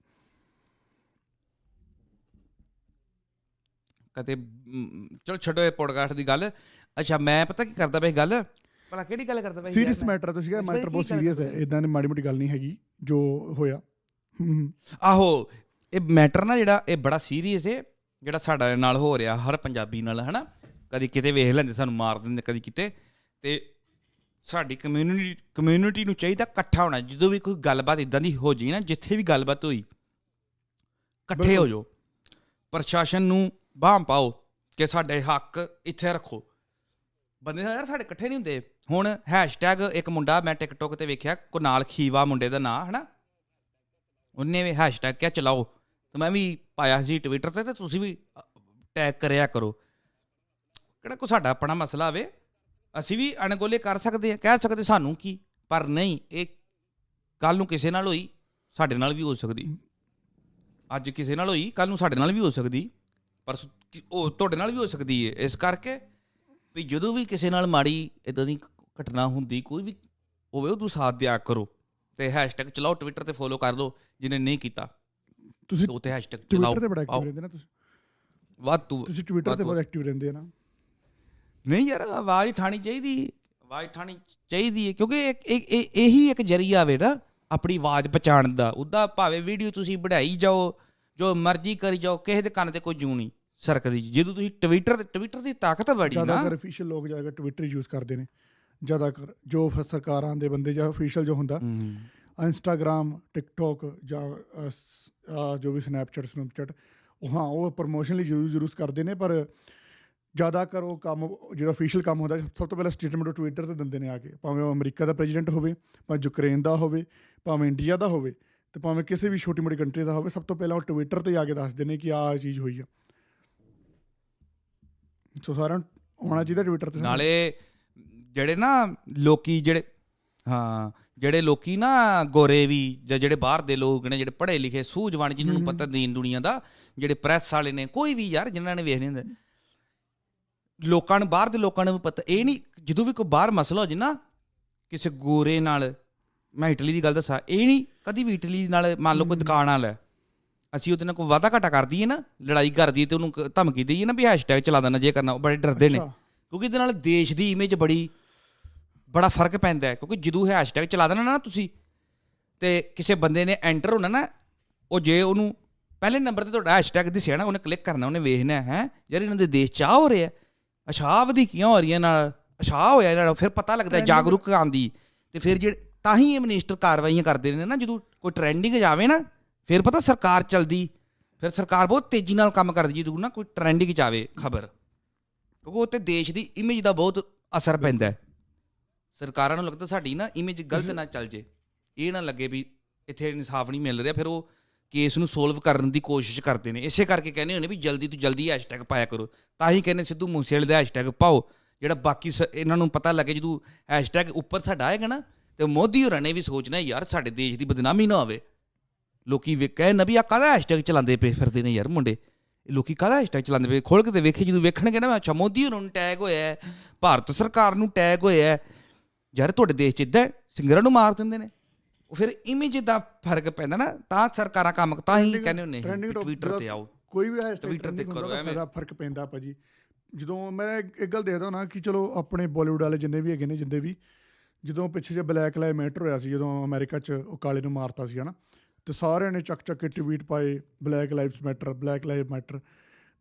Speaker 2: ਕਦੇ ਚਲੋ ਛੱਡੋ ਇਹ ਪੋਡਕਾਸਟ ਦੀ ਗੱਲ। ਅੱਛਾ ਮੈਂ ਪਤਾ ਕੀ ਕਰਦਾ ਪਿਆ ਗੱਲ? ਭਲਾ ਕਿਹੜੀ ਗੱਲ ਕਰਦਾ ਪਿਆ
Speaker 1: ਸੀਰੀਅਸ ਮੈਟਰ ਤੁਸੀਂ ਕਿਹਾ ਮੈਟਰ ਬਹੁਤ ਸੀਰੀਅਸ ਹੈ? ਇਦਾਂ ਦੀ ਮਾੜੀ ਮੋਟੀ ਗੱਲ ਨਹੀਂ ਹੈਗੀ ਜੋ ਹੋਇਆ। ਹੂੰ ਹੂੰ।
Speaker 2: ਆਹੋ ਇਹ ਮੈਟਰ ਨਾ ਜਿਹੜਾ ਇਹ ਬੜਾ ਸੀਰੀਅਸ ਹੈ ਜਿਹੜਾ ਸਾਡਾ ਨਾਲ ਹੋ ਰਿਹਾ ਹਰ ਪੰਜਾਬੀ ਨਾਲ ਹਨਾ? ਕਦੀ ਕਿਤੇ ਵੇਖ ਲੈਂਦੇ ਸਾਨੂੰ ਮਾਰ ਦਿੰਦੇ ਕਦੀ ਕਿਤੇ। ਤੇ ਸਾਡੀ ਕਮਿਊਨਿਟੀ ਕਮਿਊਨਿਟੀ ਨੂੰ ਚਾਹੀਦਾ ਇਕੱਠਾ ਹੋਣਾ ਜਦੋਂ ਵੀ ਕੋਈ ਗੱਲਬਾਤ ਇਦਾਂ ਦੀ ਹੋ ਜਾਈ ਨਾ ਜਿੱਥੇ ਵੀ ਗੱਲਬਾਤ ਹੋਈ ਇਕੱਠੇ ਹੋ। ਜਾਓ। ਪ੍ਰਸ਼ਾਸਨ ਨੂੰ ਬਾਂਹ ਪਾਓ ਕਿ ਸਾਡੇ ਹੱਕ ਇੱਥੇ ਰੱਖੋ। ਬੰਦੇ ਯਾਰ ਸਾਡੇ ਇਕੱਠੇ ਨਹੀਂ ਹੁੰਦੇ। ਹੁਣ ਹੈਸ਼ਟੈਗ ਇੱਕ ਮੁੰਡਾ ਮੈਂ ਟਿਕਟੋਕ ਤੇ ਵੇਖਿਆ, ਕੁਨਾਲ ਖੀਵਾ ਮੁੰਡੇ ਦਾ ਨਾਂ, ਹਨਾ? ਉਹਨੇ ਵੀ ਹੈਸ਼ਟੈਗ ਕਿਹਾ, ਚਲਾਓ। ਤੇ ਮੈਂ ਵੀ ਪਾਇਆ ਸੀ ਟਵਿੱਟਰ ਤੇ ਤੇ ਤੁਸੀਂ ਵੀ ਟੈਗ ਕਰਿਆ ਕਰੋ। ਕਿਹੜਾ ਕੋ ਸਾਡਾ ਆਪਣਾ ਮਸਲਾ ਹੋਵੇ, ਅਸੀਂ ਵੀ ਅਣਗੋਲੇ ਕਰ ਸਕਦੇ ਆ ਕਹਿ ਸਕਦੇ ਸਾਨੂੰ ਕੀ, ਪਰ ਨਹੀਂ, ਇਹ ਕੱਲ ਨੂੰ ਕਿਸੇ ਨਾਲ ਹੋਈ, ਸਾਡੇ ਨਾਲ ਵੀ ਹੋ ਸਕਦੀ। ਅੱਜ ਕਿਸੇ ਨਾਲ ਹੋਈ ਕੱਲ ਨੂੰ ਸਾਡੇ ਨਾਲ ਵੀ ਹੋ ਸਕਦੀ, ਪਰ ਸ- ਕਿ- ਉਹ ਤੁਹਾਡੇ ਨਾਲ ਵੀ ਹੋ ਸਕਦੀ ਹੈ ਇਸ ਕਰਕੇ ਵੀ ਜਦੋਂ ਵੀ ਕਿਸੇ ਨਾਲ ਮਾੜੀ ਇਦਾਂ ਦੀ ਘਟਨਾ ਹੁੰਦੀ ਕੋਈ ਵੀ ਹੋਵੇ ਉਹਨੂੰ ਸਾਥ ਦਿਆ ਕਰੋ ਤੇ ਹੈਸ਼ਟੈਗ ਚਲਾਓ ਟਵਿੱਟਰ ਤੇ ਫੋਲੋ ਕਰ ਲਓ ਜਿਹਨੇ ਨਹੀਂ ਕੀਤਾ
Speaker 1: ਤੁਸੀਂ
Speaker 2: ਤੇ ਉੱਤੇ ਹੈਸ਼ਟੈਗ ਚਲਾਓ।
Speaker 1: ਟਵਿੱਟਰ ਤੇ ਬੜਾ। ਐਕਟਿਵ ਰਹਿੰਦੇ ਨਾ ਤੁਸੀਂ।
Speaker 2: ਵੱਧ ਤੋਂ
Speaker 1: ਤੁਸੀਂ ਟਵਿੱਟਰ ਤੇ ਬਹੁਤ ਐਕਟਿਵ ਰਹਿੰਦੇ ਨਾ।
Speaker 2: ਨਹੀਂ ਯਾਰ ਆਵਾਜ਼ ਠਾਣੀ ਚਾਹੀਦੀ ਆਵਾਜ਼ ਠਾਣੀ ਚਾਹੀਦੀ ਹੈ ਕਿਉਂਕਿ ਇਹ ਇਹੀ ਇੱਕ ਜਰੀਆ ਵੇ ਨਾ ਆਪਣੀ ਆਵਾਜ਼ ਪਛਾਣਨ ਦਾ। ਉਹਦਾ ਭਾਵੇਂ ਵੀਡੀਓ ਤੁਸੀਂ ਵਧਾਈ ਜਾਓ ਜੋ ਮਰਜ਼ੀ ਕਰੀ ਜਾਓ ਕਿਸੇ ਦੇ ਕੰਨ ਤੇ ਕੋਈ ਜੂ ਨਹੀਂ। ਸਰਕਦੀ ਜਦੋਂ ਤੁਸੀਂ ਟਵਿੱਟਰ ਤੇ ਟਵਿੱਟਰ ਦੀ ਤਾਕਤ ਬੜੀ ਨਾ।
Speaker 1: ਜ਼ਿਆਦਾਤਰ ਅਫੀਸ਼ੀਅਲ ਲੋਕ ਜ਼ਿਆਦਾ ਟਵਿੱਟਰ ਯੂਜ਼ ਕਰਦੇ ਨੇ। ਜ਼ਿਆਦਾਤਰ ਜੋ ਸਰਕਾਰਾਂ ਦੇ ਬੰਦੇ ਜਾਂ ਅਫੀਸ਼ੀਅਲ ਜੋ ਹੁੰਦਾ ਇੰਸਟਾਗ੍ਰam ਟਿਕਟੋਕ ਜਾਂ ਜੋ ਵੀ ਸਨੈਪਚੈਟ ਸਨੂਪਚੈਟ ਉਹ ਹਾਂ ਉਹ ਪ੍ਰੋਮੋਸ਼ਨ ਲਈ ਜ਼ਰੂਰ ਜ਼ਰੂਰ ਕਰਦੇ ਨੇ ਪਰ ਜ਼ਿਆਦਾ ਕਰ ਉਹ ਕੰਮ ਜਿਹੜਾ ਅਫੀਸ਼ੀਅਲ ਕੰਮ ਹੁੰਦਾ ਸਭ ਤੋਂ ਪਹਿਲਾਂ ਸਟੇਟਮੈਂਟ ਉਹ ਟਵਿੱਟਰ ਤੇ ਦਿੰਦੇ ਨੇ ਆ ਕੇ। ਭਾਵੇਂ ਉਹ ਅਮਰੀਕਾ ਦਾ ਪ੍ਰੈਜ਼ੀਡੈਂਟ ਹੋਵੇ ਭਾਵੇਂ ਯੂਕਰੇਨ ਦਾ ਹੋਵੇ ਭਾਵੇਂ ਇੰਡੀਆ ਦਾ ਹੋਵੇ ਤੇ ਭਾਵੇਂ ਕਿਸੇ ਵੀ ਛੋਟੀ ਮੋਟੀ ਕੰਟਰੀ ਦਾ ਹੋਵੇ ਸਭ ਤੋਂ ਪਹਿਲਾਂ ਉਹ ਟਵਿੱਟਰ ਤੇ ਆ ਕੇ ਦੱਸਦੇ ਨੇ ਕਿ ਆਹ ਚੀਜ਼ ਹੋਈ ਆ। ਸੋ ਸਾਰਿਆਂ ਨੂੰ ਹੋਣਾ ਚਾਹੀਦਾ ਟਵਿੱਟਰ ਤੇ
Speaker 2: ਨਾਲੇ ਜਿਹੜੇ ਨਾ ਲੋਕੀ ਜਿਹੜੇ ਹਾਂ ਜਿਹੜੇ ਲੋਕੀ ਨਾ ਗੋਰੇ ਵੀ ਜਾਂ ਜਿਹੜੇ ਬਾਹਰ ਦੇ ਲੋਕ ਨੇ ਜਿਹੜੇ ਪੜ੍ਹੇ ਲਿਖੇ ਸੂਝਵਾਨ ਜਿਨ੍ਹਾਂ ਨੂੰ ਪਤਾ ਦੀਨ ਦੁਨੀਆ ਦਾ ਜਿਹੜੇ ਪ੍ਰੈਸ ਵਾਲੇ ਨੇ ਕੋਈ ਵੀ ਯਾਰ ਜਿਨ੍ਹਾਂ ਨੇ ਵੇਖਣੇ ਹੁੰਦੇ ਲੋਕਾਂ ਨੂੰ ਬਾਹਰ ਦੇ ਲੋਕਾਂ ਨੂੰ ਵੀ ਪਤਾ ਇਹ ਨਹੀਂ ਜਦੋਂ ਵੀ ਕੋਈ ਬਾਹਰ ਮਸਲਾ ਹੋ ਜੇ ਨਾ ਕਿਸੇ ਗੋਰੇ ਨਾਲ ਮੈਂ ਇਟਲੀ ਦੀ ਗੱਲ ਦੱਸਾਂ ਇਹ ਨਹੀਂ ਕਦੀ ਵੀ ਇਟਲੀ ਨਾਲ ਮੰਨ ਲਓ ਕੋਈ ਦੁਕਾਨ ਵਾਲਾ ਅਸੀਂ ਉਹਦੇ ਨਾਲ ਕੋਈ ਵਾਦਾ ਘਾਟਾ ਕਰ ਦਈਏ ਨਾ ਲੜਾਈ ਕਰ ਦਈਏ ਤੇ ਉਹਨੂੰ ਧਮਕੀ ਦਈਏ ਨਾ ਵੀ ਹੈਸ਼ਟੈਗ ਚਲਾ ਦੇਣਾ ਜੇ ਕਰਨਾ ਉਹ ਬੜੇ ਡਰਦੇ ਨੇ
Speaker 1: ਅੱਛਾ।
Speaker 2: ਕਿਉਂਕਿ ਇਹਦੇ ਨਾਲ ਦੇਸ਼ ਦੀ ਇਮੇਜ ਬੜੀ ਬੜਾ ਫ਼ਰਕ ਪੈਂਦਾ ਹੈ ਕਿਉਂਕਿ ਜਦੋਂ ਹੈਸ਼ਟੈਗ ਚਲਾ ਦੇਣਾ ਨਾ ਤੁਸੀਂ ਤੇ ਕਿਸੇ ਬੰਦੇ ਨੇ ਐਂਟਰ ਹੋਣਾ ਨਾ ਉਹ ਜੇ ਉਹਨੂੰ ਪਹਿਲੇ ਨੰਬਰ ਤੇ ਤੁਹਾਡਾ ਹੈਸ਼ਟੈਗ ਦਿਸਿਆ ਨਾ ਉਹਨੇ ਕਲਿੱਕ ਕਰਨਾ ਉਹਨੇ ਵੇਖਣਾ ਹੈ ਯਾਰ ਇਹਨਾਂ ਦੇ ਦੇਸ਼ ਚ ਆਹ ਹੋ ਰਿਹਾ ਅਸ਼ਾ ਵਧੀਕੀਆਂ ਹੋ ਰਹੀਆਂ ਨਾਲ ਅਸ਼ਾ ਹੋਇਆ ਇਹਨਾਂ ਨਾਲ ਫਿਰ ਪਤਾ ਲੱਗਦਾ ਜਾਗਰੂਕ ਆਂਦੀ ਤੇ ਫਿਰ ਜਿਹੜੇ ਤਾਂ ਹੀ ਇਹ ਮਿਨਿਸਟਰ ਕਾਰਵਾਈਆਂ ਕਰਦੇ ਨੇ ਨਾ ਜਦੋਂ ਕੋਈ ਟ੍ਰੈਂਡਿੰਗ ਜਾਵੇ ਨਾ ਫਿਰ ਪਤਾ ਸਰਕਾਰ ਚਲਦੀ ਫਿਰ ਸਰਕਾਰ ਬਹੁਤ ਤੇਜ਼ੀ ਨਾਲ ਕੰਮ ਕਰਦੀ ਜਦੋਂ ਨਾ ਕੋਈ ਟ੍ਰੈਂਡਿੰਗ ਚ ਆਵੇ ਖਬਰ। ਕਿਉਂਕਿ ਉਹ ਤੇ ਦੇਸ਼ ਦੀ ਇਮੇਜ ਦਾ ਬਹੁਤ ਅਸਰ ਪੈਂਦਾ ਹੈ। ਸਰਕਾਰਾਂ ਨੂੰ ਲੱਗਦਾ ਸਾਡੀ ਨਾ ਇਮੇਜ ਗਲਤ ਨਾ ਚੱਲ ਜੇ। ਇਹ ਨਾ ਲੱਗੇ ਵੀ ਇੱਥੇ ਇਨਸਾਫ ਨਹੀਂ ਮਿਲ ਰਿਹਾ ਫਿਰ ਉਹ ਕੇਸ ਨੂੰ ਸੋਲਵ ਕਰਨ ਦੀ ਕੋਸ਼ਿਸ਼ ਕਰਦੇ ਨੇ। ਇਸੇ ਕਰਕੇ ਕਹਿੰਦੇ ਹੋਣੇ ਵੀ ਜਲਦੀ ਤੋਂ ਜਲਦੀ ਹੈਸ਼ਟੈਗ ਪਾਇਆ ਕਰੋ। ਤਾਂ ਹੀ ਕਹਿੰਦੇ ਸਿੱਧੂ ਮੂਸੇਵਾਲੇ ਦਾ ਹੈਸ਼ਟੈਗ ਪਾਓ। ਜਿਹੜਾ ਬਾਕੀ ਇਹਨਾਂ ਨੂੰ ਪਤਾ ਲੱਗੇ ਜਦੋਂ ਹੈਸ਼ਟੈਗ ਉੱਪਰ ਸਾਡਾ ਆਏਗਾ ਨਾ ਤੇ ਮੋਦੀ ਹੋਰਾਂ ਨੇ ਵੀ ਸੋਚਣਾ ਯਾਰ ਸਾਡੇ ਦੇਸ਼ ਦੀ ਬਦਨਾਮੀ ਨਾ ਹੋਵੇ। ਲੋਕੀ ਵੇ ਕਹਿ ਨਾ ਵੀ ਆ ਕਾਹਦਾ ਹੈਸ਼ਟੈਗ ਚਲਾਉਂਦੇ ਪਏ ਫਿਰਦੇ ਨੇ ਯਾਰ ਮੁੰਡੇ? ਲੋਕੀ ਕਾਹਦਾ ਹੈਸ਼ਟੈਗ ਚਲਾਉਂਦੇ ਪਏ? ਖੋਲ ਕੇ ਤੇ ਵੇਖੇ ਜਦੋਂ ਵੇਖਣਗੇ ਨਾ ਅੱਛਾ ਮੋਦੀ ਨੂੰ ਟੈਗ ਹੋਇਆ ਹੈ, ਭਾਰਤ ਸਰਕਾਰ ਨੂੰ ਟੈਗ ਹੋਇਆ ਹੈ। ਯਾਰ ਤੁਹਾਡੇ ਦੇਸ਼ 'ਚ ਇਦਾਂ ਸਿੰਗਰਾਂ ਨੂੰ ਮਾਰ ਦਿੰਦੇ ਨੇ। ਉਹ ਫਿਰ ਇਮੇਜ ਦਾ ਫ਼ਰਕ ਪੈਂਦਾ ਨਾ ਤਾਂ ਸਰਕਾਰਾਂ ਕੰਮ ਤਾਂ ਹੀ ਕਹਿੰਦੇ
Speaker 1: topic
Speaker 2: ਟਵਿੱਟਰ ਤੇ ਆਓ।
Speaker 1: ਕੋਈ ਵੀ ਹੈਸ਼ਟੈਗ
Speaker 2: Twitter ਤੇ ਕਰੋ ਐਵੇਂ।
Speaker 1: ਦਾ ਫ਼ਰਕ ਪੈਂਦਾ ਭਾਜੀ ਜਦੋਂ ਮੈਂ ਇੱਕ ਗੱਲ ਦੇਖਦਾ ਨਾ ਕਿ ਚਲੋ ਆਪਣੇ ਬਾਲੀਵੁੱਡ ਵਾਲੇ ਜਿੰਨੇ ਵੀ ਹੈਗੇ ਨੇ ਜਿੰਦੇ ਵੀ ਜਦੋਂ ਪਿੱਛੇ ਜੇ ਬਲੈਕ ਲਾਈਵ ਮੈਟਰ ਹੋਇਆ ਸੀ ਜਦੋਂ ਅਮਰੀਕਾ 'ਚ ਉਹ ਕਾਲੇ ਨੂੰ ਮਾਰਤਾ ਸੀ ਹਨਾ? ਤੇ ਸਾਰਿਆਂ ਨੇ ਚੱਕ ਚੱਕ ਕੇ ਟਵੀਟ ਪਾਏ black lives matter black live matter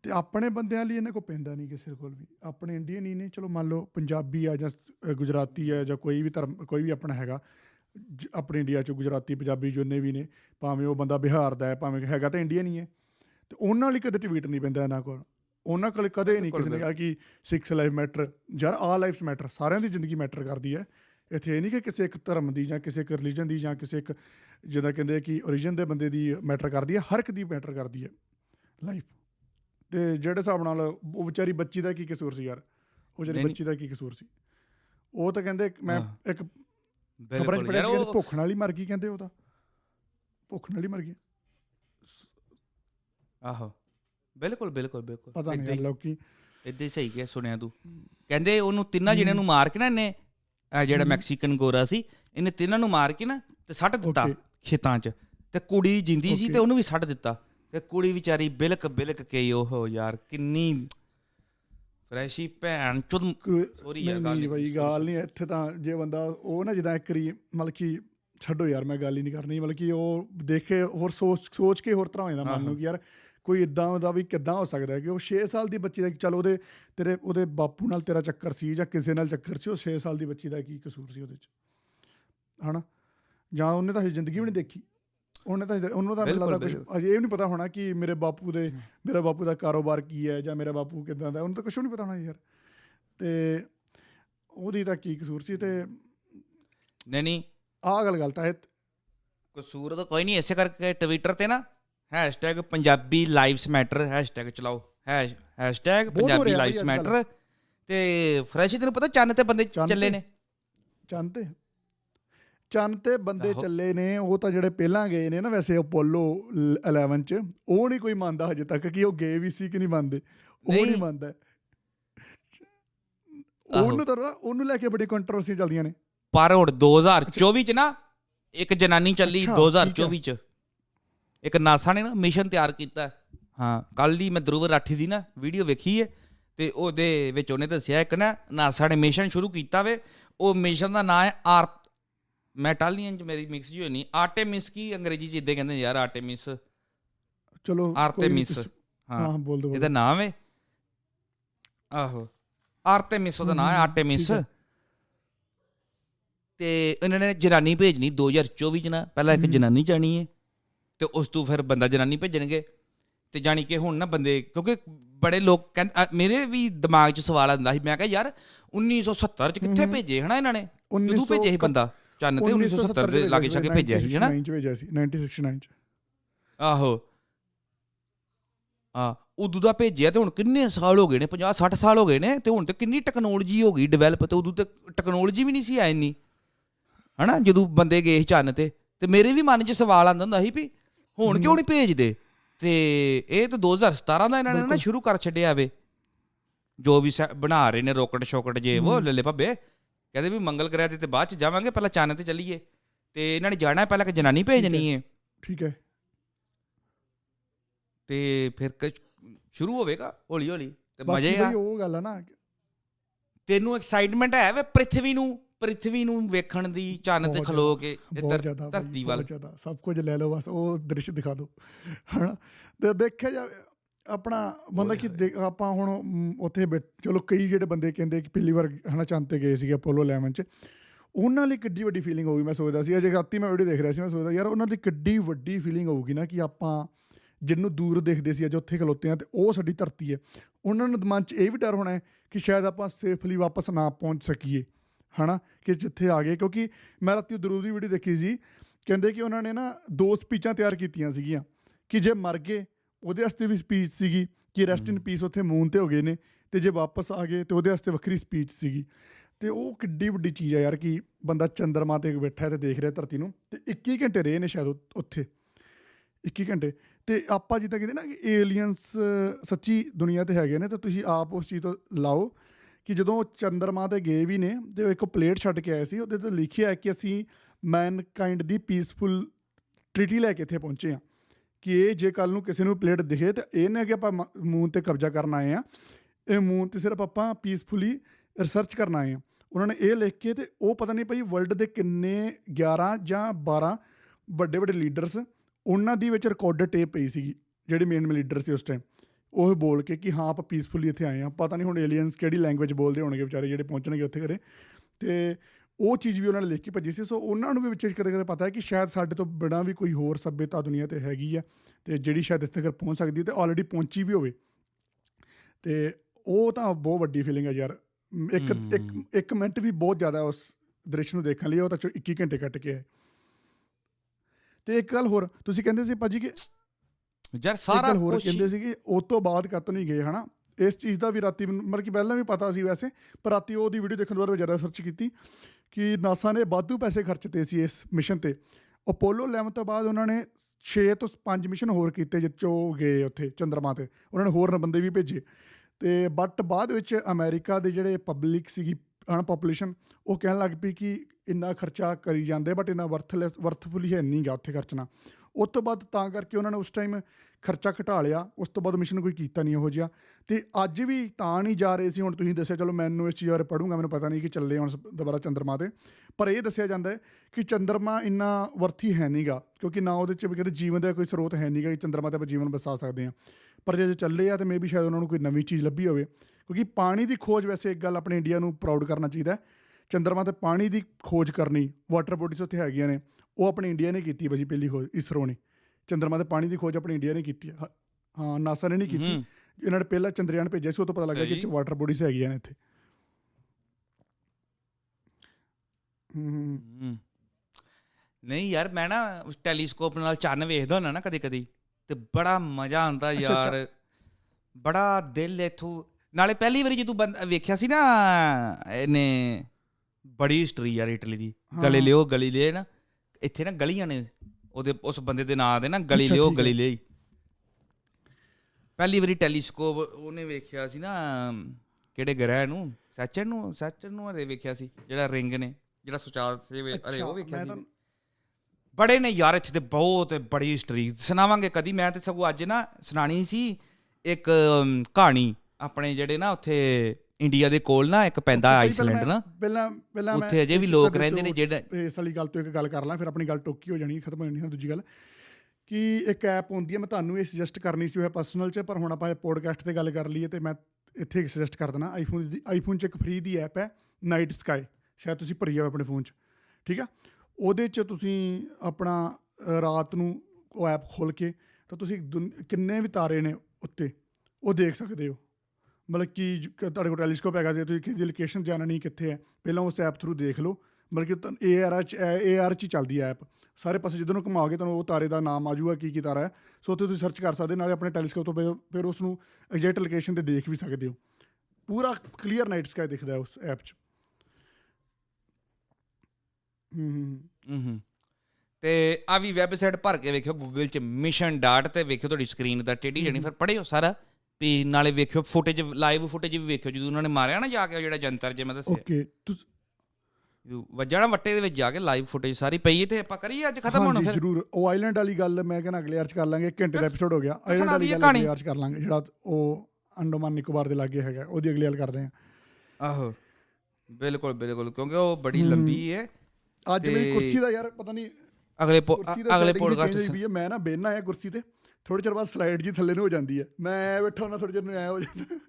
Speaker 1: ਤੇ ਆਪਣੇ ਬੰਦਿਆਂ ਲਈ ਇਹਨਾਂ ਕੋ ਪੈਂਦਾ ਨਹੀਂ ਕਿਸੇ ਕੋਲ ਵੀ। ਆਪਣੇ ਇੰਡੀਅਨ ਹੀ ਨੇ ਚਲੋ ਮੰਨ ਲਓ ਪੰਜਾਬੀ ਆ ਜਾਂ ਗੁਜਰਾਤੀ ਆ ਜਾਂ ਕੋਈ ਵੀ ਧਰਮ ਕੋਈ ਵੀ ਆਪਣਾ ਹੈਗਾ ਆਪਣੇ ਇੰਡੀਆ 'ਚ ਗੁਜਰਾਤੀ ਪੰਜਾਬੀ ਜਿੰਨੇ ਵੀ ਨੇ ਭਾਵੇਂ ਉਹ ਬੰਦਾ ਬਿਹਾਰ ਦਾ ਹੈ ਭਾਵੇਂ ਹੈਗਾ ਤਾਂ ਇੰਡੀਅਨ ਹੀ ਹੈ। ਤੇ ਉਹਨਾਂ ਲਈ ਕਦੇ ਟਵੀਟ ਨਹੀਂ ਪੈਂਦਾ ਇਹਨਾਂ ਕੋਲ। ਉਹਨਾਂ ਕੋਲ ਕਦੇ ਨਹੀਂ ਕਿਸੇ ਨੇ ਕਿਹਾ ਕਿ ਸਿਕਸ ਲਾਈਫ ਮੈਟਰ ਯਾਰ ਆ ਲਾਈਫਸ ਮੈਟਰ ਸਾਰਿਆਂ ਦੀ ਜ਼ਿੰਦਗੀ ਮੈਟਰ ਕਰਦੀ ਹੈ। ਇੱਥੇ ਇਹ ਨਹੀਂ ਕਿ ਕਿਸੇ ਇੱਕ ਧਰਮ ਦੀ ਜਾਂ ਕਿਸੇ ਇੱਕ ਰਿਲੀਜਨ ਦੀ ਜਾਂ ਕਿਸੇ ਇੱਕ ਜਿਹਦਾ ਕਹਿੰਦੇ ਕਿ origin ਦੇ ਬੰਦੇ ਦੀ ਮੈਟਰ ਕਰਦੀ ਹੈ ਹਰ ਇੱਕ ਦੀ ਮੈਟਰ ਕਰਦੀ ਹੈ ਲਾਈਫ ਤੇ ਜਿਹੜੇ ਹਿਸਾਬ ਨਾਲ ਉਹ ਵਿਚਾਰੀ ਬੱਚੀ ਦਾ ਕੀ ਕਸੂਰ ਸੀ ਯਾਰ? ਉਹ
Speaker 2: ਨਹੀਂ,
Speaker 1: ਬੱਚੀ ਦਾ ਕੀ ਕਸੂਰ ਸੀ? ਉਹ ਤਾਂ ਕਹਿੰਦੇ ਮੈਂ। ਇੱਕ ਖਬਰਾਂ
Speaker 2: ਯਾਰ
Speaker 1: ਸੀ ਭੁੱਖ ਨਾਲ ਹੀ ਮਰ ਗਈ ਕਹਿੰਦੇ ਉਹ ਤਾਂ। ਭੁੱਖ ਨਾਲ ਹੀ ਮਰ ਗਈ।
Speaker 2: ਆਹੋ। ਬਿਲਕੁਲ ਬਿਲਕੁਲ ਬਿਲਕੁਲ।
Speaker 1: ਪਤਾ ਨਹੀਂ ਲੋਕੀ
Speaker 2: ਹੀ ਸਹੀ ਕਿਹਾ ਸੁਣਿਆ ਤੂੰ। ਕਹਿੰਦੇ ਉਹਨੂੰ ਤਿੰਨਾਂ ਜਣਿਆਂ ਨੂੰ ਮਾਰ ਕੇ ਨਾ ਇਹਨੇ ਇਹ ਜਿਹੜਾ ਮੈਕਸੀਕਨ ਗੋਰਾ ਸੀ ਇਹਨੇ ਤਿੰਨਾਂ ਨੂੰ ਮਾਰ ਕੇ ਨਾ ਤੇ ਸੱਟ ਦਿੱਤਾ. ਖੇਤਾਂ 'ਚ ਤੇ ਕੁੜੀ ਜਿੰਦੀ ਸੀ. ਤੇ ਉਹਨੂੰ ਵੀ ਸੱਟ ਦਿੱਤਾ ਤੇ ਕੁੜੀ ਵਿਚਾਰੀ ਬਿਲਕ ਬਿਲਕ ਕੇ ਉਹ ਯਾਰ ਕਿੰਨੀ ਫਰੈਸ਼ੀ ਭੈਣ ਚੁਦ Sorry ਯਾਰ, ਗੱਲ
Speaker 1: ਨਹੀਂ ਬਾਈ। ਗੱਲ ਨਹੀਂ ਇੱਥੇ ਤਾਂ ਜੇ ਬੰਦਾ ਉਹ ਨਾ ਜਿੱਦਾਂ ਇੱਕ ਰੀ ਮਤਲਬ ਕਿ ਛੱਡੋ ਯਾਰ ਮੈਂ ਗੱਲ ਹੀ ਨਹੀਂ ਕਰਨੀ ਮਤਲਬ ਕਿ ਉਹ ਦੇਖੇ ਹੋਰ ਸੋਚ ਸੋਚ ਕੇ ਹੋਰ ਤਰ੍ਹਾਂ ਹੋ ਜਾਂਦਾ ਮਨ ਨੂੰ ਕਿ ਯਾਰ ਕੋਈ ਇਦਾਂ ਦਾ ਵੀ ਕਿੱਦਾਂ ਹੋ ਸਕਦਾ ਹੈ ਕਿ ਉਹ 6 ਸਾਲ ਦੀ ਬੱਚੀ ਦਾ ਚਲ ਉਹਦੇ ਤੇਰੇ ਉਹਦੇ ਬਾਪੂ ਨਾਲ ਤੇਰਾ ਚੱਕਰ ਸੀ ਜਾਂ ਕਿਸੇ ਨਾਲ ਚੱਕਰ ਸੀ ਉਹ 6 ਸਾਲ ਦੀ ਬੱਚੀ ਦਾ ਕੀ ਕਸੂਰ ਸੀ ਉਹਦੇ 'ਚ? ਹਨਾ? ਜਾਂ ਉਹਨੇ ਤਾਂ ਜ਼ਿੰਦਗੀ ਵੀ ਨਹੀਂ ਦੇਖੀ। ਉਹਨੇ ਤਾਂ ਉਹਨੂੰ ਤਾਂ ਲੱਗਦਾ ਕੁਝ ਅਜੇ ਇਹ ਵੀ ਨਹੀਂ ਪਤਾ ਹੋਣਾ ਕਿ ਮੇਰੇ ਬਾਪੂ ਦੇ ਮੇਰਾ ਬਾਪੂ ਦਾ ਕਾਰੋਬਾਰ ਕੀ ਹੈ ਜਾਂ ਮੇਰਾ ਬਾਪੂ ਕਿਦਾਂ ਦਾ ਉਹਨੂੰ ਤਾਂ ਕੁਝ ਵੀ ਨਹੀਂ ਪਤਾ ਹੋਣਾ ਯਾਰ। ਤੇ ਉਹਦੀ ਤਾਂ ਕੀ ਕਸੂਰ ਸੀ ਤੇ
Speaker 2: ਨਹੀਂ ਨਹੀਂ।
Speaker 1: ਆਹ ਗੱਲ ਗਲਤ ਹੈ
Speaker 2: ਕਸੂਰ ਤਾਂ ਕੋਈ ਨਹੀਂ ਇਸੇ ਕਰਕੇ ਟਵਿੱਟਰ ਤੇ ਨਾ ਪੰਜਾਬੀ ਲਾਈਵਸ ਮੈਟਰ ਹੈਸ਼ਟੈਗ ਚਲਾਓ
Speaker 1: hash
Speaker 2: hashtag
Speaker 1: Punjabi lives
Speaker 2: matter ਤੇ ਫਰੈਸ਼ ਤੈਨੂੰ ਪਤਾ ਚੰਨ ਤੇ ਬੰਦੇ ਚੱਲੇ? ਨੇ।
Speaker 1: ਚੰਨ ਤੇ। ਚੰਨ ਤੇ ਬੰਦੇ। ਚੱਲੇ ਨੇ ਉਹ ਤਾਂ ਜਿਹੜੇ ਪਹਿਲਾਂ ਗਏ ਨੇ ਨਾ ਵੈਸੇ ਅਪੋਲੋ 11 ਚ ਉਹ ਨਹੀਂ ਕੋਈ ਮੰਨਦਾ ਹਜੇ ਤੱਕ ਕਿ ਉਹ ਗਏ ਵੀ ਸੀ ਕਿ ਨਹੀਂ ਮੰਨਦੇ। ਉਹ ਨਹੀਂ। ਮੰਨਦਾ। ਉਹਨੂੰ ਤਾਂ ਉਹਨੂੰ ਲੈ ਕੇ ਬੜੀ ਕੰਟਰੋਵਰਸੀ ਚੱਲਦੀਆਂ ਨੇ।
Speaker 2: ਪਰ ਹੁਣ 2024 ਚ ਨਾ ਇੱਕ ਜਨਾਨੀ ਚੱਲੀ
Speaker 1: ਅੱਛਾ,
Speaker 2: 2024 ਚ। ਇੱਕ ਨਾਸਾ ਨੇ ਨਾ ਮਿਸ਼ਨ ਤਿਆਰ ਕੀਤਾ ਹੈ। ਕੱਲ ਹੀ ਮੈਂ ਧਰੁਵ ਰਾਠੀ ਦੀ ਨਾ ਵੀਡੀਓ ਵੇਖੀ ਹੈ ਤੇ ਉਹਦੇ ਵਿੱਚ ਉਹਨੇ ਦੱਸਿਆ ਇੱਕ ਨਾ ਨਾਸਾ ਨੇ ਮਿਸ਼ਨ ਸ਼ੁਰੂ ਕੀਤਾ ਵੇ ਉਹ ਮਿਸ਼ਨ ਦਾ ਨਾਮ ਹੈ ਆਰਟ ਮੈਂ ਇਟਾਲੀਅਨ ਚ ਮੇਰੀ ਮਿਕਸ ਜੀ ਹੋਈ ਨਹੀਂ ਆਰਟੇਮਿਸ ਕੀ ਅੰਗਰੇਜ਼ੀ ਚ ਇਦਾਂ ਕਹਿੰਦੇ ਯਾਰ ਆਰਟੇਮਿਸ
Speaker 1: ਚਲੋ
Speaker 2: ਆਰਟੇਮਿਸ ਹਾਂ
Speaker 1: ਬੋਲ ਦੋ
Speaker 2: ਇਹਦਾ ਨਾਮ ਹੈ ਆਹੋ ਆਰਟੇਮਿਸ ਉਹਦਾ ਨਾਮ ਹੈ ਆਰਟੇਮਿਸ। ਤੇ ਇਹਨਾਂ ਨੇ ਜਨਾਨੀ ਭੇਜਣੀ 2024 ਚ ਨਾ ਪਹਿਲਾਂ ਇੱਕ। ਜਨਾਨੀ ਜਾਣੀ ਹੈ ਤੇ ਉਸ ਤੋਂ ਫਿਰ ਬੰਦਾ ਜਨਾਨੀ ਭੇਜਣਗੇ। ਤੇ ਜਾਣੀ ਕਿ ਹੁਣ ਨਾ ਬੰਦੇ ਕਿਉਂਕਿ ਬੜੇ ਲੋਕ ਮੇਰੇ ਵੀ ਦਿਮਾਗ 'ਚ ਸਵਾਲ ਆਉਂਦਾ ਸੀ ਮੈਂ ਕਿਹਾ ਯਾਰ 1970 ਚ ਕਿੱਥੇ। ਭੇਜੇ ਹਨਾ ਇਹਨਾਂ ਨੇ? ਕਦੋਂ
Speaker 1: 1900
Speaker 2: ਭੇਜੇ ਸੀ ਬੰਦਾ? ਚੰਨ ਤੇ 1970 ਦੇ ਲਾਗੇ ਛਾਗੇ ਭੇਜਿਆ ਸੀ ਹਨਾ?
Speaker 1: 1969 ਚ ਭੇਜਿਆ ਸੀ 1969 ਚ।
Speaker 2: ਆਹੋ। ਆ ਉਦੋਂ ਦਾ ਭੇਜਿਆ ਤੇ ਹੁਣ ਕਿੰਨੇ ਸਾਲ ਹੋ ਗਏ ਨੇ 50 60 ਸਾਲ ਹੋ ਗਏ ਨੇ ਤੇ ਹੁਣ ਤੇ ਕਿੰਨੀ ਟੈਕਨੋਲੋਜੀ ਹੋ ਗਈ ਡਿਵੈਲਪ ਤੇ ਉਦੋਂ ਤੇ ਟੈਕਨੋਲੋਜੀ ਵੀ ਨਹੀਂ ਸੀ ਆਈ ਇੰਨੀ। ਹਨਾ ਜਦੋਂ ਬੰਦੇ ਗਏ ਚੰਨ ਤੇ ਤੇ ਮੇਰੇ ਵੀ ਮਨ 'ਚ ਸਵਾਲ ਆਉਂਦਾ ਹੁੰਦਾ ਸੀ ਵੀ ਹੁਣ ਕਿਉਂ ਨਹੀਂ ਭੇਜਦੇ? ਤੇ ਇਹ ਤਾਂ 2017 ਦਾ ਇਹਨਾਂ ਨੇ ਨਾ। ਸ਼ੁਰੂ ਕਰ ਛੱਡਿਆ ਵੇ। ਜੋ ਵੀ ਬਣਾ ਰਹੇ ਨੇ ਰੋਕਟ ਸ਼ੋਕਟ ਜੇ ਉਹ। ਲੱਲੇ ਭੱਬੇ। ਕਹਿੰਦੇ ਵੀ ਮੰਗਲ ਗ੍ਰਹਿ ਤੇ ਤੇ ਬਾਅਦ ਚ ਜਾਵਾਂਗੇ ਪਹਿਲਾਂ ਚੰਨ ਤੇ ਚੱਲੀਏ। ਤੇ ਇਹਨਾਂ ਨੇ ਜਾਣਾ ਪਹਿਲਾਂ ਕਿ ਜਨਾਨੀ ਭੇਜਣੀ ਹੈ?
Speaker 1: ਠੀਕ ਹੈ।
Speaker 2: ਤੇ ਫਿਰ ਸ਼ੁਰੂ ਹੋਵੇਗਾ ਹੌਲੀ ਹੌਲੀ ਤੇ ਮਜ਼ੇ ਆ।
Speaker 1: ਉਹ ਗੱਲ ਆ ਨਾ।
Speaker 2: ਤੈਨੂੰ ਐਕਸਾਈਟਮੈਂਟ ਹੈ ਵੇ ਪ੍ਰithvi ਨੂੰ। ਪ੍ਰithvi ਨੂੰ ਵੇਖਣ ਦੀ ਚੰਨ ਤੇ ਖਲੋ ਕੇ ਧਰਤੀ ਵੱਲ।
Speaker 1: ਸਭ ਕੁਝ ਲੈ ਲਓ ਬਸ ਉਹ ਦ੍ਰਿਸ਼ ਦਿਖਾ ਦਿਓ। ਹਨਾ? ਤੇ ਦੇਖਿਆ ਜਾਵੇ ਆਪਣਾ ਮਤਲਬ ਕਿ ਆਪਾਂ ਹੁਣ ਉੱਥੇ ਚਲੋ ਕਈ ਜਿਹੜੇ ਬੰਦੇ ਕਹਿੰਦੇ ਕਿ ਪਹਿਲੀ ਵਾਰ ਹਨਾ ਚੰਦ ਤੇ ਗਏ ਸੀਗੇ ਅਪੋਲੋ 11 ਚ। ਉਹਨਾਂ ਲਈ ਕਿੱਡੀ ਵੱਡੀ ਫੀਲਿੰਗ ਹੋਊਗੀ ਮੈਂ ਸੋਚਦਾ ਸੀ। ਅਜੇ ਰਾਤੀ ਮੈਂ ਵੀਡੀਓ ਦੇਖ ਰਿਹਾ ਸੀ ਮੈਂ ਸੋਚਦਾ ਯਾਰ ਉਹਨਾਂ ਦੀ ਕਿੱਡੀ ਵੱਡੀ ਫੀਲਿੰਗ ਹੋਊਗੀ ਨਾ ਕਿ ਆਪਾਂ ਜਿਹਨੂੰ ਦੂਰ ਦੇਖਦੇ ਸੀ ਅੱਜ ਉੱਥੇ ਖਲੋਤੇ ਆ ਤੇ ਉਹ ਸਾਡੀ ਧਰਤੀ ਹੈ। ਉਹਨਾਂ ਨੂੰ ਮਨ 'ਚ ਇਹ ਵੀ ਡਰ ਹੋਣਾ ਹੈ ਕਿ ਸ਼ਾਇਦ ਆਪਾਂ ਸੇਫਲੀ ਵਾਪਸ ਨਾ ਪਹੁੰਚ ਸਕੀਏ। ਹਨਾ ਕਿ ਜਿੱਥੇ ਆ ਗਏ। ਕਿਉਂਕਿ ਮੈਂ ਰਾਤੀ ਦਰੂਦ ਦੀ ਵੀਡੀਓ ਦੇਖੀ ਸੀ ਕਹਿੰਦੇ ਕਿ ਉਹਨਾਂ ਨੇ ਨਾ ਦੋ ਸਪੀਚਾਂ ਤਿਆਰ ਕੀਤੀਆਂ ਸੀਗੀਆਂ ਕਿ ਜੇ ਮਰ ਗਏ ਉਹਦੇ ਵਾਸਤੇ ਵੀ ਸਪੀਚ ਸੀਗੀ ਕਿ ਰੈਸਟ ਇਨ ਪੀਸ ਉੱਥੇ ਮੂਨ ਤੇ ਹੋ ਗਏ ਨੇ ਤੇ ਜੇ ਵਾਪਸ ਆ ਗਏ ਤੇ ਉਹਦੇ ਵਾਸਤੇ ਵੱਖਰੀ ਸਪੀਚ ਸੀਗੀ। ਤੇ ਉਹ ਕਿੱਡੀ ਵੱਡੀ ਚੀਜ਼ ਹੈ ਯਾਰ ਕਿ ਬੰਦਾ ਚੰਦਰਮਾ ਤੇ ਬੈਠਾ ਹੈ ਤੇ ਦੇਖ ਰਿਹਾ ਧਰਤੀ ਨੂੰ ਤੇ 21 ਘੰਟੇ ਰਹੇ ਨੇ ਸ਼ਾਇਦ ਉੱਥੇ। 21 ਘੰਟੇ। ਤੇ ਆਪਾਂ ਜਿੱਦਾਂ ਕਹਿੰਦੇ ਨਾ ਕਿ ਏਲੀਅਨਸ ਸੱਚੀ ਦੁਨੀਆ ਤੇ ਹੈਗੇ ਨੇ ਤੇ ਤੁਸੀਂ ਆਪ ਉਸ ਚੀਜ਼ ਤੋਂ ਲਾਓ ਕਿ ਜਦੋਂ ਉਹ ਚੰਦਰਮਾ ਤੇ ਗਏ ਵੀ ਨੇ ਤੇ ਉਹ ਇੱਕ ਪਲੇਟ ਛੱਡ ਕੇ ਆਏ ਸੀ, ਉਹਦੇ ਤੇ ਲਿਖਿਆ ਹੈ ਕਿ ਅਸੀਂ ਮੈਨਕਾਈਂਡ ਦੀ ਪੀਸਫੁਲ ਟ੍ਰੀਟੀ ਲੈ ਕੇ ਇੱਥੇ ਪਹੁੰਚੇ ਆ ਕਿ ਇਹ ਜੇ ਕੱਲ ਨੂੰ ਕਿਸੇ ਨੂੰ ਪਲੇਟ ਦਿਖੇ ਤਾਂ ਇਹ ਨਾ ਕਿ ਆਪਾਂ ਮੂਨ ਤੇ ਕਬਜ਼ਾ ਕਰਨ ਆਏ ਆ ਇਹ ਮੂਨ ਤੇ ਸਿਰਫ ਆਪਾਂ ਪੀਸਫੁਲੀ ਰਿਸਰਚ ਕਰਨ ਆਏ ਆ ਉਹਨਾਂ ਨੇ ਇਹ ਲਿਖ ਕੇ ਤੇ ਉਹ ਪਤਾ ਨਹੀਂ ਭਾਈ ਵਰਲਡ ਦੇ ਕਿੰਨੇ 11 ਜਾਂ 12 ਵੱਡੇ ਵੱਡੇ ਲੀਡਰਸ ਉਹਨਾਂ ਦੀ ਵਿੱਚ ਰਿਕਾਰਡਡ ਟੇਪ ਪਈ ਸੀਗੀ, ਜਿਹੜੇ ਮੇਨ ਮੇਨ ਲੀਡਰ ਸੀ ਉਸ ਟਾਈਮ ਉਹ ਬੋਲ ਕੇ ਕਿ ਹਾਂ ਆਪਾਂ ਪੀਸਫੁਲੀ ਇੱਥੇ ਆਏ ਆ ਪਤਾ ਨਹੀਂ ਹੁਣ ਏਲੀਅਨਸ ਕਿਹੜੀ ਲੈਂਗੁਏਜ ਬੋਲਦੇ ਹੋਣਗੇ ਵਿਚਾਰੇ ਜਿਹੜੇ ਪਹੁੰਚਣਗੇ ਉੱਥੇ ਘਰੇ। ਤੇ ਉਹ ਚੀਜ਼ ਵੀ ਉਹਨਾਂ ਨੇ ਲਿਖ ਕੇ ਭੇਜੀ ਸੀ। ਸੋ ਉਹਨਾਂ ਨੂੰ ਵੀ ਵਿੱਚ ਕਦੇ ਕਦੇ ਪਤਾ ਹੈ ਕਿ ਸ਼ਾਇਦ ਸਾਡੇ ਤੋਂ ਬਿਨਾਂ ਵੀ ਕੋਈ ਹੋਰ ਸਭਿਅਤਾ ਦੁਨੀਆ ਤੇ ਹੈਗੀ ਆ ਤੇ ਜਿਹੜੀ ਸ਼ਾਇਦ ਇੱਥੇ ਤੱਕ ਪਹੁੰਚ ਸਕਦੀ ਤੇ ਆਲਰੇਡੀ ਪਹੁੰਚੀ ਵੀ ਹੋਵੇ। ਤੇ ਉਹ ਤਾਂ ਬਹੁਤ ਵੱਡੀ ਫੀਲਿੰਗ ਹੈ ਯਾਰ। ਇੱਕ ਇੱਕ ਇੱਕ ਮਿੰਟ ਵੀ ਬਹੁਤ ਜ਼ਿਆਦਾ ਉਸ ਦ੍ਰਿਸ਼ ਨੂੰ ਦੇਖਣ ਲਈ ਉਹ ਤਾਂ ਚੋ 21 ਘੰਟੇ ਕੱਟ ਕੇ ਹੈ ਤੇ ਇੱਕ ਗੱਲ ਹੋਰ ਤੁਸੀਂ ਕਹਿੰਦੇ ਸੀ ਭਾਜੀ ਕਿ
Speaker 2: ਯਾਰ ਸਾਰਾ
Speaker 1: ਹੋਰ
Speaker 2: ਕੁਝ
Speaker 1: ਕਹਿੰਦੇ ਸੀ ਕਿ ਉਸ ਤੋਂ ਬਾਅਦ ਕੱਤ ਨਹੀਂ ਗਏ ਹਨਾ? ਇਸ ਚੀਜ਼ ਦਾ ਵੀ ਰਾਤੀ ਮਤਲਬ ਕਿ ਪਹਿਲਾਂ ਵੀ ਪਤਾ ਸੀ ਵੈਸੇ ਪਰ ਰਾਤੀ ਉਹਦੀ ਵੀਡੀਓ ਦੇਖਣ ਤੋਂ ਬਾਅਦ ਜ਼ਿਆਦਾ ਸਰਚ ਕੀਤੀ ਕਿ ਨਾਸਾ ਨੇ ਵਾਧੂ ਪੈਸੇ ਖਰਚਤੇ ਸੀ ਇਸ ਮਿਸ਼ਨ ਤੇ। ਅਪੋਲੋ 11 ਤੋਂ ਬਾਅਦ ਉਹਨਾਂ ਨੇ 6 ਤੋਂ 5 ਮਿਸ਼ਨ ਹੋਰ ਕੀਤੇ ਜਿੱਚ ਗਏ ਉੱਥੇ ਚੰਦਰਮਾ ਤੇ। ਉਹਨਾਂ ਨੇ ਹੋਰ ਬੰਦੇ ਵੀ ਭੇਜੇ। ਤੇ ਬਟ ਬਾਅਦ ਵਿੱਚ ਅਮਰੀਕਾ ਦੇ ਜਿਹੜੇ ਪਬਲਿਕ ਸੀਗੀ ਅਣ ਪੋਪੂਲੇਸ਼ਨ ਉਹ ਕਹਿਣ ਲੱਗ ਪਈ ਕਿ ਇੰਨਾ ਖਰਚਾ ਕਰੀ ਜਾਂਦੇ ਬਟ ਇੰਨਾ ਵਰਥਲੈਸ ਵਰਥਫੁਲੀ ਹੈ ਨਹੀਂਗਾ ਉੱਥੇ ਖਰਚਣਾ। ਉਸ ਤੋਂ ਬਾਅਦ ਤਾਂ ਕਰਕੇ ਉਹਨਾਂ ਨੇ ਉਸ ਟਾਈਮ ਖਰਚਾ ਘਟਾ ਲਿਆ, ਉਸ ਤੋਂ ਬਾਅਦ ਮਿਸ਼ਨ ਕੋਈ ਕੀਤਾ ਨਹੀਂ ਇਹੋ ਜਿਹਾ। ਤੇ ਅੱਜ ਵੀ ਤਾਂ ਨਹੀਂ ਜਾ ਰਹੇ ਸੀ, ਹੁਣ ਤੁਸੀਂ ਦੱਸਿਆ, ਚਲੋ ਮੈਨੂੰ ਇਸ ਚੀਜ਼ ਬਾਰੇ ਪੜੂੰਗਾ ਮੈਨੂੰ ਪਤਾ ਨਹੀਂ ਕਿ ਚੱਲੇ ਹੁਣ ਸ- ਦੁਬਾਰਾ ਚੰਦਰਮਾ ਤੇ। ਪਰ ਇਹ ਦੱਸਿਆ ਜਾਂਦਾ ਹੈ ਕਿ ਚੰਦਰਮਾ ਇੰਨਾ ਵਰਥੀ ਹੈ ਨਹੀਂਗਾ ਕਿਉਂਕਿ ਨਾ ਉਹਦੇ ਚ ਵੀ ਕਹਿੰਦੇ ਜੀਵਨ ਦਾ ਕੋਈ ਸਰੋਤ ਹੈ ਨਹੀਂਗਾ ਕਿ ਚੰਦਰਮਾ ਤੇ ਆਪਾਂ ਜੀਵਨ ਬਸਾ ਸਕਦੇ ਹਾਂ। ਪਰ ਜੇ ਚੱਲੇ ਆ ਤੇ ਮੇਬੀ ਸ਼ਾਇਦ ਉਹਨਾਂ ਨੂੰ ਕੋਈ ਨਵੀਂ ਚੀਜ਼ ਲੱਭੀ ਹੋਵੇ, ਕਿਉਂਕਿ ਪਾਣੀ ਦੀ ਖੋਜ ਵੈਸੇ ਇੱਕ ਗੱਲ ਆਪਣੇ ਇੰਡੀਆ ਨੂੰ ਪ੍ਰਾਊਡ ਕਰਨਾ ਚਾਹੀਦਾ ਹੈ। ਚੰਦਰਮਾ ਤੇ ਪਾਣੀ ਦੀ ਖੋਜ ਕਰਨੀ ਵਾਟਰ ਬੋਡੀਜ਼ ਉੱਥੇ ਹੈਗੀਆਂ ਨੇ। ਉਹ ਆਪਣੇ ਇੰਡੀਆ ਨੇ ਕੀਤੀ ਭਾਜੀ ਪਹਿਲੀ ਖੋਜ ਇਸਰੋ ਨੇ। ਚੰਦਰਮਾ ਤੇ ਪਾਣੀ ਦੀ ਖੋਜ ਆਪਣੇ ਇੰਡੀਆ ਨੇ ਕੀਤੀ ਹੈ ਨਾਸਾ ਨੇ ਨਹੀਂ ਕੀਤੀ। ਇਹਨਾਂ ਨੇ ਪਹਿਲਾਂ ਚੰਦਰਯਾਨ ਭੇਜਿਆ ਸੀ ਉਹ ਤੋਂ ਪਤਾ ਲੱਗਾ ਕਿ। ਵਾਟਰ ਬੋਡੀਜ਼ ਹੈਗੀਆਂ ਨੇ ਇੱਥੇ।
Speaker 2: ਨਹੀਂ ਯਾਰ ਮੈਂ ਨਾ ਉਸ ਟੈਲੀਸਕੋਪ ਨਾਲ ਚੰਨ ਵੇਖਦਾ ਹੁੰਦਾ ਨਾ ਕਦੇ ਕਦੀ ਤੇ ਬੜਾ ਮਜ਼ਾ ਆਉਂਦਾ ਯਾਰ। ਬੜਾ ਦਿਲ ਇਥੋਂ ਨਾਲੇ ਪਹਿਲੀ ਵਾਰੀ ਜਦੋਂ ਵੇਖਿਆ ਸੀ ਨਾ ਇਹਨੇ ਬੜੀ ਹਿਸਟਰੀ ਯਾਰ ਇਟਲੀ ਦੀ। ਗਲੀਲਿਓ ਗਲੀਲੇ ਨਾ। ਇੱਥੇ ਨਾ ਗਲੀਆਂ ਨੇ ਉਹਦੇ ਉਸ ਬੰਦੇ ਦੇ ਨਾਂ ਦੇ ਨਾ ਗਲੀਲਿਓ
Speaker 1: ਠੀਕ ਹੈ।
Speaker 2: ਗਲੀਲੇ ਪਹਿਲੀ ਵਾਰੀ ਟੈਲੀਸਕੋਪ ਉਹਨੇ ਵੇਖਿਆ ਸੀ ਨਾ ਕਿਹੜੇ ਗ੍ਰਹਿ ਨੂੰ? ਸੈਚਰਨ ਨੂੰ ਸੈਚਰਨ ਨੂੰ ਹਰੇ ਵੇਖਿਆ ਸੀ ਜਿਹੜਾ ਰਿੰਗ ਨੇ ਜਿਹੜਾ ਸੁਚਾਰ ਸੇ ਅਰੇ ਉਹ ਵੇਖਿਆ ਸੀ। ਬੜੇ ਨੇ ਯਾਰ ਇੱਥੇ ਤੇ ਬਹੁਤ ਬੜੀ ਹਿਸਟਰੀ ਸੁਣਾਵਾਂਗੇ ਕਦੀ। ਮੈਂ ਤੇ ਸਗੋਂ ਅੱਜ ਨਾ ਸੁਣਾਣੀ ਸੀ ਇੱਕ ਕਹਾਣੀ ਆਪਣੇ ਜਿਹੜੇ ਨਾ ਉੱਥੇ ਇੰਡੀਆ ਦੇ ਕੋਲ ਨਾ ਇੱਕ ਪੈਂਦਾ ਆਈਸਲੈਂਡ ਨਾ
Speaker 1: ਪਹਿਲਾਂ ਪਹਿਲਾਂ ਮੈਂ
Speaker 2: ਉੱਥੇ ਅਜੇ ਵੀ ਲੋਕ ਰਹਿੰਦੇ ਨੇ ਜਿਹੜੇ-
Speaker 1: ਇਸ ਵਾਲੀ ਗੱਲ ਤੋਂ ਇੱਕ ਗੱਲ ਕਰ ਲਾਂ ਫਿਰ ਆਪਣੀ ਗੱਲ ਟੋਕੀ ਹੋ ਜਾਣੀ ਖਤਮ ਹੋ ਜਾਣੀ ਦੂਜੀ ਗੱਲ। ਕਿ ਇੱਕ ਐਪ ਹੁੰਦੀ ਹੈ ਮੈਂ ਤੁਹਾਨੂੰ ਇਹ ਸੁਜੈਸਟ ਕਰਨੀ ਸੀ ਉਹ ਪਰਸਨਲ 'ਚ ਪਰ ਹੁਣ ਆਪਾਂ ਇਹ ਪੋਡਕਾਸਟ ਤੇ ਗੱਲ ਕਰ ਲਈਏ ਤੇ ਮੈਂ ਇੱਥੇ ਸੁਜੈਸਟ ਕਰ ਦੇਣਾ ਆਈਫੋਨ ਦੀ ਆਈਫੋਨ 'ਚ ਇੱਕ ਫ੍ਰੀ ਦੀ ਐਪ ਹੈ ਨਾਈਟ ਸਕਾਈ ਸ਼ਾਇਦ ਤੁਸੀਂ ਭਰੀ ਹੋਵੇ ਆਪਣੇ ਫੋਨ 'ਚ ਠੀਕ ਆ? ਉਹਦੇ 'ਚ ਤੁਸੀਂ ਆਪਣਾ ਰਾਤ ਨੂੰ ਉਹ ਐਪ ਖੋਲ ਕੇ ਤਾਂ ਤੁਸੀਂ ਕਿੰਨੇ ਵੀ ਤਾਰੇ ਨੇ ਉੱਤੇ ਉਹ ਦੇਖ ਸਕਦੇ ਹੋ। ਮਤਲਬ ਕਿ ਤੁਹਾਡੇ ਕੋਲ ਟੈਲੀਸਕੋਪ ਹੈਗਾ ਜੇ ਤੁਸੀਂ ਕਿਹਦੀ ਲੋਕੇਸ਼ਨ ਜਾਣਨੀ ਕਿੱਥੇ ਹੈ ਪਹਿਲਾਂ ਉਸ ਐਪ ਥਰੂ ਦੇਖ ਲਓ। ਮਤਲਬ ਕਿ ਏ ਆਰ ਚ ਏ ਆਰ ਚ ਹੀ ਚੱਲਦੀ ਹੈ ਐਪ ਸਾਰੇ ਪਾਸੇ ਜਿੱਧਰ ਨੂੰ ਘੁਮਾਓਗੇ ਤੁਹਾਨੂੰ ਉਹ ਤਾਰੇ ਦਾ ਨਾਮ ਆ ਜਾਊਗਾ ਕੀ ਕੀ ਤਾਰਾ ਹੈ। ਸੋ ਉੱਥੇ ਤੁਸੀਂ ਸਰਚ ਕਰ ਸਕਦੇ ਨਾਲੇ ਆਪਣੇ ਟੈਲੀਸਕੋਪ ਤੋਂ ਫਿਰ- ਉਸ ਨੂੰ ਐਗਜ਼ੈਕਟ ਲੋਕੇਸ਼ਨ ਤੇ ਦੇਖ ਵੀ ਸਕਦੇ ਹੋ। ਪੂਰਾ ਕਲੀਅਰ ਨਾਈਟ ਸਕਾਈ ਦਿਖਦਾ ਉਸ ਐਪ 'ਚ। ਹੂੰ ਹੂੰ
Speaker 2: ਤੇ ਆ ਵੀ ਵੈਬਸਾਈਟ ਭਰ ਕੇ ਵੇਖਿਓ ਗੂਗਲ ਚ ਮਿਸ਼ਨ ਡਾਟ ਤੇ ਵੇਖਿਓ ਤੁਹਾਡੀ ਸਕਰੀਨ ਦਾ ਟੇਢੀ ਜਣੀ ਫਿਰ ਪੜਿਓ ਸਾਰਾ? ਵੀ ਨਾਲੇ ਵੇਖਿਓ ਫੁਟੇਜ ਲਾਈਵ ਫੁਟੇਜ ਵੀ ਵੇਖਿਓ ਜਦੋਂ ਉਹਨਾਂ ਨੇ ਮਾਰਿਆ ਨਾ ਜਾ ਕੇ ਜਿਹੜਾ ਜੰਤਰ ਜੇ ਮੈਂ ਦੱਸਿਆ।
Speaker 1: ਓਕੇ ਤੁਸੀਂ
Speaker 2: ਜਦੋਂ ਵੱਜਾ ਨਾ ਵੱਟੇ ਦੇ ਵਿੱਚ ਜਾ ਕੇ ਲਾਈਵ ਫੁਟੇਜ ਸਾਰੀ ਪਈ ਹੈ ਤੇ ਆਪਾਂ ਕਰੀਏ ਅੱਜ ਖਤਮ ਹੋਣਾ
Speaker 1: ਹਾਂਜੀ
Speaker 2: ਫਿਰ?
Speaker 1: ਜਰੂਰ। ਉਹ ਆਈਲੈਂਡ ਵਾਲੀ ਗੱਲ ਮੈਂ ਕਹਿੰਦਾ ਅਗਲੇ ਵਾਰ ਚ ਕਰ ਲਾਂਗੇ ਇੱਕ ਘੰਟੇ ਦਾ ਐਪੀਸੋਡ ਹੋ ਗਿਆ। ਆਈਲੈਂਡ
Speaker 2: ਸੁਣਾ
Speaker 1: ਵਾਲੀ ਗੱਲ। ਅਗਲੇ ਵਾਰ ਚ ਕਰ ਲਾਂਗੇ ਜਿਹੜਾ ਉਹ ਅੰਡੋਮਾਨ ਨਿਕੋਬਾਰ ਦੇ ਲਾਗੇ ਹੈਗਾ ਉਹਦੀ ਅਗਲੀ ਗੱਲ ਕਰਦੇ ਹਾਂ।
Speaker 2: ਆਹੋ। ਬਿਲਕੁਲ ਬਿਲਕੁਲ ਕਿਉਂਕਿ ਉਹ ਬੜੀ ਲੰਬੀ ਹੈ
Speaker 1: ਅੱਜ ਮੇਰੀ ਕੁਰਸੀ ਦਾ ਯਾਰ ਪਤਾ ਨਹੀਂ
Speaker 2: ਅਗਲੇ ਅਗਲੇ ਪੋਡਕਾਸਟ
Speaker 1: ਵੀ ਹੈ ਮੈਂ ਨਾ ਬਹਿਨਾ ਆ ਕੁਰਸੀ ਤੇ। ਥੋੜੇ ਚਿਰ ਬਾਅਦ ਸਲਾਈਡ ਜੀ ਥੱਲੇ ਨੂੰ ਹੋ ਜਾਂਦੀ ਹੈ। ਮੈਂ ਬੈਠਾ ਹੁੰਦਾ ਥੋੜੇ ਚਿਰ ਨੂੰ ਐ ਹੋ ਜਾਂਦਾ।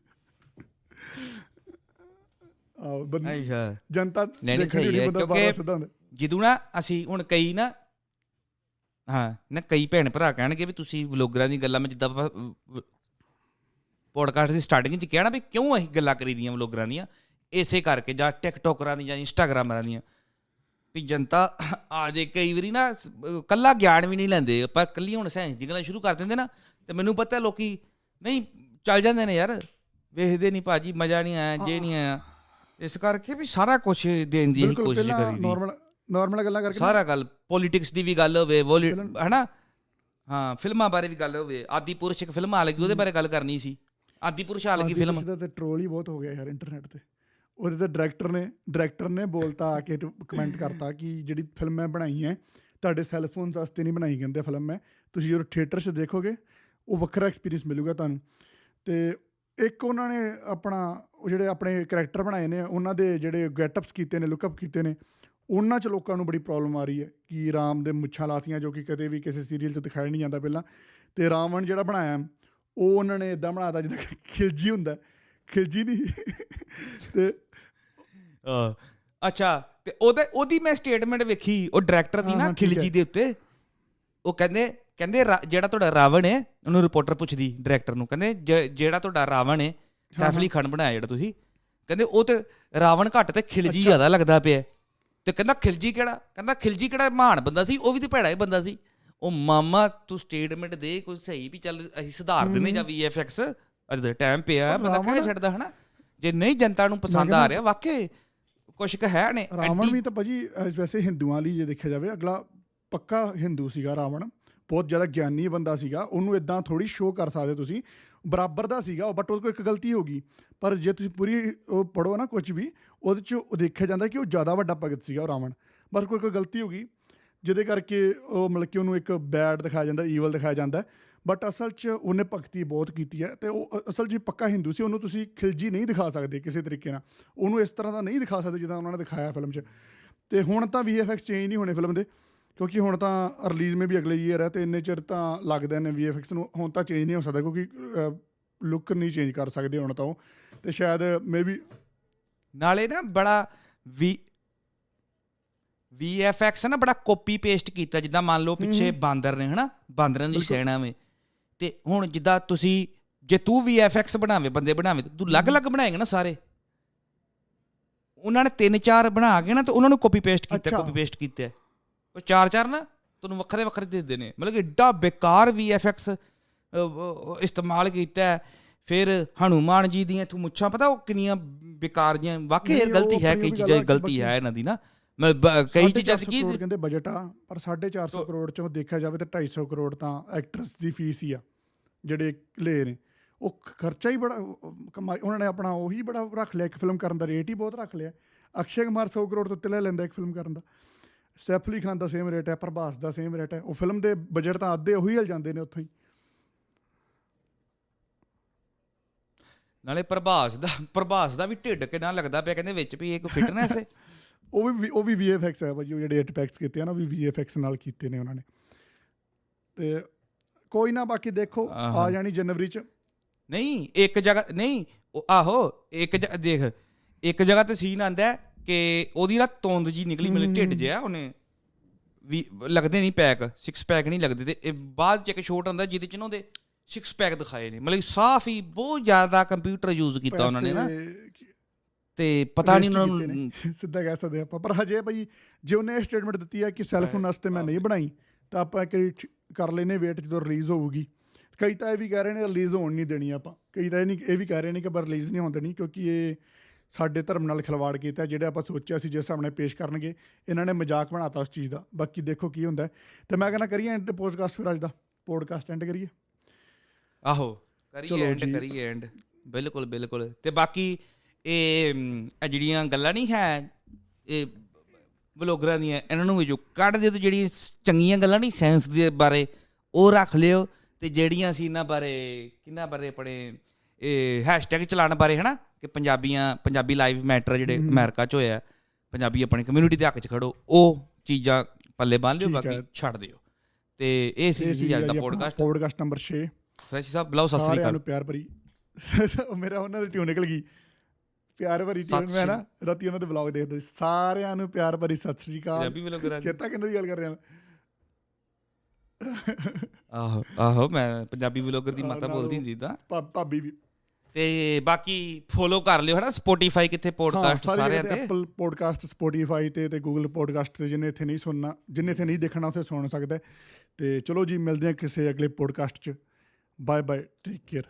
Speaker 1: ਆਹ ਬੰਦ ਜਨਤਾ
Speaker 2: ਨਹੀਂ, ਸਹੀ ਹੈ, ਕਿਉਂਕਿ- ਜਦੋਂ ਨਾ ਅਸੀਂ ਹੁਣ ਕਈ ਨਾ ਹਾਂ ਨਾ ਕਈ ਭੈਣ ਭਰਾ ਕਹਿਣਗੇ ਵੀ ਤੁਸੀਂ ਵਲੋਗਰਾਂ ਦੀ ਗੱਲਾਂ ਮੈਂ ਜਿੱਦਾਂ ਪੋਡਕਾਸਟ ਦੀ ਸਟਾਰਟਿੰਗ 'ਚ ਕਿਹਾ ਨਾ ਵੀ ਕਿਉਂ ਅਸੀਂ ਗੱਲਾਂ ਕਰੀਦੀਆਂ ਵਲੋਗਰਾਂ ਦੀਆਂ ਇਸੇ ਕਰਕੇ ਜਾਂ ਟਿਕਟੋਕਰਾਂ ਦੀ ਜਾਂ ਇੰਸਟਾਗ੍ਰਾਮਰਾਂ ਦੀਆਂ। ਵੀ ਜਨਤਾ ਆ ਜੇ ਕਈ ਵਾਰੀ ਨਾ ਕੱਲਾ ਗਿਆਨ ਵੀ ਨਹੀਂ ਲੈਂਦੇ। ਆਪਾਂ ਕੱਲੀ ਹੁਣ ਸਾਇੰਸ ਦੀ ਗੱਲਾਂ ਸ਼ੁਰੂ ਕਰ ਦਿੰਦੇ ਨਾ ਤੇ ਮੈਨੂੰ ਪਤਾ ਲੋਕੀ ਨਹੀਂ ਚੱਲ ਜਾਂਦੇ ਨੇ ਯਾਰ। ਵੇਖਦੇ ਨਹੀਂ ਭਾਜੀ ਮਜ਼ਾ ਨਹੀਂ ਆਇਆ ਜੇ ਨਹੀਂ ਆਇਆ। ਇਸ ਕਰਕੇ ਵੀ ਸਾਰਾ ਕੁਝ ਦੇਣ ਦੀ ਕੋਸ਼ਿਸ਼
Speaker 1: ਪਹਿਲਾਂ
Speaker 2: ਕਰੀਦੀ।
Speaker 1: ਨਾਰਮਲ ਨਾਰਮਲ ਗੱਲਾਂ ਕਰਕੇ
Speaker 2: ਸਾਰਾ ਗੱਲ ਪੋਲਿਟਿਕਸ ਦੀ ਵੀ ਗੱਲ ਹੋਵੇ ਹਨਾ? ਹਾਂ ਫਿਲਮਾਂ ਬਾਰੇ ਵੀ ਗੱਲ ਹੋਵੇ। ਆਦੀ ਪੁਰਸ਼ ਇੱਕ ਫਿਲਮ ਆ ਲੱਗੀ ਉਹਦੇ ਬਾਰੇ ਗੱਲ ਕਰਨੀ ਸੀ। ਆਦੀ ਪੁਰਸ਼ ਆ ਲੱਗੀ ਫਿਲਮ।
Speaker 1: ਦਾ ਤੇ ਟ੍ਰੋਲ ਹੀ ਬਹੁਤ ਹੋ ਗਿਆ ਯਾਰ ਇੰਟਰਨੈਟ ਤੇ। ਉਹਦੇ ਤੇ ਡਾਇਰੈਕਟਰ ਨੇ ਡਾਇਰੈਕਟਰ ਨੇ ਬੋਲਤਾ ਆ ਕੇ ਕਮੈਂਟ ਕਰਤਾ ਕਿ ਜਿਹੜੀ ਫਿਲਮ ਮੈਂ ਬਣਾਈ ਹੈ, ਤੁਹਾਡੇ ਸੈੱਲ ਫੋਨ ਵਾਸਤੇ ਨਹੀਂ ਬਣਾਈ ਗੰਦੇ ਫਿਲਮ ਮੈਂ। ਤੁਸੀਂ ਜਦੋਂ ਥੀਏਟਰ 'ਚ ਦੇਖੋਗੇ, ਉਹ ਵੱਖਰਾ ਐਕਸਪੀਰੀਅੰਸ ਮਿਲੂਗਾ ਤੁਹਾਨੂੰ। ਤੇ ਇੱਕ ਉਹਨਾਂ ਨੇ ਆਪਣਾ, ਉਹ ਜਿਹੜੇ ਆਪਣੇ ਕੈਰੈਕਟਰ ਬਣਾਏ ਨੇ, ਉਹਨਾਂ ਦੇ ਜਿਹੜੇ ਗੈਟਅਪਸ ਕੀਤੇ ਨੇ ਲੁੱਕਅਪ ਕੀਤੇ ਨੇ, ਉਹਨਾਂ 'ਚ ਲੋਕਾਂ ਨੂੰ ਬੜੀ ਪ੍ਰੋਬਲਮ ਆ ਰਹੀ ਹੈ ਕਿ ਰਾਮ ਦੇ ਮੁੱਛਾਂ ਲਾਤੀਆਂ ਜੋ ਕਿ ਕਦੇ ਵੀ ਕਿਸੇ ਸੀਰੀਅਲ 'ਚ ਦਿਖਾਇਆ ਨਹੀਂ ਜਾਂਦਾ ਪਹਿਲਾਂ। ਤੇ ਰਾਵਣ ਜਿਹੜਾ ਬਣਾਇਆ, ਉਹ ਉਹਨਾਂ ਨੇ ਇਦਾਂ ਬਣਾਤਾ ਜਿੱਦਾਂ ਕਿ ਖਿਲਜੀ ਹੁੰਦਾ। ਖਿਲਜੀ ਨਹੀਂ। ਤੇ
Speaker 2: ਅੱਛਾ ਤੇ ਉਹਦੇ ਉਹਦੀ ਮੈਂ ਸਟੇਟਮੈਂਟ ਵੇਖੀ ਉਹ ਡਾਇਰੈਕਟਰ ਦੀ ਨਾ ਖਿਲਜੀ। ਦੇ ਉੱਤੇ। ਉਹ ਕਹਿੰਦੇ ਕਹਿੰਦੇ ਜਿਹੜਾ ਤੁਹਾਡਾ ਰਾਵਣ ਹੈ ਉਹਨੂੰ ਰਿਪੋਰਟਰ ਪੁੱਛਦੀ ਡਾਇਰੈਕਟਰ ਨੂੰ ਕਹਿੰਦੇ ਜਿਹੜਾ ਤੁਹਾਡਾ ਰਾਵਣ ਹੈ ਸੈਫ ਅਲੀ ਖਾਨ ਬਣਾਇਆ ਜਿਹੜਾ ਤੁਸੀਂ। ਕਹਿੰਦੇ ਉਹ ਤੇ ਰਾਵਣ ਘੱਟ ਤੇ ਖਿਲਜੀ ਜ਼ਿਆਦਾ ਲੱਗਦਾ ਪਿਆ ਤੇ ਕਹਿੰਦਾ ਖਿਲਜੀ ਕਿਹੜਾ? ਕਹਿੰਦਾ ਖਿਲਜੀ ਕਿਹੜਾ ਮਹਾਨ ਬੰਦਾ ਸੀ ਉਹ ਵੀ ਤੇ ਭੈੜਾ ਹੀ ਬੰਦਾ ਸੀ। ਉਹ ਮਾਮਾ ਤੂੰ ਸਟੇਟਮੈਂਟ ਦੇ ਕੋਈ ਸਹੀ ਵੀ ਚੱਲ ਅਸੀਂ ਸੁਧਾਰ ਦਿੰਦੇ ਜਾਂ VFX ਅੱਜ ਦਾ ਟਾਈਮ ਪਿਆ ਬੰਦਾ ਕਹਿ ਛੱਡਦਾ ਹਨਾ? ਜੇ ਨਹੀਂ ਜਨਤਾ ਨੂੰ ਪਸੰਦ ਆ ਰਿਹਾ ਵਾਕਈ ਕੁਛ ਕੁ ਹੈ ਨੇ
Speaker 1: ਰਾਵਣ ਵੀ ਤਾਂ ਭਾਜੀ ਵੈਸੇ ਹਿੰਦੂਆਂ ਲਈ ਜੇ ਦੇਖਿਆ ਜਾਵੇ ਅਗਲਾ ਪੱਕਾ ਹਿੰਦੂ ਸੀਗਾ ਰਾਵਣ। ਬਹੁਤ ਜ਼ਿਆਦਾ ਗਿਆਨੀ ਬੰਦਾ ਸੀਗਾ ਉਹਨੂੰ ਇਦਾਂ ਥੋੜੀ ਸ਼ੋਅ ਕਰ ਸਕਦੇ ਤੁਸੀਂ। ਬਰਾਬਰ ਦਾ ਸੀਗਾ ਬਟ ਉਹਦੇ ਕੋਲ ਇੱਕ ਗਲਤੀ ਹੋ ਗਈ। ਪਰ ਜੇ ਤੁਸੀਂ ਪੂਰੀ ਉਹ ਪੜੋ ਨਾ ਕੁਝ ਵੀ ਉਹਦੇ ਚ ਉਹ ਦੇਖਿਆ ਜਾਂਦਾ ਕਿ ਉਹ ਜ਼ਿਆਦਾ ਵੱਡਾ ਭਗਤ ਸੀਗਾ ਰਾਵਣ। ਪਰ ਕੋਈ ਕੋਈ ਗਲਤੀ ਹੋ ਗਈ ਜਿਹਦੇ ਕਰਕੇ ਉਹ ਮਤਲਬ ਕਿ ਉਹਨੂੰ ਇੱਕ ਬੈਡ ਦਿਖਾਇਆ ਜਾਂਦਾ ਈਵਲ ਦਿਖਾਇਆ ਜਾਂਦਾ। ਬਟ ਅਸਲ 'ਚ ਉਹਨੇ ਭਗਤੀ ਬਹੁਤ ਕੀਤੀ ਹੈ ਤੇ ਉਹ ਅਸਲ 'ਚ ਪੱਕਾ ਹਿੰਦੂ ਸੀ ਉਹਨੂੰ ਤੁਸੀਂ ਖਿਲਜੀ ਨਹੀਂ ਦਿਖਾ ਸਕਦੇ ਕਿਸੇ ਤਰੀਕੇ ਨਾਲ। ਉਹਨੂੰ ਇਸ ਤਰ੍ਹਾਂ ਦਾ ਨਹੀਂ ਦਿਖਾ ਸਕਦੇ ਜਿੱਦਾਂ ਉਹਨਾਂ ਨੇ ਦਿਖਾਇਆ ਫਿਲਮ 'ਚ। ਤੇ ਹੁਣ ਤਾਂ VFX ਚੇਂਜ ਨਹੀਂ ਹੋਣੇ ਫਿਲਮ ਦੇ ਕਿਉਂਕਿ ਹੁਣ ਤਾਂ ਰਿਲੀਜ਼ ਮੇ ਵੀ ਅਗਲੇ ਈਅਰ ਹੈ ਤੇ ਇੰਨੇ ਚਿਰ ਤਾਂ ਲੱਗਦਾ ਨੇ VFX ਨੂੰ ਹੁਣ ਤਾਂ ਚੇਂਜ ਨਹੀਂ ਹੋ ਸਕਦਾ ਕਿਉਂਕਿ ਲੁੱਕ ਨਹੀਂ ਚੇਂਜ ਕਰ ਸਕਦੇ ਹੁਣ ਤਾਂ ਉਹ। ਤੇ ਸ਼ਾਇਦ ਮੇ ਵੀ
Speaker 2: ਨਾਲੇ ਨਾ ਬੜਾ ਵੀ VFX ਨਾ ਬੜਾ ਕਾਪੀ ਪੇਸਟ ਕੀਤਾ ਜਿੱਦਾਂ ਮੰਨ ਲਓ ਪਿੱਛੇ ਬਾਂਦਰ ਨੇ ਹਨਾ ਬਾਂਦਰਾਂ ਦੀ
Speaker 1: ਬਿਲਕੁਲ।
Speaker 2: ਸੈਨਾ ਵੇ ਤੇ ਹੁਣ ਜਿੱਦਾਂ ਤੁਸੀਂ ਜੇ ਤੂੰ VFX ਬਣਾਵੇ ਬੰਦੇ ਬਣਾਵੇ ਤੇ ਤੂੰ ਅਲੱਗ-ਅਲੱਗ ਬਣਾਏਗਾ ਨਾ ਸਾਰੇ। ਉਹਨਾਂ ਨੇ ਤਿੰਨ ਚਾਰ ਬਣਾ ਕੇ ਨਾ ਤੇ ਉਹਨਾਂ ਨੂੰ ਕਾਪੀ ਪੇਸਟ ਕੀਤਾ। ਕਾਪੀ ਪੇਸਟ ਕੀਤਾ। ਉਹ ਚਾਰ ਚਾਰ ਨਾ ਤੁਹਾਨੂੰ ਵੱਖਰੇ ਵੱਖਰੇ ਦੇ ਦਿੰਦੇ ਨੇ ਮਤਲਬ ਕਿ ਏਡਾ ਬੇਕਾਰ ਅਹ, ਇਸਤੇਮਾਲ ਕੀਤਾ। ਫਿਰ ਹਨੂਮਾਨ ਜੀ ਦੀਆਂ ਤੂੰ ਮੁੱਛਾਂ ਪਤਾ ਉਹ ਕਿੰਨੀਆਂ ਬੇਕਾਰ ਜੀਆਂ ਵਾਕਈ ਇਹ ਗਲਤੀ ਹੈ ਕਈ
Speaker 1: ਵੀ
Speaker 2: ਚੀਜ਼ਾਂ ਗਲਤੀ ਹੈ ਇਹਨਾਂ ਦੀ ਨਾ। ਕਈ ਚੀਜ਼ਾਂ
Speaker 1: 450
Speaker 2: ਕੀ
Speaker 1: ਕਹਿੰਦੇ ਬਜਟ ਆ ਪਰ 450 ਕਰੋੜ ਚੋਂ ਦੇਖਿਆ ਜਾਵੇ ਤਾਂ 250 ਕਰੋੜ ਤਾਂ ਐਕਟਰਸ ਦੀ ਫੀਸ ਹੀ ਆ। ਜਿਹੜੇ ਲਏ ਨੇ ਉਹ ਖਰਚਾ ਹੀ ਬੜਾ ਕਮਾਈ ਉਹਨਾਂ ਨੇ ਆਪਣਾ ਉਹੀ ਬੜਾ ਰੱਖ ਲਿਆ ਇੱਕ ਫਿਲਮ ਕਰਨ ਦਾ ਰੇਟ ਹੀ ਬਹੁਤ ਰੱਖ ਲਿਆ। ਅਕਸ਼ੇ ਕੁਮਾਰ 100 ਕਰੋੜ ਤੋਂ ਉੱਤੇ ਲੈ ਲੈਂਦਾ ਇੱਕ ਫਿਲਮ ਕਰਨ ਦਾ। ਸੈਫ ਅਲੀ ਖਾਨ ਦਾ ਸੇਮ ਰੇਟ ਹੈ ਪ੍ਰਭਾਸ ਦਾ ਸੇਮ ਰੇਟ ਹੈ। ਉਹ ਫਿਲਮ ਦੇ ਬਜਟ ਤਾਂ ਅੱਧੇ ਉਹੀ ਹਿਲ ਜਾਂਦੇ ਨੇ ਉੱਥੋਂ ਹੀ।
Speaker 2: ਨਾਲੇ ਪ੍ਰਭਾਸ ਦਾ ਪ੍ਰਭਾਸ ਦਾ ਵੀ ਢਿੱਡ ਕਿੰਨਾ ਲੱਗਦਾ ਪਿਆ ਕਹਿੰਦੇ ਵਿੱਚ ਵੀ ਇਹ ਕੋਈ ਫਿਟਨੈਸ ਹੈ। *laughs*
Speaker 1: ਉਹ ਵੀ ਉਹ ਵੀ VFX ਹੈ ਭਾਜੀ ਉਹ ਜਿਹੜੇ ਐਟਪੈਕਸ ਕੀਤੇ ਆ ਨਾ ਉਹ ਵੀ VFX ਨਾਲ ਕੀਤੇ ਨੇ ਉਹਨਾਂ ਨੇ। ਤੇ ਕੋਈ ਨਾ ਬਾਕੀ ਦੇਖੋ ਆ। ਜਾਣੀ ਜਨਵਰੀ ਚ।
Speaker 2: ਨਹੀਂ ਇੱਕ ਜਗ੍ਹਾ ਨਹੀਂ ਆਹੋ ਇੱਕ ਦੇਖ ਇੱਕ ਜਗ੍ਹਾ ਤੇ ਸੀਨ ਆਂਦਾ ਕਿ ਉਹਦੀ ਨਾ ਤੋਂਦ ਜੀ ਨਿਕਲੀ ਮਤਲਬ ਢਿੱਡ ਜਿਹਾ ਉਹਨੇ। ਵੀ ਲੱਗਦੇ ਨਹੀਂ ਪੈਕ ਸਿਕਸ ਪੈਕ ਨਹੀਂ ਲੱਗਦੇ ਤੇ ਇਹ ਬਾਅਦ ਚ ਇੱਕ ਸ਼ੋਟ ਆਉਂਦਾ ਜਿਹਦੇ ਚ ਨਾ ਉਹਦੇ ਸਿਕਸ ਪੈਕ ਦਿਖਾਏ ਨੇ। ਮਤਲਬ ਸਾਫ਼ ਹੀ ਬਹੁਤ ਜ਼ਿਆਦਾ ਕੰਪਿਊਟਰ ਯੂਜ਼ ਕੀਤਾ ਉਹਨਾਂ ਨੇ ਨਾ। ਤੇ ਪਤਾ ਨਹੀਂ ਉਹਨਾਂ ਨੂੰ।
Speaker 1: ਸਿੱਧਾ ਕਹਿ ਸਕਦੇ ਆਪਾਂ। ਪਰ ਹਜੇ ਭਾਈ ਜੇ ਉਹਨੇ ਸਟੇਟਮੈਂਟ ਦਿੱਤੀ ਹੈ ਕਿ ਸੈਲਫੋਨ ਵਾਸਤੇ ਮੈਂ ਨਹੀਂ ਬਣਾਈ ਤਾਂ ਆਪਾਂ ਠ- ਕਰ ਲੈਨੇ ਵੇਟ ਜਦੋਂ ਰਿਲੀਜ਼ ਹੋਊਗੀ। ਕਈ ਤਾਂ ਇਹ ਵੀ ਕਹਿ ਰਹੇ ਨੇ ਰਿਲੀਜ਼ ਹੋਣ ਨਹੀਂ ਦੇਣੀ ਆਪਾਂ। ਕਈ ਤਾਂ ਇਹ ਨਹੀਂ ਇਹ ਵੀ ਕਹਿ ਰਹੇ ਨੇ ਕਿ ਪਰ ਰਿਲੀਜ਼ ਨਹੀਂ ਹੋਣ ਦੇਣੀ ਕਿਉਂਕਿ ਇਹ ਸਾਡੇ ਧਰਮ ਨਾਲ ਖਿਲਵਾੜ ਕੀਤਾ ਜਿਹੜੇ ਆਪਾਂ ਸੋਚਿਆ ਸੀ ਜਿਸ ਸਾਹਮਣੇ ਪੇਸ਼ ਕਰਨਗੇ ਇਹਨਾਂ ਨੇ ਮਜ਼ਾਕ ਬਣਾਤਾ ਉਸ ਚੀਜ਼ ਦਾ। ਬਾਕੀ ਦੇਖੋ ਕੀ ਹੁੰਦਾ। ਤੇ ਮੈਂ ਕਹਿੰਦਾ ਕਰੀਏ ਐਂਡ ਪੋਡਕਾਸਟ ਫਿਰ ਅੱਜ ਦਾ। ਪੋਡਕਾਸਟ ਐਂਡ ਕਰੀਏ।
Speaker 2: ਆਹੋ ਕਰੀਏ ਐਂਡ। ਕਰੀਏ ਐਂਡ ਬਿਲਕੁਲ ਬਿਲਕੁਲ। ਤੇ ਬਾਕੀ ਇਹ ਜਿਹੜੀਆਂ ਗੱਲਾਂ ਨਹੀਂ ਹੈ ਇਹ ਬਲੌਗਰਾਂ ਦੀਆਂ ਇਹਨਾਂ ਨੂੰ ਜੋ ਕੱਢ ਦਿਓ ਤੇ ਜਿਹੜੀਆਂ ਚੰਗੀਆਂ ਗੱਲਾਂ ਨਹੀਂ ਸਾਇੰਸ ਦੇ ਬਾਰੇ ਉਹ ਰੱਖ ਲਿਓ ਤੇ ਜਿਹੜੀਆਂ ਸੀ ਇਹਨਾਂ ਬਾਰੇ ਕਿੰਨਾ ਬਾਰੇ ਆਪਣੇ ਇਹ ਹੈਸ਼ਟੈਗ ਚਲਾਉਣ ਬਾਰੇ ਹਨਾ? ਕਿ ਪੰਜਾਬੀਆਂ ਪੰਜਾਬੀ ਲਾਈਵ ਮੈਟਰ ਜਿਹੜੇ ਅਮਰੀਕਾ 'ਚ ਹੋਇਆ ਪੰਜਾਬੀ ਆਪਣੀ ਕਮਿਊਨਿਟੀ ਦੇ ਹੱਕ 'ਚ ਖੜੋ ਉਹ ਚੀਜ਼ਾਂ ਪੱਲੇ ਬੰਨ ਲਿਓ ਬਾਕੀ। ਛੱਡ ਦਿਓ। ਤੇ ਇਹ ਸੀ ਜੀ ਅੱਜ ਦਾ ਪੋਡਕਾਸਟ
Speaker 1: ਪੋਡਕਾਸਟ ਨੰਬਰ 6
Speaker 2: ਸ੍ਰੀ ਸਾਹਿਬ ਬਲਾਉ ਸਤਿ ਸ੍ਰੀ
Speaker 1: ਸਾਰਿਆਂ
Speaker 2: ਅਕਾਲ
Speaker 1: ਨੂੰ ਪਿਆਰ ਭਰੀ। *laughs* ਮੇਰਾ ਉਹਨਾਂ ਦੀ ਟਿਊਨ ਨਿਕਲ ਗਈ। ਪਿਆਰ ਭਰੀ
Speaker 2: ਸਤਿ
Speaker 1: ਮੈਂ ਨਾ ਰਾਤੀ ਉਹਨਾਂ ਦੇ ਵਲੌਗ ਦੇਖਦਾ ਸੀ। ਸਾਰਿਆਂ ਨੂੰ ਪਿਆਰ ਭਰੀ ਸਤਿ ਸ੍ਰੀ ਅਕਾਲ।
Speaker 2: ਪੰਜਾਬੀ ਬਲੌਗਰਾਂ ਦੀ
Speaker 1: ਚੇਤਾ ਕਿੰਨੇ ਦੀ ਗੱਲ ਕਰ ਰਿਹਾ ਮੈਂ?
Speaker 2: ਆਹੋ ਆਹੋ ਮੈਂ ਪੰਜਾਬੀ ਵਲੌਗਰ ਦੀ ਮਾਤਾ ਬੋਲਦੀ ਹੁੰਦੀ ਤਾਂ।
Speaker 1: ਭਾਬੀ ਵੀ।
Speaker 2: ਤੇ ਬਾਕੀ ਫੋਲੋ ਕਰ ਲਿਓ ਹਨਾ ਸਪੋਟੀਫਾਈ ਕਿੱਥੇ ਪੋਡਕਾਸਟ
Speaker 1: ਸਾਰੇ ਤੇ ਐਪਲ ਪੋਡਕਾਸਟ ਸਪੋਟੀਫਾਈ ਤੇ ਤੇ ਗੂਗਲ ਪੋਡਕਾਸਟ ਤੇ ਜਿੰਨੇ ਇੱਥੇ ਨਹੀਂ ਸੁਣਨਾ ਜਿੰਨੇ ਇੱਥੇ ਨਹੀਂ ਦੇਖਣਾ ਉੱਥੇ ਸੁਣ ਸਕਦਾ। ਤੇ ਚਲੋ ਜੀ ਮਿਲਦੇ ਹਾਂ ਕਿਸੇ ਅਗਲੇ ਪੋਡਕਾਸਟ 'ਚ। Bye bye take care